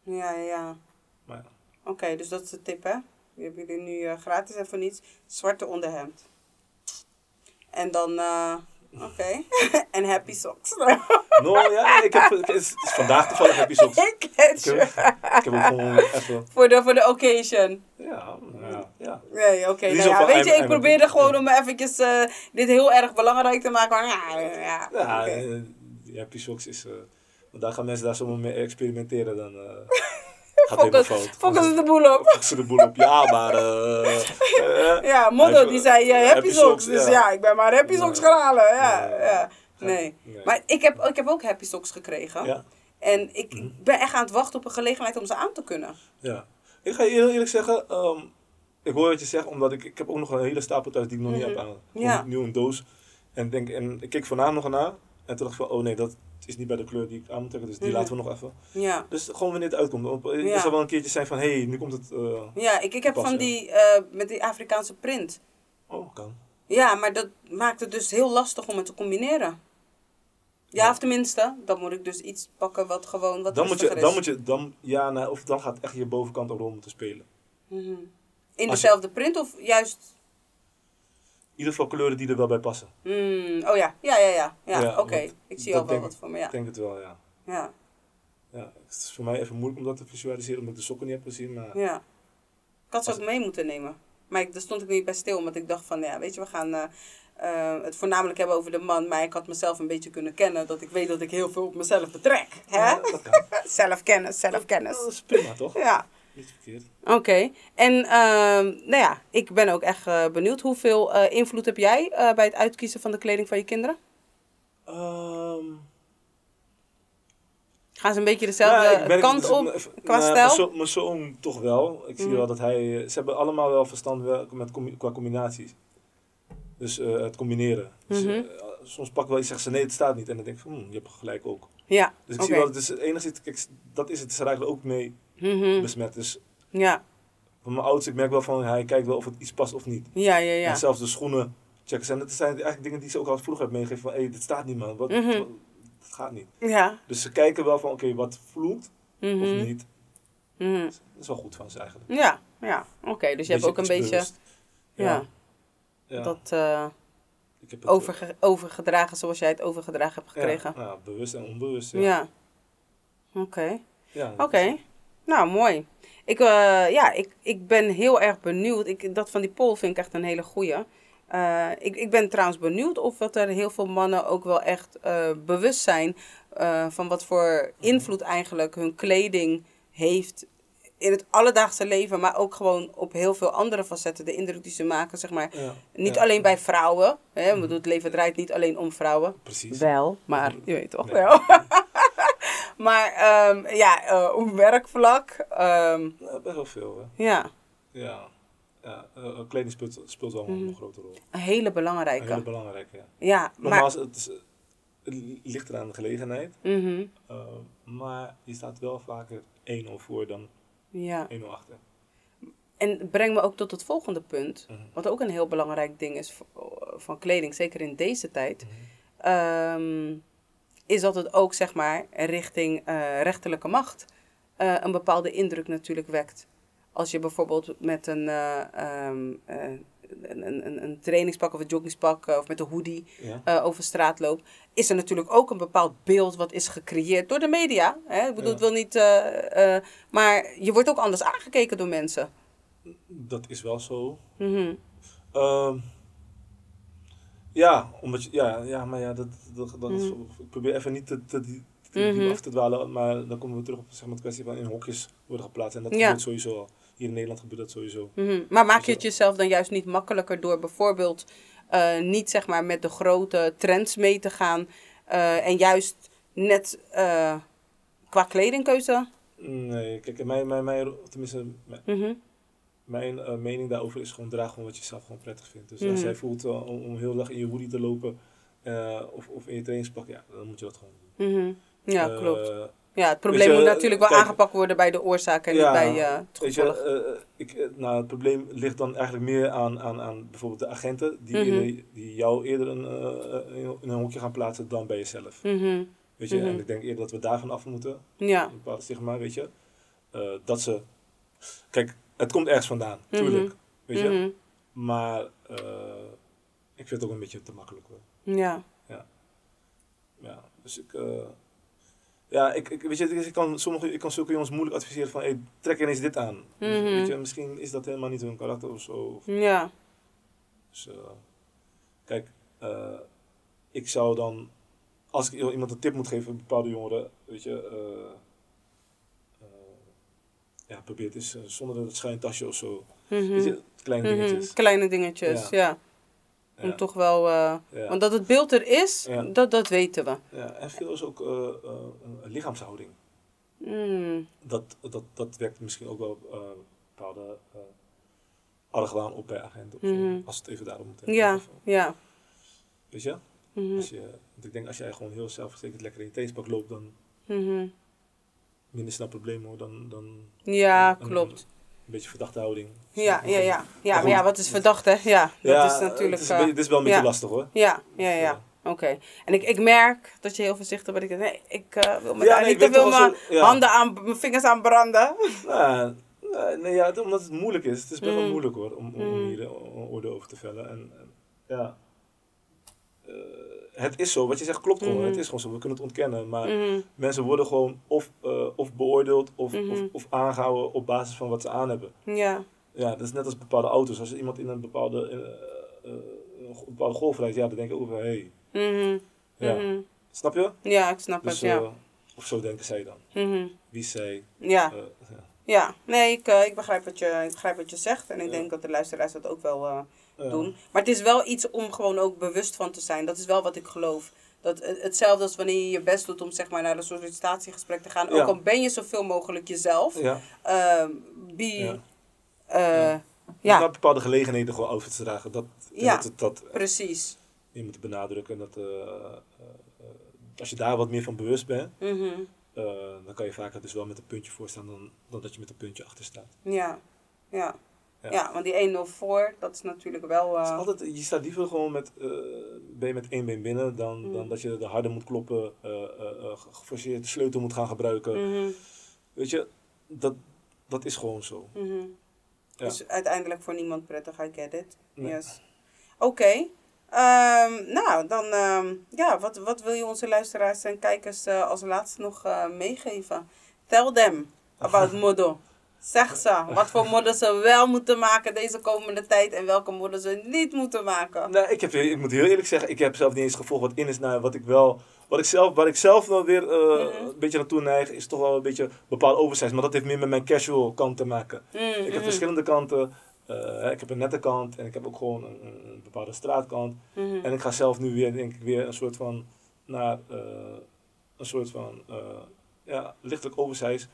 Speaker 1: ja, ja, ja.
Speaker 2: Maar ja.
Speaker 1: Oké, dus dat is de tip, hè? Die hebben jullie nu eh, gratis en voor niets. Zwarte onderhemd. En dan, eh, oké. en happy socks.
Speaker 2: No, ja, nee, ik heb, het is, vandaag toevallig je soms.
Speaker 1: ik
Speaker 2: heb, ik heb ook gewoon even,
Speaker 1: Voor de, voor de occasion.
Speaker 2: ja, ja, ja.
Speaker 1: Nee, oké. Nou ja, weet
Speaker 2: I'm-
Speaker 1: je, ik
Speaker 2: I'm-
Speaker 1: probeerde gewoon om eventjes eh, dit heel erg belangrijk te maken. Maar ja, ja,
Speaker 2: Ja, eh, die happy socks is, eh, want daar gaan mensen daar zomaar mee experimenteren, dan eh, gaat helemaal
Speaker 1: Focus,
Speaker 2: fout.
Speaker 1: de boel op.
Speaker 2: Focussen de boel op, ja, maar... eh, eh,
Speaker 1: Ja, Moddo
Speaker 2: Hij-
Speaker 1: die zei eh, happy, socks.
Speaker 2: socks,
Speaker 1: Dus
Speaker 2: ja.
Speaker 1: ja. ik ben maar happy socks gaan halen. Ja,
Speaker 2: Ja.
Speaker 1: ja. Nee.
Speaker 2: Nee.
Speaker 1: Maar ik heb, ik heb ook happy socks gekregen.
Speaker 2: ja,
Speaker 1: En ik
Speaker 2: Mhm.
Speaker 1: ben echt aan het wachten op een gelegenheid om ze aan te kunnen.
Speaker 2: Ja. Ik ga je heel eerlijk zeggen, ehm, ik hoor wat je zegt, omdat ik, ik heb ook nog een hele stapel thuis die ik nog niet
Speaker 1: Mhm.
Speaker 2: heb aan.
Speaker 1: Ja.
Speaker 2: Nieuw in doos. En, denk, en ik keek vanavond nog naar. En toen dacht ik van, oh nee, dat is niet bij de kleur die ik aan moet trekken, dus die
Speaker 1: Mhm.
Speaker 2: laten we nog even.
Speaker 1: Ja.
Speaker 2: Dus gewoon wanneer het uitkomt. Op, Er
Speaker 1: Ja.
Speaker 2: zal wel een keertje zijn van, hé, hey, nu komt het... eh,
Speaker 1: Ja, ik, ik heb
Speaker 2: Pas,
Speaker 1: van
Speaker 2: ja.
Speaker 1: die, eh, met die Afrikaanse print.
Speaker 2: oh, kan.
Speaker 1: Ja, maar dat maakt het dus heel lastig om het te combineren. Ja, of tenminste, dan moet ik dus iets pakken wat gewoon wat
Speaker 2: Dan moet je, dan moet je, dan, ja, nou, of dan gaat echt je bovenkant een rol moeten spelen.
Speaker 1: Mhm. In
Speaker 2: Als je-
Speaker 1: dezelfde print of juist...
Speaker 2: In ieder geval kleuren die er wel bij passen.
Speaker 1: Hmm, oh ja, ja, ja, ja. ja,
Speaker 2: Ja,
Speaker 1: Oké, ik zie al wel wat voor me, ja.
Speaker 2: Ik denk het wel, ja.
Speaker 1: Ja,
Speaker 2: ja. Het is voor mij even moeilijk om dat te visualiseren, omdat ik de sokken niet heb gezien. Maar
Speaker 1: ja. Ik had ze ook mee moeten nemen. Maar ik, daar stond ik niet bij stil, omdat ik dacht van, ja, weet je, we gaan eh, eh, het voornamelijk hebben over de man. Maar ik had mezelf een beetje kunnen kennen, dat ik weet dat ik heel veel op mezelf betrek. Hè?
Speaker 2: Ja, dat kan.
Speaker 1: Zelfkennis, zelfkennis.
Speaker 2: Dat is prima, toch?
Speaker 1: Ja.
Speaker 2: Niet verkeerd.
Speaker 1: Oké, en ehm, nou ja, ik ben ook echt eh, benieuwd. Hoeveel eh, invloed heb jij eh, bij het uitkiezen van de kleding van je kinderen?
Speaker 2: Ehm,
Speaker 1: Gaan ze een beetje dezelfde
Speaker 2: nou, ben-
Speaker 1: kant op
Speaker 2: even-
Speaker 1: qua
Speaker 2: nou,
Speaker 1: stijl?
Speaker 2: Mijn zoon, mijn zoon toch wel. Ik zie
Speaker 1: Mhm.
Speaker 2: wel dat hij... Ze hebben allemaal wel verstand wel met, qua combinaties. Dus het combineren. Dus,
Speaker 1: Mhm.
Speaker 2: soms pak ik wel iets zeggen ze nee, het staat niet. En dan denk ik van, hm, je hebt gelijk ook.
Speaker 1: Ja,
Speaker 2: Dus ik zie wel, dus het enige, kijk, dat is het, ze raken er ook mee
Speaker 1: Mhm.
Speaker 2: besmet. Dus
Speaker 1: Ja,
Speaker 2: van mijn oudste, ik merk wel van, hij kijkt wel of het iets past of niet.
Speaker 1: ja, ja, ja.
Speaker 2: En zelfs de schoenen checken ze. En dat zijn eigenlijk dingen die ze ook al vroeger hebben meegegeven van, hé, dit staat niet man, wat,
Speaker 1: Mhm.
Speaker 2: wat- dat gaat niet.
Speaker 1: Ja.
Speaker 2: Dus ze kijken wel van, oké, wat vloekt of niet.
Speaker 1: Mhm.
Speaker 2: Dat is wel goed van ze eigenlijk.
Speaker 1: Ja, ja. Oké, dus je hebt ook een beetje ja,
Speaker 2: ja.
Speaker 1: dat eh,
Speaker 2: ik heb het,
Speaker 1: overge- overgedragen zoals jij het overgedragen hebt gekregen.
Speaker 2: ja, bewust en onbewust. Ja.
Speaker 1: Ja. Oké.
Speaker 2: Ja,
Speaker 1: Oké, nou mooi. Ik, eh, ja, ik, ik ben heel erg benieuwd. Ik, dat van die poll vind ik echt een hele goeie. Eh, ik, ik ben trouwens benieuwd of dat er heel veel mannen ook wel echt eh, bewust zijn eh, van wat voor invloed eigenlijk hun kleding heeft in het alledaagse leven, maar ook gewoon op heel veel andere facetten. De indruk die ze maken, zeg maar.
Speaker 2: Ja,
Speaker 1: Niet
Speaker 2: ja,
Speaker 1: alleen bij vrouwen. Hè? Bedoel, het leven draait niet alleen om vrouwen.
Speaker 2: Precies.
Speaker 1: Wel, maar je weet toch
Speaker 2: Nee.
Speaker 1: wel. maar ehm, ja, eh, op werkvlak. ehm,
Speaker 2: Ja, best wel veel, hè.
Speaker 1: ja,
Speaker 2: Ja. ja eh, kleding speelt, speelt wel
Speaker 1: Mhm.
Speaker 2: een grote rol.
Speaker 1: een hele
Speaker 2: Een
Speaker 1: belangrijke.
Speaker 2: hele belangrijke, ja.
Speaker 1: Ja, maar...
Speaker 2: Nogmaals, het, is, het ligt eraan de gelegenheid.
Speaker 1: Mhm,
Speaker 2: maar je staat wel vaker 1-0 voor dan
Speaker 1: ja.
Speaker 2: 1-0 achter.
Speaker 1: En breng me ook tot het volgende punt.
Speaker 2: Mhm.
Speaker 1: Wat ook een heel belangrijk ding is van kleding, zeker in deze tijd.
Speaker 2: Mhm.
Speaker 1: ehm, is dat het ook, zeg maar, richting eh, rechterlijke macht eh, een bepaalde indruk natuurlijk wekt. Als je bijvoorbeeld met een, eh, ehm, eh, een, een, een trainingspak of een joggingspak of met een hoodie
Speaker 2: Ja.
Speaker 1: over straat loopt, is er natuurlijk ook een bepaald beeld wat is gecreëerd door de media. Hè? Ik bedoel,
Speaker 2: Ja.
Speaker 1: het wil niet. maar je wordt ook anders aangekeken door mensen.
Speaker 2: Dat is wel zo. Ehm, ja, omdat je, ja, ja, maar ja, dat, dat, dat is,
Speaker 1: Mhm.
Speaker 2: ik probeer even niet te, te, te
Speaker 1: Mhm.
Speaker 2: af te dwalen, maar dan komen we terug op zeg maar, de kwestie van in hokjes worden geplaatst. En dat
Speaker 1: Ja.
Speaker 2: gebeurt sowieso al. Hier in Nederland gebeurt dat sowieso.
Speaker 1: Mhm. Maar maak je
Speaker 2: Zo.
Speaker 1: het jezelf dan juist niet makkelijker door bijvoorbeeld eh, niet zeg maar met de grote trends mee te gaan eh, en juist net eh, qua kledingkeuze?
Speaker 2: Nee, kijk, mijn, mijn, mijn, tenminste, mijn,
Speaker 1: Mhm.
Speaker 2: Mijn eh, mening daarover is gewoon draag gewoon wat je zelf gewoon prettig vindt. Dus
Speaker 1: Mhm.
Speaker 2: als jij voelt eh, om, om heel dag in je hoodie te lopen eh, of, of in je trainingspak, ja, dan moet je dat gewoon doen.
Speaker 1: Mhm. Ja, klopt. Ja, het probleem
Speaker 2: je,
Speaker 1: moet natuurlijk wel
Speaker 2: kijk-
Speaker 1: aangepakt worden bij de oorzaak en
Speaker 2: Ja,
Speaker 1: niet bij het
Speaker 2: Weet je, ik, nou, het probleem ligt dan eigenlijk meer aan, aan, aan bijvoorbeeld de agenten die,
Speaker 1: Mhm.
Speaker 2: die jou eerder een, in een hokje gaan plaatsen dan bij jezelf.
Speaker 1: Mhm.
Speaker 2: Weet je,
Speaker 1: Mhm.
Speaker 2: en ik denk eerder dat we daarvan af moeten,
Speaker 1: Ja.
Speaker 2: een stigma, weet je. Dat ze, kijk, het komt ergens vandaan,
Speaker 1: Mhm.
Speaker 2: tuurlijk, weet je.
Speaker 1: Mhm.
Speaker 2: Maar eh, ik vind het ook een beetje te makkelijk hoor.
Speaker 1: Ja.
Speaker 2: Ja, dus ik, eh, ja, ik, ik, weet je, ik kan, sommige, ik kan zulke jongens moeilijk adviseren van, hey, trek ineens dit aan. Dus,
Speaker 1: Mhm.
Speaker 2: weet je, misschien is dat helemaal niet hun karakter of zo. Of,
Speaker 1: Ja.
Speaker 2: Dus, eh, kijk, ik zou dan, als ik iemand een tip moet geven, bepaalde jongeren, weet je, ja, probeer het eens eh, zonder dat schuin tasje of zo.
Speaker 1: Mhm.
Speaker 2: Je, kleine
Speaker 1: Mhm.
Speaker 2: dingetjes.
Speaker 1: Kleine dingetjes, ja.
Speaker 2: Ja.
Speaker 1: Om
Speaker 2: Ja.
Speaker 1: toch wel... eh,
Speaker 2: Ja.
Speaker 1: Want dat het beeld er is,
Speaker 2: Ja.
Speaker 1: dat, dat weten we.
Speaker 2: Ja, en veel is ook eh, een lichaamshouding.
Speaker 1: Mm,
Speaker 2: Dat, dat, dat wekt misschien ook wel bepaalde argwaan op bij agenten.
Speaker 1: Mhm.
Speaker 2: Als het even daarom moeten
Speaker 1: ja,
Speaker 2: hebben.
Speaker 1: ja.
Speaker 2: Weet je?
Speaker 1: Mhm,
Speaker 2: Als je? Want ik denk als jij gewoon heel zelfverzekerd lekker in je teenspak loopt, dan. Minder snel problemen hoor. Dan, dan
Speaker 1: Ja, klopt.
Speaker 2: een beetje verdachte houding.
Speaker 1: Ja, ja, ja. Ja,
Speaker 2: Maar
Speaker 1: ja, wat is verdacht, hè? Ja, dat
Speaker 2: Ja,
Speaker 1: is natuurlijk...
Speaker 2: Het is, een
Speaker 1: eh,
Speaker 2: beetje- is wel een beetje
Speaker 1: ja.
Speaker 2: lastig hoor.
Speaker 1: Ja, ja,
Speaker 2: Dus,
Speaker 1: ja. Oké. En ik, ik merk dat je heel voorzichtig bent. Ik denk, nee, ik eh, wil me
Speaker 2: Ja,
Speaker 1: daar
Speaker 2: nee,
Speaker 1: niet te veel
Speaker 2: wel
Speaker 1: mijn handen aan, mijn vingers aan branden.
Speaker 2: Nou, nee, nee, ja, het- omdat het moeilijk is. Het is best wel
Speaker 1: Mm.
Speaker 2: moeilijk hoor, om, om
Speaker 1: Mm.
Speaker 2: hier een oordeel over te vellen. En, en ja, Eh, het is zo. Wat je zegt klopt gewoon.
Speaker 1: Mhm.
Speaker 2: Het is gewoon zo. We kunnen het ontkennen. Maar
Speaker 1: Mhm,
Speaker 2: mensen worden gewoon of, eh, of beoordeeld of,
Speaker 1: Mhm.
Speaker 2: of, of aangehouden op basis van wat ze aan hebben.
Speaker 1: Ja.
Speaker 2: Ja, dat is net als bepaalde auto's. Als iemand in een bepaalde, eh, eh, bepaalde golf rijdt, ja, dan denk ik ook van, hé, hey.
Speaker 1: Mhm,
Speaker 2: ja.
Speaker 1: mhm.
Speaker 2: Snap je?
Speaker 1: Ja, ik snap
Speaker 2: Dus,
Speaker 1: het, ja.
Speaker 2: of zo denken zij dan.
Speaker 1: Mhm.
Speaker 2: Wie zij.
Speaker 1: Ja,
Speaker 2: ja.
Speaker 1: ja. Nee, ik, ik, begrijp wat je, ik begrijp wat je zegt. En ik
Speaker 2: Ja.
Speaker 1: denk dat de luisteraars dat ook wel. Doen. Maar het is wel iets om gewoon ook bewust van te zijn. Dat is wel wat ik geloof. Dat, eh, hetzelfde als wanneer je je best doet om zeg maar, naar een sollicitatiegesprek te gaan. Ook al ben je zoveel mogelijk jezelf.
Speaker 2: Ja.
Speaker 1: be,
Speaker 2: Ja.
Speaker 1: eh,
Speaker 2: Ja.
Speaker 1: ja.
Speaker 2: Naar bepaalde gelegenheden gewoon outfits te dragen. Dat,
Speaker 1: Ja.
Speaker 2: dat, dat
Speaker 1: precies.
Speaker 2: je moet benadrukken. Dat, eh, eh, eh, als je daar wat meer van bewust bent,
Speaker 1: Mhm.
Speaker 2: eh, dan kan je vaker dus wel met een puntje voor staan dan, dan dat je met een puntje achter staat.
Speaker 1: Ja. Ja.
Speaker 2: Ja.
Speaker 1: Ja. want die 1-0 voor, dat is natuurlijk wel...
Speaker 2: Is
Speaker 1: eh,
Speaker 2: altijd, je staat liever gewoon met, eh, ben je met één been binnen dan,
Speaker 1: Mm.
Speaker 2: dan dat je de harder moet kloppen, eh, eh, geforceerd de sleutel moet gaan gebruiken.
Speaker 1: mhm,
Speaker 2: Weet je, dat, dat is gewoon zo.
Speaker 1: mhm.
Speaker 2: Ja.
Speaker 1: Dus uiteindelijk voor niemand prettig, I get it.
Speaker 2: Nee.
Speaker 1: Yes. Oké. Ehm, nou, dan, ehm, ja, wat, wat wil je onze luisteraars en kijkers als laatste nog meegeven? Tell them about model. Zeg ze wat voor model ze wel moeten maken deze komende tijd en welke model ze niet moeten maken.
Speaker 2: Nou, ik, heb, ik moet heel eerlijk zeggen, ik heb zelf niet eens gevolgd wat in is naar wat ik wel. Wat ik zelf, waar ik zelf wel weer eh,
Speaker 1: Mhm.
Speaker 2: een beetje naartoe neig, is toch wel een beetje bepaald oversize. Maar dat heeft meer met mijn casual kant te maken.
Speaker 1: Mm,
Speaker 2: Ik heb
Speaker 1: mhm,
Speaker 2: verschillende kanten. Eh, ik heb een nette kant en ik heb ook gewoon een, bepaalde straatkant.
Speaker 1: mhm.
Speaker 2: En ik ga zelf nu weer, denk ik, weer een soort van naar eh, een soort van ja, lichtelijk oversize.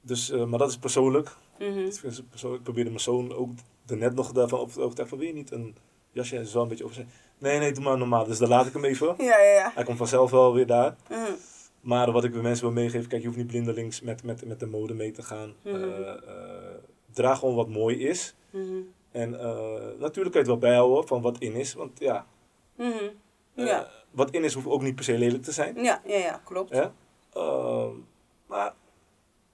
Speaker 2: Dus, eh, maar dat is persoonlijk.
Speaker 1: Mhm.
Speaker 2: Dat is persoonlijk. Ik probeerde mijn zoon ook net nog daarvan op te overtuigen wil je niet een jasje en zo een beetje oversize. Nee, nee, doe maar normaal. Dus dan laat ik hem even.
Speaker 1: Ja, ja, ja.
Speaker 2: Hij komt vanzelf wel weer daar.
Speaker 1: Mhm.
Speaker 2: Maar wat ik de mensen wil meegeven, kijk, je hoeft niet blindelings met, met, met de mode mee te gaan.
Speaker 1: Mhm.
Speaker 2: Eh, eh, draag gewoon wat mooi is. En natuurlijk kan je het wel bijhouden van wat in is. Want ja,
Speaker 1: Ja.
Speaker 2: wat in is hoeft ook niet per se lelijk te zijn.
Speaker 1: Ja, ja, ja, klopt.
Speaker 2: Hè? Ehm, maar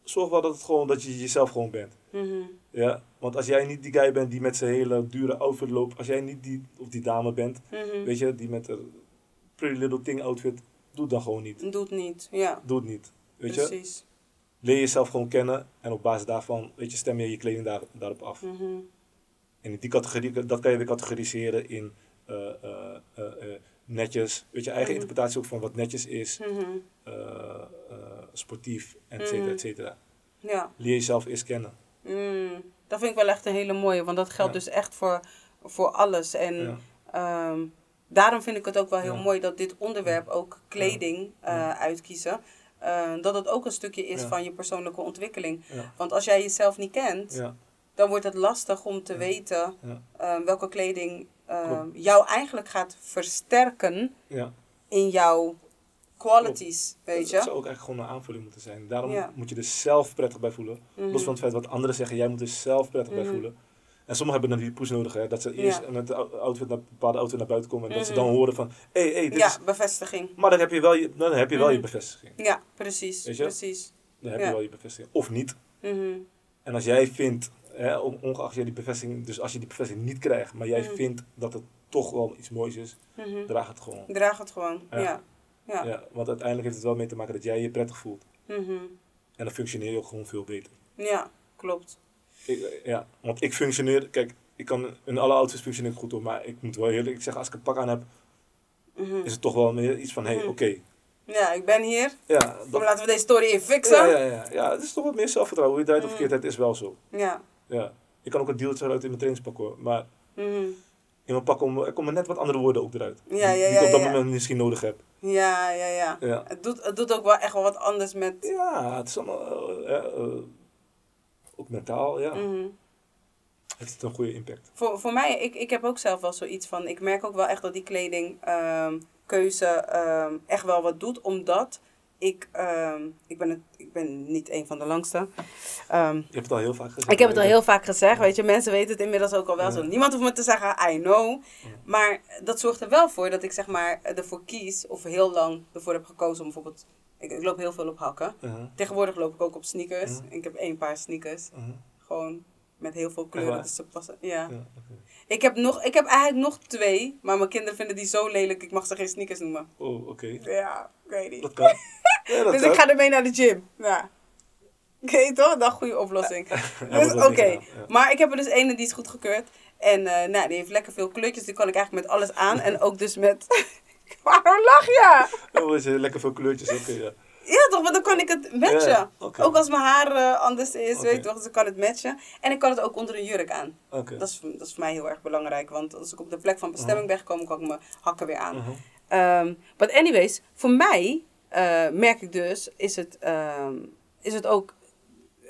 Speaker 2: zorg wel dat, het gewoon, dat je jezelf gewoon bent.
Speaker 1: Mhm.
Speaker 2: Ja? Want als jij niet die guy bent die met zijn hele dure outfit loopt. Als jij niet die, of die dame bent,
Speaker 1: Mhm.
Speaker 2: weet je, die met een pretty little thing outfit. Doe het dan gewoon niet.
Speaker 1: Doet niet, ja.
Speaker 2: Doe het niet. Weet je?
Speaker 1: Precies.
Speaker 2: Leer jezelf gewoon kennen. En op basis daarvan, weet je, stem je je kleding daar, daarop af.
Speaker 1: Mhm.
Speaker 2: En in die categorie, dat kan je weer categoriseren in eh, netjes. Weet je, eigen
Speaker 1: Mhm.
Speaker 2: interpretatie ook van wat netjes is.
Speaker 1: Mhm.
Speaker 2: eh, eh, sportief, et cetera,
Speaker 1: Mhm.
Speaker 2: et cetera.
Speaker 1: Ja.
Speaker 2: Leer jezelf eerst kennen.
Speaker 1: Dat vind ik wel echt een hele mooie, want dat geldt
Speaker 2: Ja.
Speaker 1: dus echt voor, voor alles. En
Speaker 2: Ja.
Speaker 1: ehm, daarom vind ik het ook wel heel mooi dat dit onderwerp ook kleding eh, uitkiezen. dat het ook een stukje is van je persoonlijke ontwikkeling. Want als jij jezelf niet kent,
Speaker 2: Ja.
Speaker 1: dan wordt het lastig om te weten welke kleding eh,
Speaker 2: Klopt.
Speaker 1: jou eigenlijk gaat versterken
Speaker 2: Ja.
Speaker 1: in jouw qualities, weet je?
Speaker 2: zou ook eigenlijk gewoon een aanvulling moeten zijn. Daarom
Speaker 1: Ja.
Speaker 2: moet je er zelf prettig bij voelen.
Speaker 1: Mhm.
Speaker 2: Los van het feit wat anderen zeggen, jij moet er zelf prettig
Speaker 1: Mhm.
Speaker 2: bij voelen. En sommigen hebben dan die push nodig, hè, dat ze eerst
Speaker 1: Ja.
Speaker 2: met de ou- outfit naar, bepaalde outfit naar buiten komen en dat ze
Speaker 1: Mhm.
Speaker 2: dan horen van, hé, hey, hey, dit
Speaker 1: Ja,
Speaker 2: is...
Speaker 1: bevestiging.
Speaker 2: Maar dan heb je wel je, dan heb je wel je
Speaker 1: Mhm.
Speaker 2: bevestiging.
Speaker 1: Ja, precies. Precies.
Speaker 2: Dan heb je wel je bevestiging. Of niet.
Speaker 1: Mhm.
Speaker 2: En als jij vindt, hè, on- ongeacht jij die bevestiging, dus als je die bevestiging niet krijgt, maar jij
Speaker 1: Mhm.
Speaker 2: vindt dat het toch wel iets moois is,
Speaker 1: Mhm.
Speaker 2: draag het gewoon.
Speaker 1: Draag het gewoon.
Speaker 2: Ja.
Speaker 1: Ja. Ja.
Speaker 2: Ja. want uiteindelijk heeft het wel mee te maken dat jij je prettig voelt.
Speaker 1: Mhm.
Speaker 2: En dan functioneer je ook gewoon veel beter.
Speaker 1: ja klopt.
Speaker 2: Ik, eh, ja, want ik functioneer, kijk, ik kan in alle auto's functioneer ik goed hoor, maar ik moet wel heel eerlijk zeggen, als ik het pak aan heb,
Speaker 1: Mhm.
Speaker 2: is het toch wel meer iets van, hé, hey, oké.
Speaker 1: Ja, ik ben hier.
Speaker 2: Ja,
Speaker 1: Dan
Speaker 2: dat,
Speaker 1: laten we deze story even fixen.
Speaker 2: ja, ja, ja, ja, het is toch wat meer zelfvertrouwen. Hoe je draait of
Speaker 1: Mhm.
Speaker 2: verkeerd, het is wel zo.
Speaker 1: Ja.
Speaker 2: Ja. Ik kan ook een deeltje uit in mijn trainingspak hoor, maar
Speaker 1: Mhm.
Speaker 2: in mijn pak komen, er komen net wat andere woorden ook eruit.
Speaker 1: Ja,
Speaker 2: die,
Speaker 1: ja,
Speaker 2: die ik op dat moment misschien nodig heb.
Speaker 1: Ja, ja, ja.
Speaker 2: Ja.
Speaker 1: Het, doet, het doet ook wel echt wel wat anders met...
Speaker 2: Ja, het is allemaal, eh, ja, eh, ook mentaal, ja.
Speaker 1: Mhm.
Speaker 2: Heeft het een goede impact.
Speaker 1: Voor, voor mij, ik, ik heb ook zelf wel zoiets van... Ik merk ook wel echt dat die kledingkeuze ehm echt wel wat doet. Omdat ik... ehm, ik, ben het, ik ben niet een van de langste. Ehm,
Speaker 2: Je hebt het al heel vaak gezegd.
Speaker 1: ik heb het al heel vaak gezegd, weet je. Mensen weten het inmiddels ook al wel
Speaker 2: Ja.
Speaker 1: zo. Niemand hoeft me te zeggen, I know. Maar dat zorgt er wel voor dat ik zeg maar ervoor kies... Of heel lang ervoor heb gekozen om bijvoorbeeld... Ik, ik loop heel veel op hakken. Tegenwoordig loop ik ook op sneakers. Ik heb één paar sneakers. Gewoon met heel veel kleuren, dus ze passen. Ja. Ik, heb nog, ik heb eigenlijk nog twee, maar mijn kinderen vinden die zo lelijk, ik mag ze geen sneakers noemen.
Speaker 2: Oh, oké.
Speaker 1: Ja, ik weet niet.
Speaker 2: Dat kan. Ja, dat
Speaker 1: dus
Speaker 2: kan.
Speaker 1: ik ga ermee naar de gym. Ja. Oké, toch? Dat goede oplossing.
Speaker 2: Ja,
Speaker 1: Dus oké,
Speaker 2: ja.
Speaker 1: maar ik heb er dus ene die is goed gekeurd. En eh, nou, die heeft lekker veel kleurtjes, die kan ik eigenlijk met alles aan. En ook dus met... Waarom lach je?
Speaker 2: Oh, is, lekker veel kleurtjes, oké, ja.
Speaker 1: Ja, toch? Want dan kan ik het matchen.
Speaker 2: Ja.
Speaker 1: Ook als mijn haar eh, anders is, weet je toch? Dus dan kan het matchen. En ik kan het ook onder een jurk aan. Dat is, dat is voor mij heel erg belangrijk. Want als ik op de plek van bestemming ben gekomen, kan ik mijn hakken weer aan.
Speaker 2: Mhm.
Speaker 1: Ehm, but anyways, voor mij eh, merk ik dus, is het, ehm, is het ook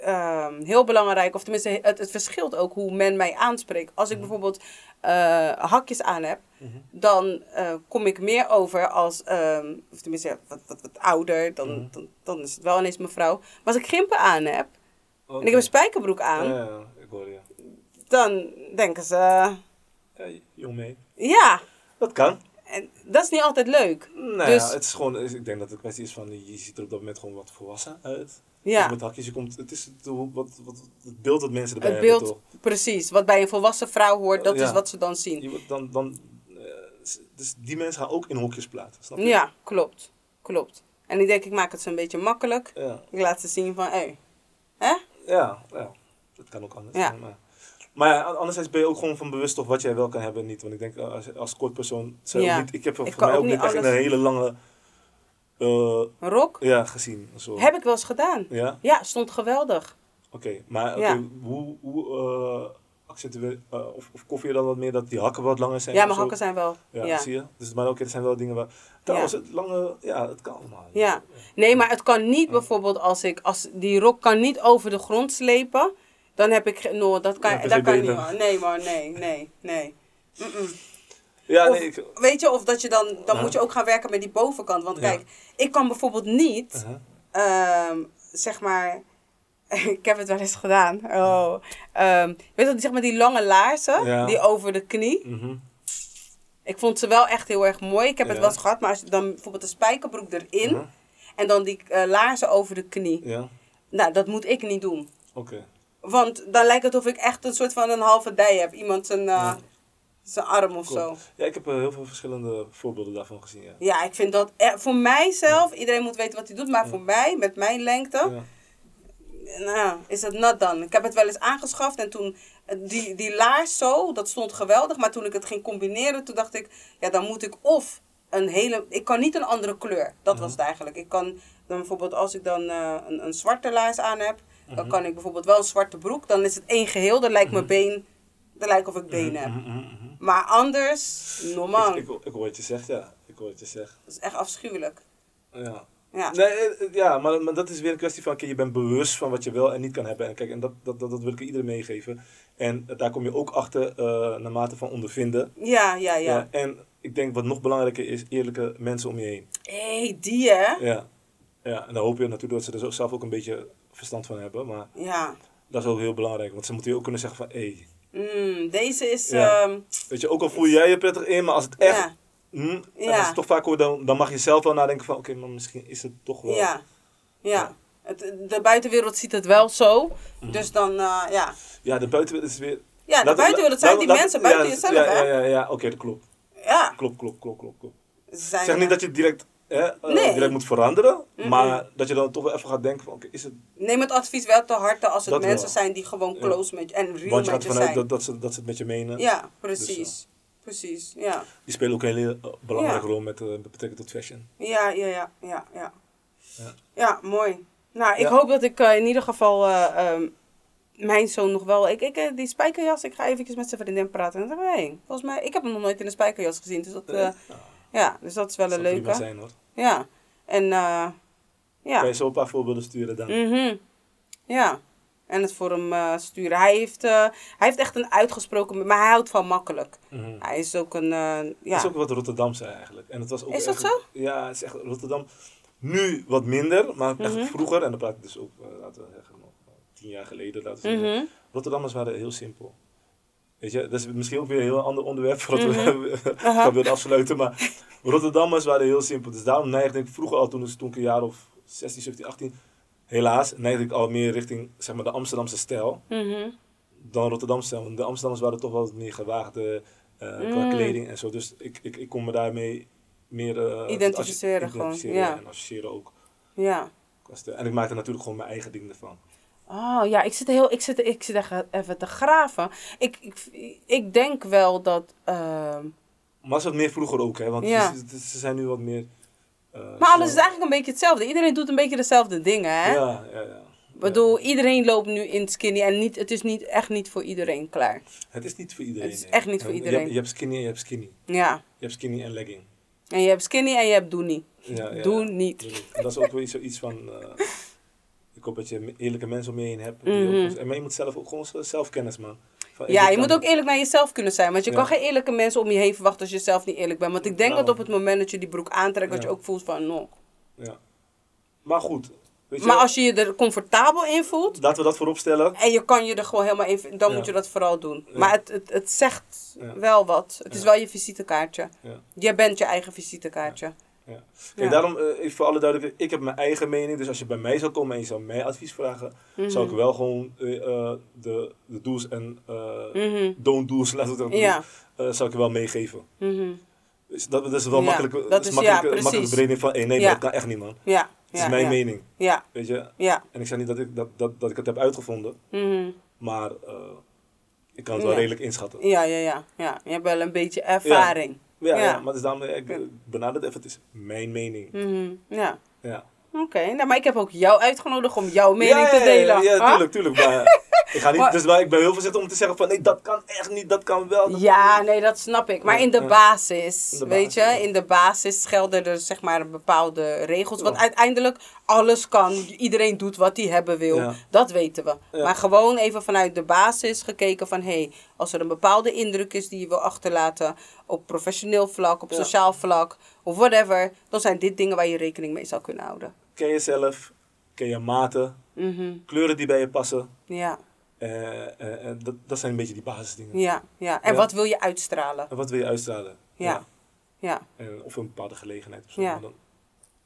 Speaker 1: ehm, heel belangrijk, of tenminste, het, het verschilt ook hoe men mij aanspreekt. Als ik bijvoorbeeld eh, hakjes aan heb,
Speaker 2: Mhm.
Speaker 1: dan eh, kom ik meer over als, ehm, of tenminste, wat, wat, wat ouder, dan,
Speaker 2: Mhm.
Speaker 1: dan, dan is het wel ineens mevrouw. Maar als ik gimpen aan heb, en ik heb een spijkerbroek aan,
Speaker 2: Ja, ik hoor
Speaker 1: dan denken ze,
Speaker 2: Ja, jong mee.
Speaker 1: ja,
Speaker 2: Dat kan.
Speaker 1: en dat is niet altijd leuk.
Speaker 2: Nou
Speaker 1: Dus-
Speaker 2: ja, het is gewoon, ik denk dat het kwestie is van, je ziet er op dat moment gewoon wat volwassen uit.
Speaker 1: Ja.
Speaker 2: Dus met hakjes, je komt, het is het, wat, wat, het beeld dat mensen erbij
Speaker 1: Het
Speaker 2: hebben,
Speaker 1: beeld,
Speaker 2: toch?
Speaker 1: precies, wat bij een volwassen vrouw hoort, dat
Speaker 2: Ja.
Speaker 1: is wat ze dan zien.
Speaker 2: Je dan, dan, eh, dus die mensen gaan ook in hokjes plaatsen, snap je?
Speaker 1: Ja, klopt. Klopt. En ik denk, ik maak het ze een beetje makkelijk.
Speaker 2: Ja,
Speaker 1: Ik laat ze zien van, hé, hè?
Speaker 2: ja, ja. dat kan ook anders.
Speaker 1: Ja.
Speaker 2: zijn, Maar, maar ja, anderzijds ben je ook gewoon van bewust toch wat jij wel kan hebben en niet. Want ik denk, als, als kort persoon,
Speaker 1: Ja.
Speaker 2: niet, ik heb voor
Speaker 1: Ik
Speaker 2: mij
Speaker 1: ook
Speaker 2: ook
Speaker 1: niet
Speaker 2: echt een hele lange, eh,
Speaker 1: Een rok?
Speaker 2: ja, gezien. Zo.
Speaker 1: Heb ik wel eens gedaan.
Speaker 2: Ja?
Speaker 1: Ja, stond geweldig.
Speaker 2: Oké, maar
Speaker 1: Ja.
Speaker 2: hoe, hoe eh, accentueer, eh, of, of koffie je dan wat meer dat die hakken wat langer zijn?
Speaker 1: Ja, mijn hakken zijn wel.
Speaker 2: Ja,
Speaker 1: Ja.
Speaker 2: zie je? Dus, maar oké, er zijn wel dingen waar... Trouwens, het lange... Ja, het kan allemaal.
Speaker 1: Ja. Nee, maar het kan niet bijvoorbeeld als ik, als die rok kan niet over de grond slepen. Dan heb ik, no, dat kan, dat kan niet. Nee maar, nee, nee, nee.
Speaker 2: Ja,
Speaker 1: Of,
Speaker 2: nee, ik...
Speaker 1: weet je, of dat je dan, dan moet je ook gaan werken met die bovenkant. Want
Speaker 2: Ja.
Speaker 1: kijk, ik kan bijvoorbeeld niet,
Speaker 2: Uh-huh.
Speaker 1: ehm, zeg maar, ik heb het wel eens gedaan. Oh. Ehm, weet je, zeg maar die lange laarzen,
Speaker 2: Ja.
Speaker 1: die over de knie.
Speaker 2: Mhm.
Speaker 1: Ik vond ze wel echt heel erg mooi. Ik heb het wel eens gehad, maar als je dan bijvoorbeeld de spijkerbroek erin
Speaker 2: Mhm.
Speaker 1: en dan die eh, laarzen over de knie.
Speaker 2: Ja,
Speaker 1: Nou, dat moet ik niet doen.
Speaker 2: oké.
Speaker 1: Want dan lijkt het of ik echt een soort van een halve dij heb. Iemand zijn, eh. Zijn arm of
Speaker 2: Cool.
Speaker 1: zo.
Speaker 2: Ja, ik heb eh, heel veel verschillende voorbeelden daarvan gezien, ja.
Speaker 1: Ja, ik vind dat eh, voor mijzelf, iedereen moet weten wat hij doet, maar
Speaker 2: Ja.
Speaker 1: voor mij, met mijn lengte, nou, is het nat dan. Ik heb het wel eens aangeschaft en toen, eh, die, die laars zo, dat stond geweldig, maar toen ik het ging combineren, toen dacht ik, ja, dan moet ik of een hele, ik kan niet een andere kleur. Dat
Speaker 2: Mhm.
Speaker 1: was het eigenlijk. Ik kan dan bijvoorbeeld, als ik dan eh, een, een zwarte laars aan heb, dan
Speaker 2: Mhm.
Speaker 1: kan ik bijvoorbeeld wel een zwarte broek, dan is het één geheel, dan lijkt mijn
Speaker 2: Mhm.
Speaker 1: been, dan lijkt of ik benen heb.
Speaker 2: Mhm, mhm, mhm.
Speaker 1: Maar anders, normaal,
Speaker 2: Ik, ik, ik hoor wat je zegt, ja. Ik hoor wat je zegt.
Speaker 1: dat is echt afschuwelijk.
Speaker 2: Ja.
Speaker 1: Ja.
Speaker 2: Nee, eh, ja, maar, maar dat is weer een kwestie van, oké, je bent bewust van wat je wel en niet kan hebben. En kijk, en dat, dat, dat, dat wil ik iedereen meegeven. En daar kom je ook achter eh naarmate van ondervinden.
Speaker 1: Ja, ja, ja.
Speaker 2: Ja, en ik denk wat nog belangrijker is, eerlijke mensen om je heen.
Speaker 1: Hé, hey, die hè?
Speaker 2: Ja. ja, en dan hoop je natuurlijk dat ze er zelf ook een beetje verstand van hebben. Maar
Speaker 1: Ja.
Speaker 2: dat is ook heel belangrijk, want ze moeten je ook kunnen zeggen van, hé, hey,
Speaker 1: Mm, deze is.
Speaker 2: Ja.
Speaker 1: ehm,
Speaker 2: weet je, ook al voel jij je prettig in, maar als het echt,
Speaker 1: ja,
Speaker 2: en
Speaker 1: Ja.
Speaker 2: als het toch vaak hoort, dan, dan mag je zelf wel nadenken van, oké, maar misschien is het toch wel.
Speaker 1: ja, ja.
Speaker 2: Ja.
Speaker 1: Het, de buitenwereld ziet het wel zo.
Speaker 2: Mhm.
Speaker 1: Dus dan, eh, ja.
Speaker 2: Ja, de buitenwereld is weer...
Speaker 1: Ja, de
Speaker 2: Laat-
Speaker 1: buitenwereld zijn
Speaker 2: laat-
Speaker 1: die
Speaker 2: laat-
Speaker 1: mensen buiten
Speaker 2: ja,
Speaker 1: jezelf,
Speaker 2: ja,
Speaker 1: hè?
Speaker 2: Ja, ja, ja, oké, dat klopt.
Speaker 1: Ja.
Speaker 2: Klopt, klopt, klopt, klopt. klopt.
Speaker 1: Zijn,
Speaker 2: zeg niet dat je direct, hè, eh,
Speaker 1: Nee.
Speaker 2: direct moet veranderen, maar dat je dan toch wel even gaat denken van, oké, is het...
Speaker 1: Neem het advies wel te harte als het
Speaker 2: Dat
Speaker 1: mensen
Speaker 2: wel.
Speaker 1: zijn die gewoon close met je en real
Speaker 2: Want je
Speaker 1: met
Speaker 2: gaat
Speaker 1: je
Speaker 2: ervan uit
Speaker 1: zijn.
Speaker 2: dat, dat, ze, dat ze het met je menen.
Speaker 1: Ja, precies. Precies, ja.
Speaker 2: Die spelen ook een hele eh, belangrijke rol met, eh, met betrekking tot fashion.
Speaker 1: Ja, ja, ja, ja, ja.
Speaker 2: Ja.
Speaker 1: Ja, mooi. Nou, ik
Speaker 2: Ja.
Speaker 1: hoop dat ik eh, in ieder geval eh, ehm, mijn zoon nog wel... Ik, ik, eh, die spijkerjas, ik ga eventjes met zijn vriendin praten. En dan zeg ik, hé, volgens mij... Ik heb hem nog nooit in een spijkerjas gezien. Dus dat, eh, ja, dus dat is wel
Speaker 2: Dat
Speaker 1: een leuke.
Speaker 2: zijn hoor.
Speaker 1: Ja. En eh, ja.
Speaker 2: Kan je zo een paar voorbeelden sturen dan?
Speaker 1: Mhm. Ja. En het voor hem eh, sturen. Hij heeft, eh, hij heeft echt een uitgesproken... Maar hij houdt van makkelijk.
Speaker 2: Mhm.
Speaker 1: Hij is ook een...
Speaker 2: Dat
Speaker 1: ja.
Speaker 2: is ook wat Rotterdamse eigenlijk. En het was ook
Speaker 1: Is dat zo?
Speaker 2: Ja, het is echt Rotterdam. Nu wat minder, maar echt
Speaker 1: Mhm.
Speaker 2: vroeger, en dan praat ik dus ook, laten we zeggen, nog tien jaar geleden. Laten we zeggen. Rotterdammers waren heel simpel. Weet je, dat is misschien ook weer een heel ander onderwerp voordat
Speaker 1: Mhm.
Speaker 2: we gaan willen afsluiten. Maar Rotterdammers waren heel simpel. Dus daarom neigde ik vroeger al, toen, dus, toen ik een jaar of 16, 17, 18, helaas, neigde ik al meer richting zeg maar, de Amsterdamse stijl
Speaker 1: Mhm.
Speaker 2: dan Rotterdamse stijl. Want de Amsterdammers waren toch wel wat meer gewaagde eh, qua
Speaker 1: Mm.
Speaker 2: kleding en zo. Dus ik, ik, ik kon me daarmee meer eh,
Speaker 1: Identificeren gewoon,
Speaker 2: identificeren
Speaker 1: ja.
Speaker 2: En associëren ook.
Speaker 1: Ja.
Speaker 2: En ik maakte natuurlijk gewoon mijn eigen ding ervan.
Speaker 1: Oh ja, ik zit, heel, ik zit, ik zit echt even te graven. Ik, ik, ik denk wel dat.
Speaker 2: Maar ze wat meer vroeger ook, hè? Want
Speaker 1: Ja.
Speaker 2: ze, zijn nu wat meer. eh,
Speaker 1: maar alles is eigenlijk een beetje hetzelfde. Iedereen doet een beetje dezelfde dingen, hè?
Speaker 2: Ja, ja, ja.
Speaker 1: Ik bedoel, iedereen loopt nu in skinny en niet, het is niet, echt niet voor iedereen klaar.
Speaker 2: Het is niet voor iedereen.
Speaker 1: Het is echt niet voor
Speaker 2: Je
Speaker 1: iedereen.
Speaker 2: hebt, je hebt skinny en je hebt skinny.
Speaker 1: Ja.
Speaker 2: Je hebt skinny en legging.
Speaker 1: En je hebt skinny en je hebt doe niet.
Speaker 2: Ja, ja,
Speaker 1: Doe niet.
Speaker 2: Doe niet. En dat is ook weer zoiets van. eh, ik hoop dat je eerlijke mensen om je heen hebt. ook en maar je moet zelf ook gewoon zelfkennis, man. Van,
Speaker 1: Ja, je moet ook eerlijk naar jezelf kunnen zijn. Want je
Speaker 2: Ja.
Speaker 1: kan geen eerlijke mensen om je heen verwachten als je zelf niet eerlijk bent. Want ik denk
Speaker 2: Nou.
Speaker 1: dat op het moment dat je die broek aantrekt, dat je ook voelt van, no.
Speaker 2: Ja. Maar goed. Weet je,
Speaker 1: Maar als je je er comfortabel in voelt,
Speaker 2: Laten we dat voorop stellen.
Speaker 1: En je kan je er gewoon helemaal in, dan
Speaker 2: Ja.
Speaker 1: moet je dat vooral doen. Maar het, het, het zegt wel wat. Het is wel je visitekaartje. Jij bent je eigen visitekaartje.
Speaker 2: Ja. Kijk,
Speaker 1: Ja.
Speaker 2: daarom, eh, even voor alle duidelijkheid, ik heb mijn eigen mening. Dus als je bij mij zou komen en je zou mij advies vragen,
Speaker 1: Mhm.
Speaker 2: zou ik wel gewoon eh, eh, de, de do's en eh,
Speaker 1: Mhm.
Speaker 2: don't do's, laten we het dan
Speaker 1: Ja.
Speaker 2: doen, eh, zou ik wel meegeven.
Speaker 1: Mhm.
Speaker 2: Dus dat, dat is wel
Speaker 1: Ja,
Speaker 2: makkelijk,
Speaker 1: dat
Speaker 2: dat is makkelijk,
Speaker 1: ja,
Speaker 2: makkelijk
Speaker 1: precies.
Speaker 2: beredening van, hey, nee, maar dat kan echt niet, man.
Speaker 1: Ja.
Speaker 2: Het
Speaker 1: ja,
Speaker 2: is mijn
Speaker 1: ja.
Speaker 2: mening,
Speaker 1: Ja.
Speaker 2: weet je.
Speaker 1: Ja.
Speaker 2: En ik zeg niet dat ik, dat, dat, dat ik het heb uitgevonden, maar eh, ik kan het wel
Speaker 1: Ja.
Speaker 2: redelijk inschatten.
Speaker 1: Ja, ja, ja, ja. Je hebt wel een beetje ervaring.
Speaker 2: Ja, ja.
Speaker 1: Ja.
Speaker 2: maar dus daarom, ik ik benader het even, het is mijn mening.
Speaker 1: Mhm. Ja.
Speaker 2: Ja.
Speaker 1: Oké, nou, maar ik heb ook jou uitgenodigd om jouw mening te delen.
Speaker 2: Ja, ja,
Speaker 1: Huh?
Speaker 2: tuurlijk, tuurlijk. Maar ik, ga niet,
Speaker 1: Maar-
Speaker 2: dus maar ik ben heel voorzichtig om te zeggen van nee, dat kan echt niet, dat kan wel. dat
Speaker 1: Ja, nee, dat snap ik. Maar in de basis,
Speaker 2: de
Speaker 1: weet
Speaker 2: basis,
Speaker 1: je,
Speaker 2: ja.
Speaker 1: in de basis gelden er zeg maar bepaalde regels. Want uiteindelijk, alles kan, iedereen doet wat hij hebben wil.
Speaker 2: Ja.
Speaker 1: Dat weten we.
Speaker 2: Ja.
Speaker 1: Maar gewoon even vanuit de basis gekeken van, hé, hey, als er een bepaalde indruk is die je wil achterlaten op professioneel vlak, op sociaal vlak, of whatever, dan zijn dit dingen waar je rekening mee zou kunnen houden.
Speaker 2: Ken jezelf, ken je maten,
Speaker 1: Mhm.
Speaker 2: kleuren die bij je passen.
Speaker 1: Ja,
Speaker 2: dat, dat zijn een beetje die basisdingen.
Speaker 1: ja, ja. En
Speaker 2: Ja.
Speaker 1: wat wil je uitstralen?
Speaker 2: En wat wil je uitstralen?
Speaker 1: Ja. Ja,
Speaker 2: En of een bepaalde gelegenheid of zo.
Speaker 1: Ja.
Speaker 2: Dan,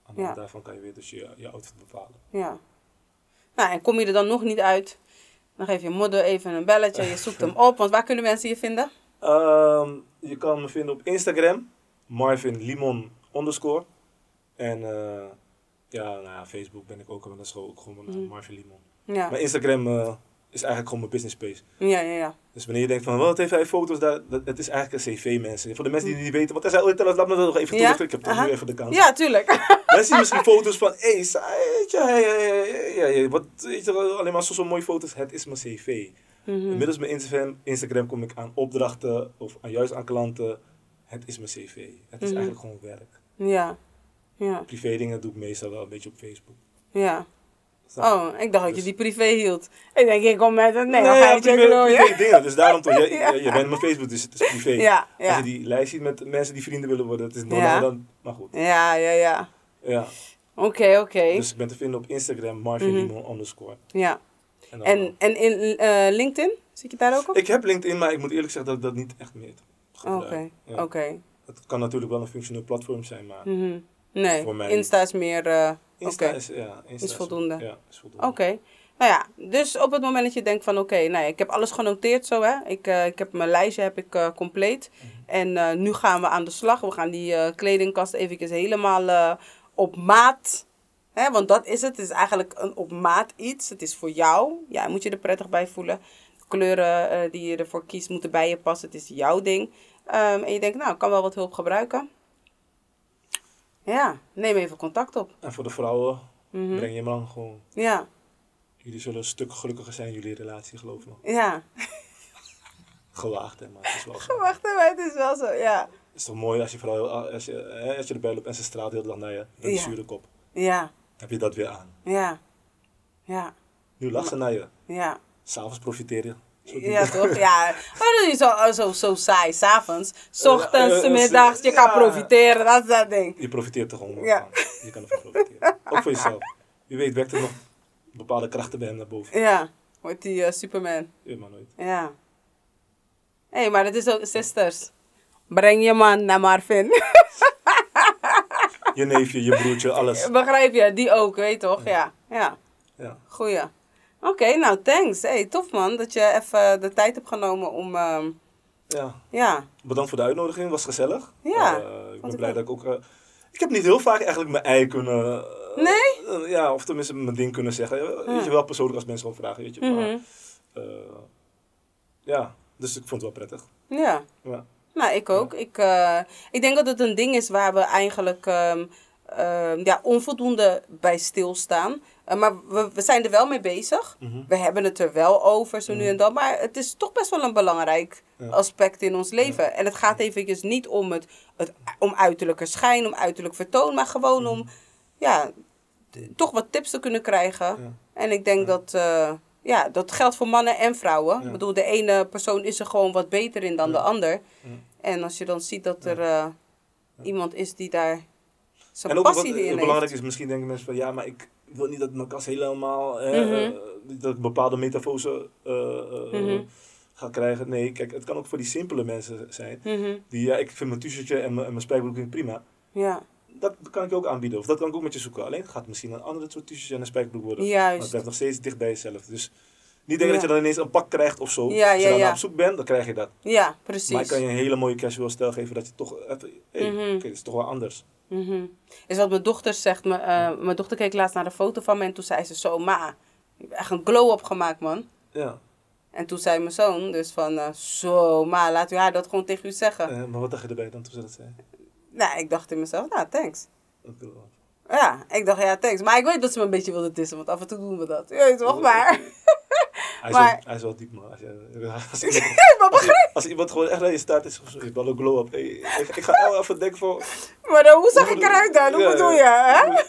Speaker 2: aan de hand daarvan kan je weer dus je, je outfit bepalen.
Speaker 1: Ja. Nou, en kom je er dan nog niet uit, dan geef je modder even een belletje. Je zoekt hem op, want waar kunnen mensen je vinden?
Speaker 2: Ehm, je kan me vinden op Instagram, Marvin Limon underscore. En eh, ja, nou ja, Facebook ben ik ook, maar dat is gewoon, ook gewoon
Speaker 1: Mhm.
Speaker 2: Marvin Limon.
Speaker 1: Ja,
Speaker 2: Maar Instagram eh, is eigenlijk gewoon mijn business page.
Speaker 1: ja, ja. ja.
Speaker 2: Dus wanneer je denkt van, wat heeft hij foto's daar? Dat, het is eigenlijk een cv, mensen. Voor de mensen die het niet weten, want hij zei ooit, laat me dat nog even
Speaker 1: Ja?
Speaker 2: toelichten. Ik heb toch nu even de kans.
Speaker 1: Ja, tuurlijk.
Speaker 2: Mensen zien misschien foto's van, hé, hey, hey, hey, hey, wat, weet je, alleen maar zo, zo mooie foto's. Het is mijn cv.
Speaker 1: Mhm.
Speaker 2: Inmiddels mijn Instagram, Instagram kom ik aan opdrachten of aan, juist aan klanten. Het is mijn cv. Het is
Speaker 1: Mhm.
Speaker 2: eigenlijk gewoon werk.
Speaker 1: Ja, ja,
Speaker 2: Privé dingen doe ik meestal wel een beetje op Facebook.
Speaker 1: ja. Oh, ik dacht dat je
Speaker 2: Dus-
Speaker 1: die privé hield. Ik denk, ik kom met een... Nee, dan ga je
Speaker 2: privé, dingen. Dus daarom toch, je,
Speaker 1: Ja.
Speaker 2: je, je bent mijn Facebook, dus het is privé.
Speaker 1: Ja,
Speaker 2: Als je die lijst ziet met mensen die vrienden willen worden, het is
Speaker 1: Ja.
Speaker 2: dan, maar goed.
Speaker 1: Ja, ja, ja.
Speaker 2: Ja.
Speaker 1: Oké, oké.
Speaker 2: Dus ik ben te vinden op Instagram, Marvin
Speaker 1: Mhm.
Speaker 2: Underscore.
Speaker 1: Ja.
Speaker 2: En dan-
Speaker 1: En, en in eh, LinkedIn? Zit je daar ook op?
Speaker 2: ik heb LinkedIn, maar ik moet eerlijk zeggen dat ik dat niet echt meer
Speaker 1: Oké,
Speaker 2: gebruik. Ja.
Speaker 1: oké.
Speaker 2: Het kan natuurlijk wel een functioneel platform zijn, maar
Speaker 1: Mhm. Nee,
Speaker 2: Voor mij
Speaker 1: Insta is meer... eh,
Speaker 2: Insta is, ja, Insta
Speaker 1: Is voldoende.
Speaker 2: Ja, is voldoende.
Speaker 1: Oké. Nou ja, dus op het moment dat je denkt van oké, nou ja, ik heb alles genoteerd zo hè. Ik, eh, ik heb mijn lijstje heb ik eh, compleet.
Speaker 2: Mhm.
Speaker 1: En eh, nu gaan we aan de slag. We gaan die kledingkast even helemaal op maat. Hè, want dat is het. Het is eigenlijk een op maat iets. Het is voor jou. Ja, moet je er prettig bij voelen. De kleuren die je ervoor kiest moeten bij je passen. Het is jouw ding. Ehm, en je denkt, nou, ik kan wel wat hulp gebruiken. Ja, neem even contact op.
Speaker 2: En voor de vrouwen
Speaker 1: Mhm.
Speaker 2: breng je hem dan gewoon
Speaker 1: Ja,
Speaker 2: Jullie zullen een stuk gelukkiger zijn in jullie relatie, geloof me.
Speaker 1: Ja.
Speaker 2: Gewaagd, hè, maar het is wel zo.
Speaker 1: Wacht even, het is wel zo, ja.
Speaker 2: Het is toch mooi als je, vrouw, als je, hè, als je erbij loopt en ze straalt heel dag naar je. Met een
Speaker 1: Ja.
Speaker 2: zure kop.
Speaker 1: Ja,
Speaker 2: Heb je dat weer aan.
Speaker 1: ja. Ja,
Speaker 2: Nu lacht ze naar je.
Speaker 1: ja.
Speaker 2: S'avonds profiteer je.
Speaker 1: Ja, toch? Ja. Maar dat is zo, zo, zo saai, s'avonds. S ochtends,
Speaker 2: Ja,
Speaker 1: s
Speaker 2: eh,
Speaker 1: middags, je kan profiteren, dat is dat ding.
Speaker 2: Je profiteert toch gewoon
Speaker 1: Ja.
Speaker 2: van. Je kan ervan profiteren. Ook voor jezelf. Wie weet werkt er nog bepaalde krachten bij hem naar boven.
Speaker 1: Ja, wordt die eh, Superman.
Speaker 2: Je maar nooit.
Speaker 1: Ja. Hé, hey, maar dat is ook sisters. Breng je man naar Marvin.
Speaker 2: Je neefje, je broertje, alles.
Speaker 1: Begrijp je? Die ook, weet je toch? Ja, ja.
Speaker 2: Ja.
Speaker 1: Goeie. Oké, nou thanks. Hey, tof man dat je even de tijd hebt genomen om... ehm,
Speaker 2: ja.
Speaker 1: ja,
Speaker 2: Bedankt voor de uitnodiging, was gezellig.
Speaker 1: Ja,
Speaker 2: Eh, ik ben blij dat ik ook. eh, ik heb niet heel vaak eigenlijk mijn ei kunnen. eh,
Speaker 1: Nee?
Speaker 2: ja, of tenminste mijn ding kunnen zeggen. Weet je wel persoonlijk als mensen gewoon vragen, weet je. Eh, ja, dus ik vond het wel prettig.
Speaker 1: ja.
Speaker 2: Ja.
Speaker 1: Nou, ik ook. Ik, ik denk dat het een ding is waar we eigenlijk ehm, ehm, ja, onvoldoende bij stilstaan. Eh, maar we, we zijn er wel mee bezig.
Speaker 2: Mhm.
Speaker 1: We hebben het er wel over, zo nu en dan. Maar het is toch best wel een belangrijk
Speaker 2: Ja.
Speaker 1: aspect in ons leven. En het gaat eventjes niet om, het, het, om uiterlijke schijn, om uiterlijk vertoon. Maar gewoon om ja, t- toch wat tips te kunnen krijgen.
Speaker 2: Ja.
Speaker 1: En ik denk dat... eh, ja, dat geldt voor mannen en vrouwen.
Speaker 2: Ja.
Speaker 1: Ik bedoel, de ene persoon is er gewoon wat beter in dan
Speaker 2: Ja.
Speaker 1: de ander.
Speaker 2: Ja.
Speaker 1: En als je dan ziet dat er eh, iemand is die daar zijn
Speaker 2: En ook wat
Speaker 1: passie
Speaker 2: belangrijk is, misschien denken mensen van ja, maar ik wil niet dat mijn kast helemaal. eh,
Speaker 1: Mhm.
Speaker 2: eh, dat bepaalde metafose eh, eh,
Speaker 1: Mhm.
Speaker 2: ga krijgen. Nee, kijk, het kan ook voor die simpele mensen zijn.
Speaker 1: Mhm,
Speaker 2: Die ja, ik vind mijn t-shirtje en mijn, spijkerbroek prima.
Speaker 1: Ja,
Speaker 2: Dat kan ik je ook aanbieden. Of dat kan ik ook met je zoeken. Alleen het gaat misschien een andere soort t-shirt en een spijkerbroek worden. Maar het
Speaker 1: juist.
Speaker 2: blijft nog steeds dicht bij jezelf. Dus niet denken
Speaker 1: Ja.
Speaker 2: dat je dan ineens een pak krijgt of zo.
Speaker 1: Ja,
Speaker 2: Als je
Speaker 1: ja,
Speaker 2: dan op zoek bent, dan krijg je dat.
Speaker 1: Ja,
Speaker 2: Maar ik
Speaker 1: precies.
Speaker 2: kan je een hele mooie casual stijl geven dat je toch even... Hey, oké, het is toch wel anders.
Speaker 1: Mhm. Is wat mijn dochter zegt. Me, eh, mijn dochter keek laatst naar de foto van me en toen zei ze zo, ma, je hebt echt een glow-up gemaakt, man.
Speaker 2: Ja.
Speaker 1: En toen zei mijn zoon dus van, eh, zo, ma, laat u haar dat gewoon tegen u zeggen.
Speaker 2: Eh, maar wat dacht je erbij dan toen ze dat zei?
Speaker 1: Nou, ik dacht in mezelf, nou, thanks.
Speaker 2: Dat wil wel.
Speaker 1: Ja, ik dacht, ja, thanks. Maar ik weet dat ze me een beetje wilde dissen, want af en toe doen we dat. Je weet toch, maar...
Speaker 2: Hij is,
Speaker 1: Maar-
Speaker 2: wel, hij is wel diep, man. Als, als, als, je- als iemand gewoon echt naar je staat is, zo, je wel een glow-up. Hey, ik, ik ga wel even denken van...
Speaker 1: Maar dan, hoe zag ik eruit dan? Hoe
Speaker 2: Ja,
Speaker 1: bedoel je,
Speaker 2: ja.
Speaker 1: hè?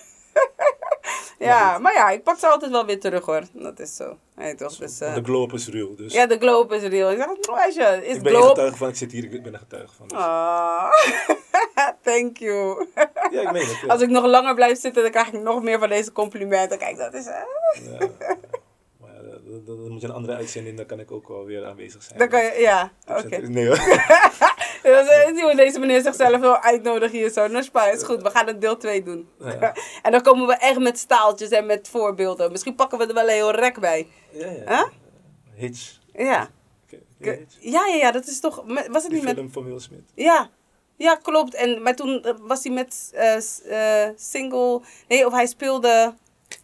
Speaker 1: Ja, maar ja, ik pak ze altijd wel weer terug hoor. Dat is zo. Nee, toch? Dus, eh,
Speaker 2: De glow-up is real, dus...
Speaker 1: ja, de glow-up is real. Ik zeg, oh, meisje, is
Speaker 2: ik ben er getuige van, ik zit hier, ik ben er getuige van. Dus.
Speaker 1: Ah, thank you.
Speaker 2: Ja, ik meen het. Ja.
Speaker 1: Als ik nog langer blijf zitten, dan krijg ik nog meer van deze complimenten. Kijk, dat is... eh,
Speaker 2: Ja. Maar ja, dan moet je een andere uitzending, dan kan ik ook wel weer aanwezig zijn.
Speaker 1: Dan kan je... Ja, oké.
Speaker 2: Nee hoor.
Speaker 1: Dat hoe deze meneer zichzelf wil uitnodigen hier zo. Nou, Spa, is goed. We gaan het deel 2 doen.
Speaker 2: Ja.
Speaker 1: en dan komen we echt met staaltjes en met voorbeelden. Misschien pakken we er wel een heel rek bij.
Speaker 2: Ja, ja.
Speaker 1: Huh?
Speaker 2: Hitch.
Speaker 1: Ja. Ja, ja, ja, dat is toch... Was het
Speaker 2: Die
Speaker 1: niet met...
Speaker 2: film van Will Smith.
Speaker 1: Ja. Ja, klopt. En, maar toen eh, was hij met eh, eh, single... Nee, of hij speelde...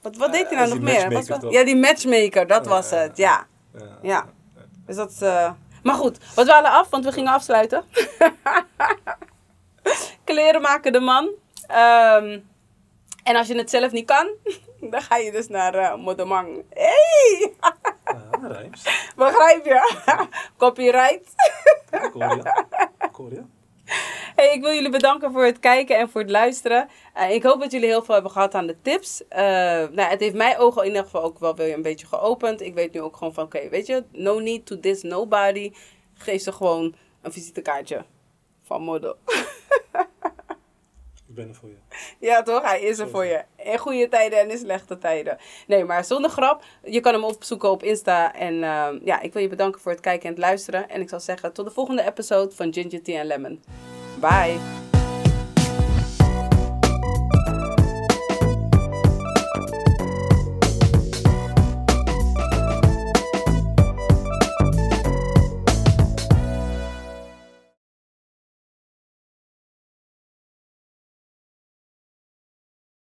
Speaker 1: Wat, wat deed hij nou nog meer? Was wel- ja, die matchmaker, dat was het. Ja.
Speaker 2: Ja.
Speaker 1: Dus dat... Maar goed, we dwalen af, want we gingen afsluiten. Kleren maken de man. Ehm, en als je het zelf niet kan, dan ga je dus naar Modemang. Hey!
Speaker 2: Ja, rijms.
Speaker 1: Begrijp je? Copyright.
Speaker 2: Ik hoor
Speaker 1: Hey, ik wil jullie bedanken voor het kijken en voor het luisteren. Eh, ik hoop dat jullie heel veel hebben gehad aan de tips. Eh, nou, het heeft mijn ogen in ieder geval ook wel weer een beetje geopend. Ik weet nu ook gewoon van, oké, weet je, no need to this nobody. Geef ze gewoon een visitekaartje van model.
Speaker 2: Ben er voor je.
Speaker 1: Ja, toch? Hij is er voor je. In goede tijden en in slechte tijden. Nee, maar zonder grap. Je kan hem opzoeken op Insta. En ehm, ja, ik wil je bedanken voor het kijken en het luisteren. En ik zal zeggen tot de volgende episode van Ginger Tea and Lemon. Bye.